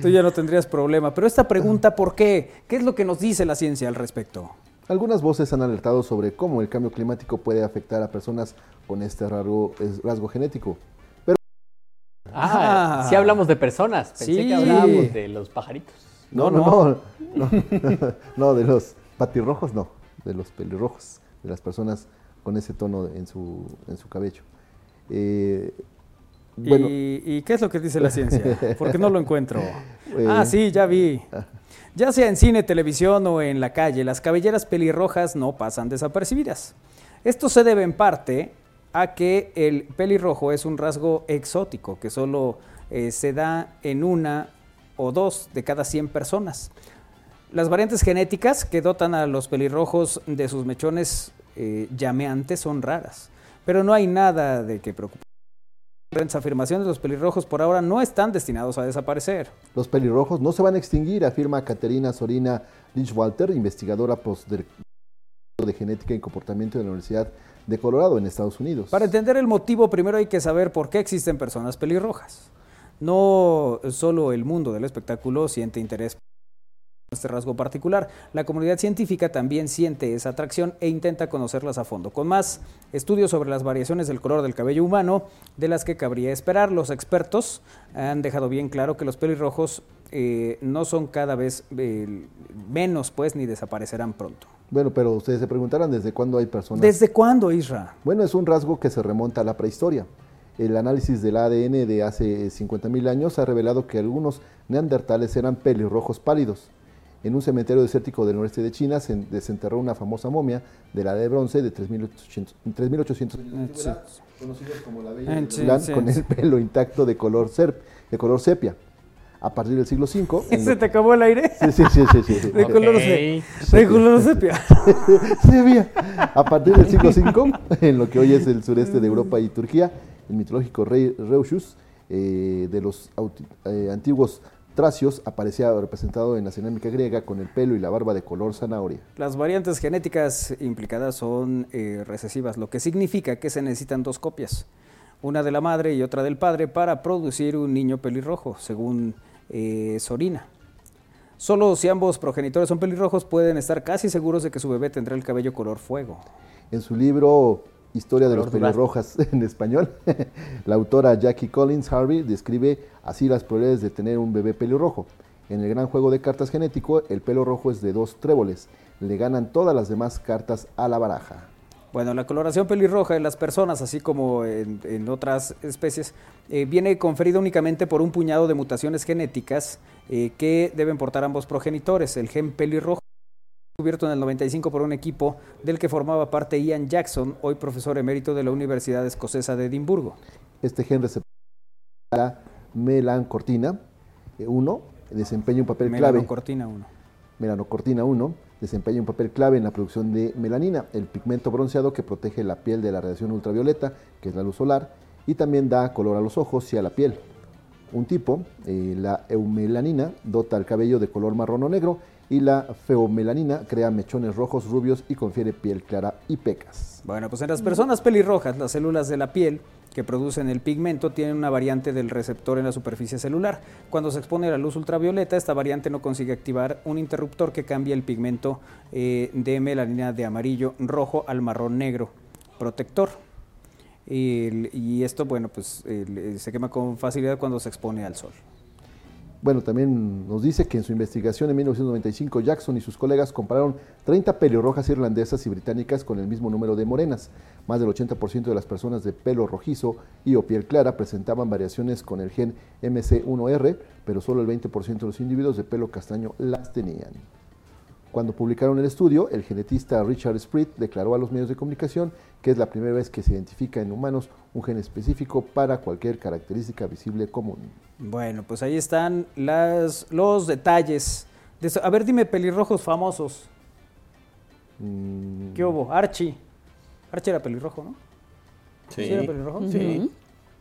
S1: Tú ya no tendrías problema. Pero esta pregunta, ¿por qué? ¿Qué es lo que nos dice la ciencia al respecto?
S2: Algunas voces han alertado sobre cómo el cambio climático puede afectar a personas con este rasgo, genético.
S3: Ah,
S1: Ah.
S3: sí hablamos de personas. Pensé
S1: Sí.
S3: que hablábamos de los pajaritos.
S2: No,
S1: No,
S2: no, no. No, no, de los patirrojos no, de los pelirrojos, de las personas con ese tono en su, en su cabello. Eh, bueno,
S1: ¿Y, y qué es lo que dice la ciencia? Porque no lo encuentro.
S2: Eh.
S1: ah, sí, ya vi. Ya sea en cine, televisión o en la calle, las cabelleras pelirrojas no pasan desapercibidas. Esto se debe en parte a que el pelirrojo es un rasgo exótico que solo eh, se da en una o dos de cada 100 personas. Las variantes genéticas que dotan a los pelirrojos de sus mechones eh, llameantes son raras, pero no hay nada de que preocupar. Las afirmaciones de los pelirrojos por ahora no están destinados a desaparecer.
S2: los pelirrojos no se van a extinguir, afirma Caterina Sorina Lichwalter, investigadora postdoctoral de genética y comportamiento de la Universidad de Colorado en Estados Unidos.
S1: Para entender el motivo, primero hay que saber por qué existen personas pelirrojas. No solo el mundo del espectáculo siente interés por este rasgo particular, la comunidad científica también siente esa atracción e intenta conocerlas a fondo, con más estudios sobre las variaciones del color del cabello humano de las que cabría esperar. Los expertos han dejado bien claro que los pelirrojos eh, no son cada vez eh, menos, pues, ni desaparecerán pronto.
S2: Bueno, pero ustedes se preguntarán desde cuándo hay personas.
S1: ¿Desde cuándo, Isra?
S2: Bueno, es un rasgo que se remonta a la prehistoria. El análisis del ADN de hace 50.000 años ha revelado que algunos neandertales eran pelirrojos pálidos. En un cementerio desértico del noreste de China se desenterró una famosa momia de la edad de bronce de 3.800 3.800 años de conocidos como la Bella de Milán,
S1: sí,
S2: con el pelo intacto de color, serp- de color sepia. A partir del siglo V...
S1: ¿Se
S2: lo-
S1: te acabó el aire?
S2: Sí, sí, sí, sí, sí, sí.
S1: De color, se- de color sepia.
S2: Sepia. A partir del siglo V, en lo que hoy es el sureste de Europa y Turquía, el mitológico rey Reusus eh, de los auti- eh, antiguos tracios aparecía representado en la cerámica griega con el pelo y la barba de color zanahoria.
S1: Las variantes genéticas implicadas son eh, recesivas, lo que significa que se necesitan dos copias, una de la madre y otra del padre, para producir un niño pelirrojo, según eh, Sorina. Solo si ambos progenitores son pelirrojos pueden estar casi seguros de que su bebé tendrá el cabello color fuego.
S2: En su libro Historia de los pelirrojas en español, la autora Jackie Collins Harvey describe así las probabilidades de tener un bebé pelirrojo. En el gran juego de cartas genético, el pelo rojo es de dos tréboles. Le ganan todas las demás cartas a la baraja.
S1: Bueno, la coloración pelirroja en las personas, así como en, en otras especies, eh, viene conferida únicamente por un puñado de mutaciones genéticas eh, que deben portar ambos progenitores. El gen pelirrojo descubierto en el 95 por un equipo del que formaba parte Ian Jackson, hoy profesor emérito de la Universidad Escocesa de Edimburgo.
S2: Este gen receptor melancortina 1 desempeña un papel clave.
S1: Melanocortina 1.
S2: Melanocortina 1 desempeña un papel clave en la producción de melanina, el pigmento bronceado que protege la piel de la radiación ultravioleta, que es la luz solar, y también da color a los ojos y a la piel. Un tipo, eh, la eumelanina, dota al cabello de color marrón o negro y la feomelanina crea mechones rojos, rubios y confiere piel clara y pecas.
S1: Bueno, pues en las personas pelirrojas, las células de la piel que producen el pigmento tienen una variante del receptor en la superficie celular. Cuando se expone a la luz ultravioleta, esta variante no consigue activar un interruptor que cambia el pigmento eh, de melanina de amarillo rojo al marrón negro protector. Y esto, bueno, pues eh, se quema con facilidad cuando se expone al sol.
S2: Bueno, también nos dice que en su investigación en 1995 Jackson y sus colegas compararon 30 pelirrojas irlandesas y británicas con el mismo número de morenas. Más del 80% de las personas de pelo rojizo y o piel clara presentaban variaciones con el gen MC1R, pero solo el 20% de los individuos de pelo castaño las tenían. Cuando publicaron el estudio, el genetista Richard Spread declaró a los medios de comunicación que es la primera vez que se identifica en humanos un gen específico para cualquier característica visible común.
S1: Bueno, pues ahí están las, los detalles. de eso. A ver, dime pelirrojos famosos.
S2: Mm,
S1: ¿Qué hubo? Archie. Archie era pelirrojo, ¿no?
S6: Sí.
S1: ¿Sí era pelirrojo?
S6: Sí.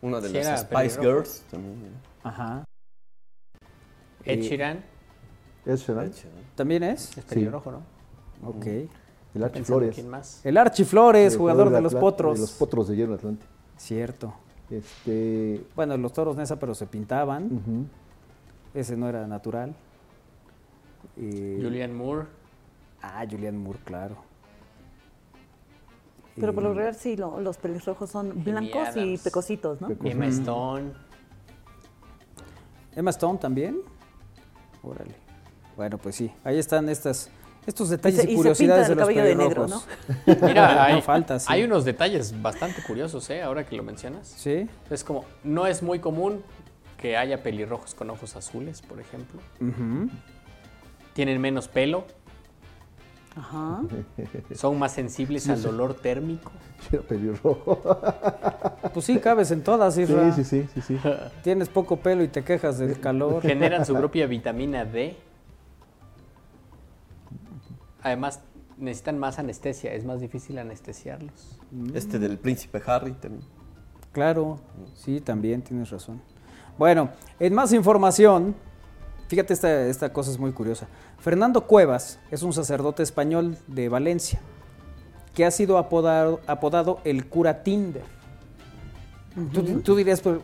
S6: Una de
S3: Sí,
S6: las Spice
S3: pelirrojo.
S6: Girls también.
S1: Ajá.
S3: Ed
S1: Eh,
S3: Sheeran
S2: ¿Es Sheeran?
S1: ¿También es?
S3: es pelirrojo, ¿no?
S1: Ok.
S2: El Archie
S3: Pensando
S2: Flores.
S3: quién más.
S1: El Archie Flores,
S2: el
S1: jugador de los potros.
S2: De los potros de hierro Atlante.
S1: Cierto.
S2: Este,
S1: Bueno, los toros Nesa, pero se pintaban. Ese no era natural. Y-
S3: Julian Moore.
S1: Ah, Julian Moore, claro.
S4: Pero por lo
S1: Y-
S4: regular sí, lo- los pelirrojos son blancos y
S3: Adams.
S4: pecositos, ¿no?
S2: Peco-
S3: Emma Stone.
S1: Emma Stone también. Órale. Bueno, pues sí. Ahí están estas, estos detalles
S4: Y se-
S1: y,
S4: y se
S1: curiosidades de los
S4: cabello de negro,
S1: pelirrojos.
S3: Mira, hay,
S1: No falta, sí.
S3: hay unos detalles bastante curiosos, ¿eh? Ahora que lo mencionas.
S1: Sí.
S3: Es como, no es muy común que haya pelirrojos con ojos azules, por ejemplo.
S1: Ujú.
S3: Tienen menos pelo,
S4: Ajá.
S3: son más sensibles al dolor térmico.
S2: Era pelirrojo.
S1: Pues sí, cabes en todas,
S2: Sí,
S1: Isra.
S2: sí, sí, sí, sí.
S1: Tienes poco pelo y te quejas del calor.
S3: Generan su propia vitamina D. Además, necesitan más anestesia, es más difícil anestesiarlos.
S6: Este del príncipe Harry también.
S1: Claro, sí, también tienes razón. Bueno, en más información, fíjate, esta, esta cosa es muy curiosa. Fernando Cuevas es un sacerdote español de Valencia que ha sido apodado, apodado el cura Tinder. tú, tú dirías, pero,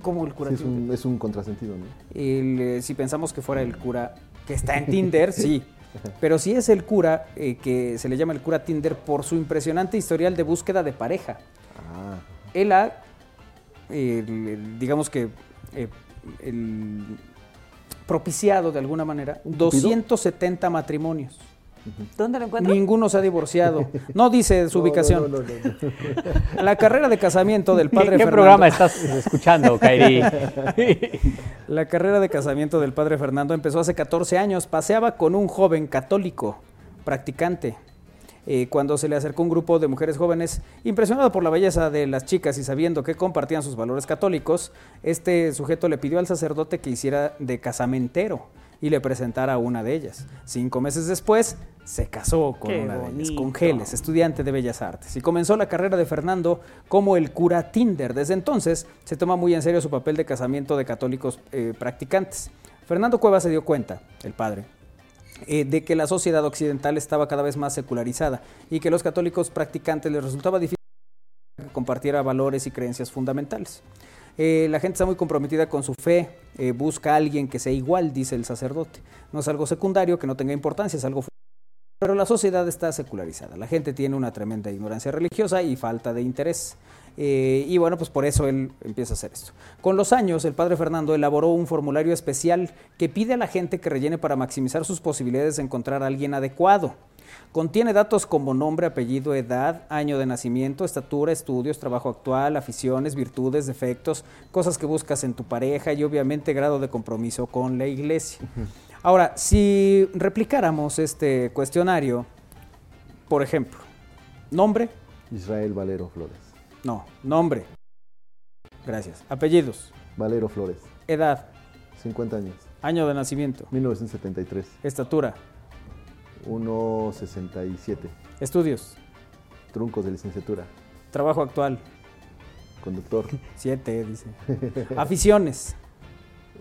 S1: ¿cómo el cura
S2: Sí, es,
S1: Tinder?
S2: un, es un contrasentido, ¿no?
S1: El, eh, si pensamos que fuera el cura que está en Tinder, sí. Pero sí es el cura eh, que se le llama el cura Tinder por su impresionante historial de búsqueda de pareja.
S2: Ah,
S1: Él ha, eh, digamos que, eh, el- propiciado de alguna manera
S2: ¿Un cupido?
S1: 270 matrimonios.
S4: ¿Dónde lo encuentran?
S1: Ninguno se ha divorciado. No dice su
S2: no,
S1: ubicación.
S2: no, no, no.
S1: La carrera de casamiento del padre
S3: ¿Qué, qué
S1: Fernando.
S3: programa estás escuchando, Kairi?
S1: La carrera de casamiento del padre Fernando empezó hace 14 años. Paseaba con un joven católico, practicante. Eh, cuando se le acercó un grupo de mujeres jóvenes, impresionado por la belleza de las chicas y sabiendo que compartían sus valores católicos, este sujeto le pidió al sacerdote que hiciera de casamentero y le presentara a una de ellas. Cinco meses después, se casó con
S4: Qué
S1: una de ellas, con
S4: bonito.
S1: Geles, estudiante de Bellas Artes, y comenzó la carrera de Fernando como el cura Tinder. Desde entonces, se toma muy en serio su papel de casamiento de católicos eh, practicantes. Fernando Cuevas se dio cuenta, el padre, eh, de que la sociedad occidental estaba cada vez más secularizada y que los católicos practicantes les resultaba difícil que compartiera valores y creencias fundamentales. Eh, la gente está muy comprometida con su fe, eh, busca a alguien que sea igual, dice el sacerdote. No es algo secundario, que no tenga importancia, es algo... Pero la sociedad está secularizada, la gente tiene una tremenda ignorancia religiosa y falta de interés. Eh, y bueno, pues por eso él empieza a hacer esto. Con los años, el padre Fernando elaboró un formulario especial que pide a la gente que rellene para maximizar sus posibilidades de encontrar a alguien adecuado. Contiene datos como nombre, apellido, edad, año de nacimiento, estatura, estudios, trabajo actual, aficiones, virtudes, defectos, cosas que buscas en tu pareja y obviamente grado de compromiso con la iglesia. Ahora, si replicáramos este cuestionario, por ejemplo, nombre,
S2: Israel Valero Flores.
S1: no, nombre. Gracias. Apellidos.
S2: Valero Flores.
S1: Edad,
S2: 50 años.
S1: año de nacimiento,
S2: 1973.
S1: estatura,
S2: 1.67.
S1: estudios,
S2: Truncos de licenciatura.
S1: trabajo actual,
S2: Conductor.
S1: 7, dice. Aficiones,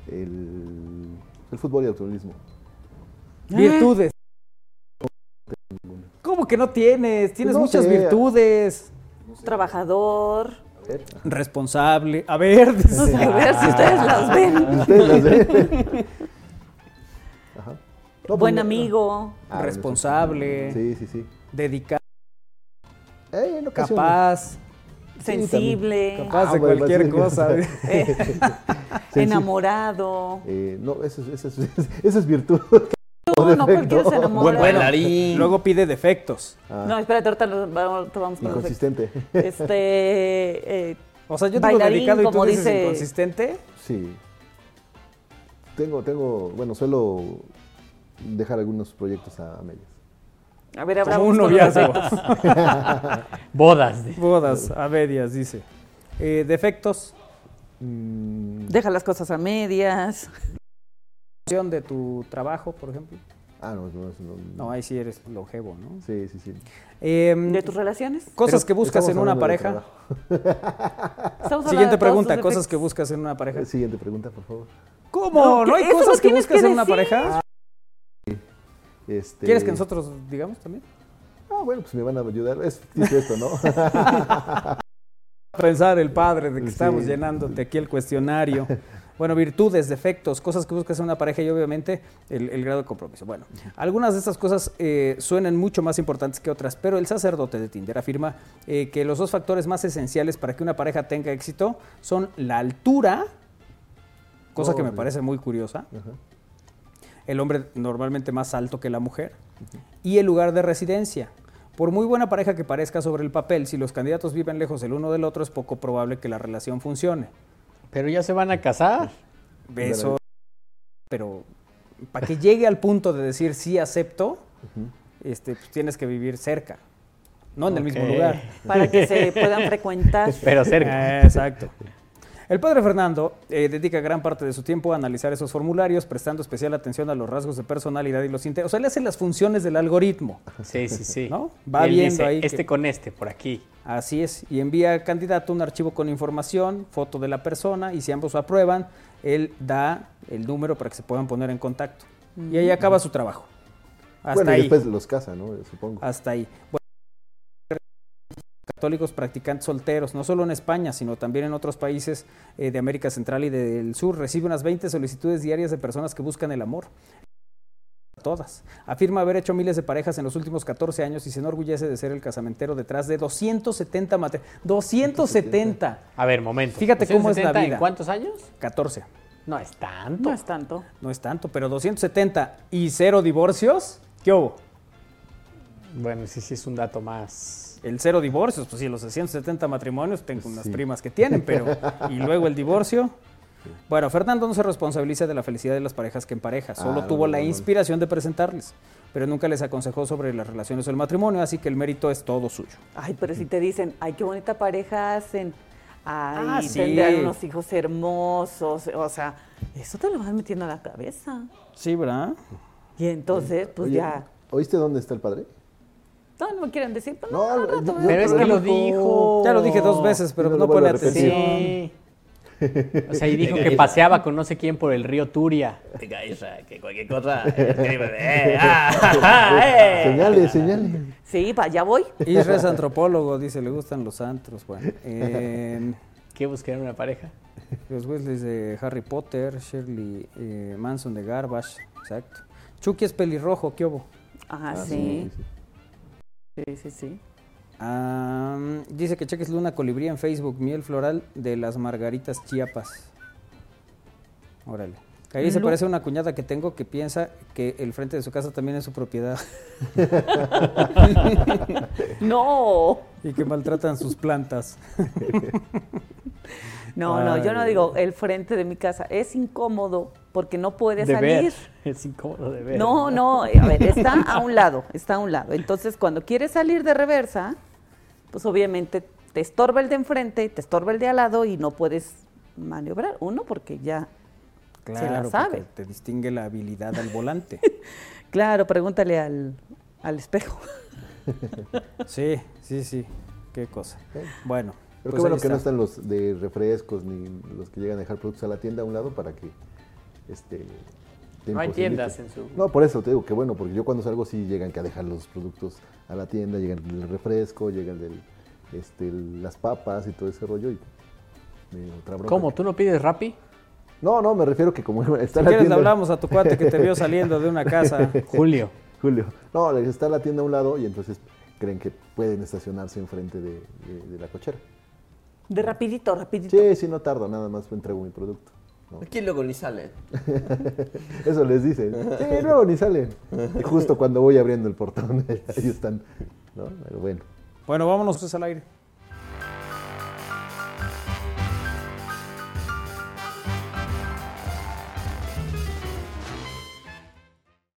S2: El, el fútbol y automovilismo.
S1: virtudes. ¿Cómo que no tienes? Tienes
S2: No
S1: muchas
S2: sé.
S1: virtudes.
S4: Trabajador.
S1: Responsable. A ver, dice.
S4: No sé, a ver si ustedes las ven.
S2: Ustedes las ven.
S4: Buen amigo.
S2: Ah, bueno,
S1: responsable,
S2: Sí, sí, sí.
S1: dedicado,
S2: Eh,
S1: capaz,
S4: Sensible.
S1: capaz de
S2: bueno,
S1: cualquier
S2: sí.
S1: cosa.
S4: Enamorado.
S2: Eh, no, eso, es- eso, es- eso es virtud.
S4: No, cualquiera se enamora.
S6: Buen bailarín.
S1: Luego pide defectos.
S2: Ah,
S4: No, espérate, ahorita lo- vamos vamos los
S2: inconsistente.
S4: Este. eh,
S1: O sea, yo digo
S4: Bailarín,
S1: dedicado y tú dices
S4: dice-
S1: inconsistente.
S2: Sí. Tengo, tengo, bueno, suelo dejar algunos proyectos a, a medias.
S4: a ver, habrá
S1: Como un noviazgo.
S3: Bodas.
S1: Bodas, a medias, dice. Eh, defectos,
S2: Mm,
S4: Deja las cosas a medias.
S1: de tu trabajo, por ejemplo.
S2: ah, no, no, no,
S1: No, ahí sí eres longevo, ¿no?
S2: Sí, sí, sí.
S1: Em,
S4: ¿De tus relaciones?
S1: cosas
S2: Pero
S1: que buscas en una pareja. Siguiente
S4: todos
S1: pregunta, cosas que buscas en una pareja.
S2: Siguiente pregunta, por favor.
S1: ¿Cómo?
S4: No,
S1: ¿No,
S4: que
S1: hay cosas que buscas
S4: que
S1: en una pareja?
S2: Este,
S1: ¿Quieres que nosotros digamos también?
S2: Ah, bueno, pues me van a ayudar. Es esto, ¿no?
S1: Pensar el padre de que
S2: Sí.
S1: estamos llenándote aquí el cuestionario. Bueno, virtudes, defectos, cosas que buscas en una pareja y obviamente el, el grado de compromiso. Bueno, algunas de estas cosas eh, suenan mucho más importantes que otras, pero el sacerdote de Tinder afirma eh, que los dos factores más esenciales para que una pareja tenga éxito son la altura, cosa que me
S2: Oh,
S1: parece muy curiosa,
S2: Ajá.
S1: El hombre normalmente más alto que la mujer, y el lugar de residencia. Por muy buena pareja que parezca sobre el papel, si los candidatos viven lejos el uno del otro, es poco probable que la relación funcione.
S3: Pero ya se van a casar.
S1: Eso, pero para que llegue al punto de decir sí acepto, este, pues tienes que vivir cerca, no en el mismo lugar.
S4: Para que se puedan frecuentar.
S3: Pero cerca.
S1: Eh, Exacto. El padre Fernando eh, dedica gran parte de su tiempo a analizar esos formularios, prestando especial atención a los rasgos de personalidad y los intereses. O sea, él hace las funciones del algoritmo.
S3: Sí, sí, sí.
S1: ¿No? Va
S3: Y él
S1: viendo
S3: dice,
S1: ahí que-
S3: Este con este, por aquí.
S1: Así es, y envía al candidato un archivo con información, foto de la persona, y si ambos aprueban, él da el número para que se puedan poner en contacto. Y ahí acaba su trabajo. Hasta
S2: bueno, y
S1: ahí.
S2: después los casa, ¿no? Supongo.
S1: Hasta ahí. Bueno, católicos practicantes solteros, no solo en España, sino también en otros países eh, de América Central y del Sur, recibe unas 20 solicitudes diarias de personas que buscan el amor. Todas. Afirma haber hecho miles de parejas en los últimos 14 años y se enorgullece de ser el casamentero detrás de 270 matrimonios. 270.
S3: A ver, momento.
S1: Fíjate cómo es la
S3: 270
S1: vida.
S3: ¿En cuántos años?
S1: 14.
S3: No es tanto.
S4: No es tanto.
S1: No es tanto, pero 270 y cero divorcios. ¿Qué hubo?
S3: Bueno, sí, sí es un dato más.
S1: El cero divorcios, pues sí, los 670 matrimonios, tengo unas primas que tienen, pero. Y luego el divorcio. Bueno, Fernando no se responsabiliza de la felicidad de las parejas que empareja, solo
S2: Ah,
S1: tuvo
S2: no,
S1: la
S2: no, no.
S1: inspiración de presentarles, pero nunca les aconsejó sobre las relaciones o el matrimonio, así que el mérito es todo suyo.
S4: Ay, pero si te dicen, ay, qué bonita pareja hacen. Ay,
S1: Ah, sí.
S4: tendrán unos hijos hermosos. O sea, eso te lo vas metiendo a la cabeza.
S1: Sí, ¿verdad?
S4: Y entonces, pues
S2: Oye,
S4: ya.
S2: ¿Oíste dónde está el padre?
S4: No, no me quieren decir, pero
S2: No,
S4: no, al rato,
S2: yo-.
S3: Pero es que lo dijo.
S1: Ya lo dije dos veces, pero
S2: no
S1: no, pone atención.
S3: Sí. O sea, y dijo que paseaba con no sé quién por el río Turia.
S6: Que cualquier cosa. Eh, ah, ah, ah, eh.
S2: Señale, señale.
S4: Sí, va, ya voy.
S1: Isra es antropólogo, dice, le gustan los antros. Bueno, eh,
S3: ¿Qué buscar en una pareja?
S1: los Weasleys de Harry Potter, Shirley eh, Manson de Garbage, exacto. Chucky es pelirrojo, ¿qué hubo?
S4: Ajá,
S2: Ah,
S4: sí.
S2: sí,
S4: Sí, sí, sí.
S1: Ah, dice que cheques Luna Colibrí en Facebook, miel floral de las margaritas Chiapas. Órale. Ahí se parece a una cuñada que tengo que piensa que el frente de su casa también es su propiedad
S4: No.
S1: y que maltratan sus plantas.
S4: No, no, yo no digo el frente de mi casa. Es incómodo porque no puede
S3: De
S4: salir.
S3: ver. Es incómodo de ver.
S4: No, no, a ver, está a un lado, está a un lado. Entonces, cuando quieres salir de reversa, pues obviamente te estorba el de enfrente, te estorba el de al lado y no puedes maniobrar. Uno, porque ya
S1: Claro,
S4: se la sabe.
S1: te distingue la habilidad al volante.
S4: Claro, pregúntale al, al espejo.
S1: sí, sí, sí. Qué cosa. Bueno.
S2: Pero
S1: pues
S2: qué bueno que no
S1: está.
S2: están los de refrescos ni los que llegan a dejar productos a la tienda a un lado para que este te
S3: No hay tiendas en su-
S2: No, por eso te digo que bueno, porque yo cuando salgo sí llegan que a dejar los productos a la tienda, llegan el refresco, llegan del, este, el- las papas y todo ese rollo y otra.
S3: ¿Cómo? ¿Tú no pides Rappi?
S2: No, no, me refiero que como está
S1: Si
S2: la
S1: quieres, le
S2: tienda.
S1: hablamos a tu cuate que te vio saliendo de una casa.
S3: Julio.
S2: Julio. No, está la tienda a un lado y entonces creen que pueden estacionarse enfrente de, de- de la cochera.
S4: De rapidito, rapidito.
S2: Sí, sí, no tardo, nada más entrego mi producto. ¿no?
S6: Aquí luego ni sale.
S2: Eso les dicen. Sí, luego ni salen. Y justo cuando voy abriendo el portón, ahí están. ¿no? Pero bueno.
S1: Bueno, vámonos pues al aire.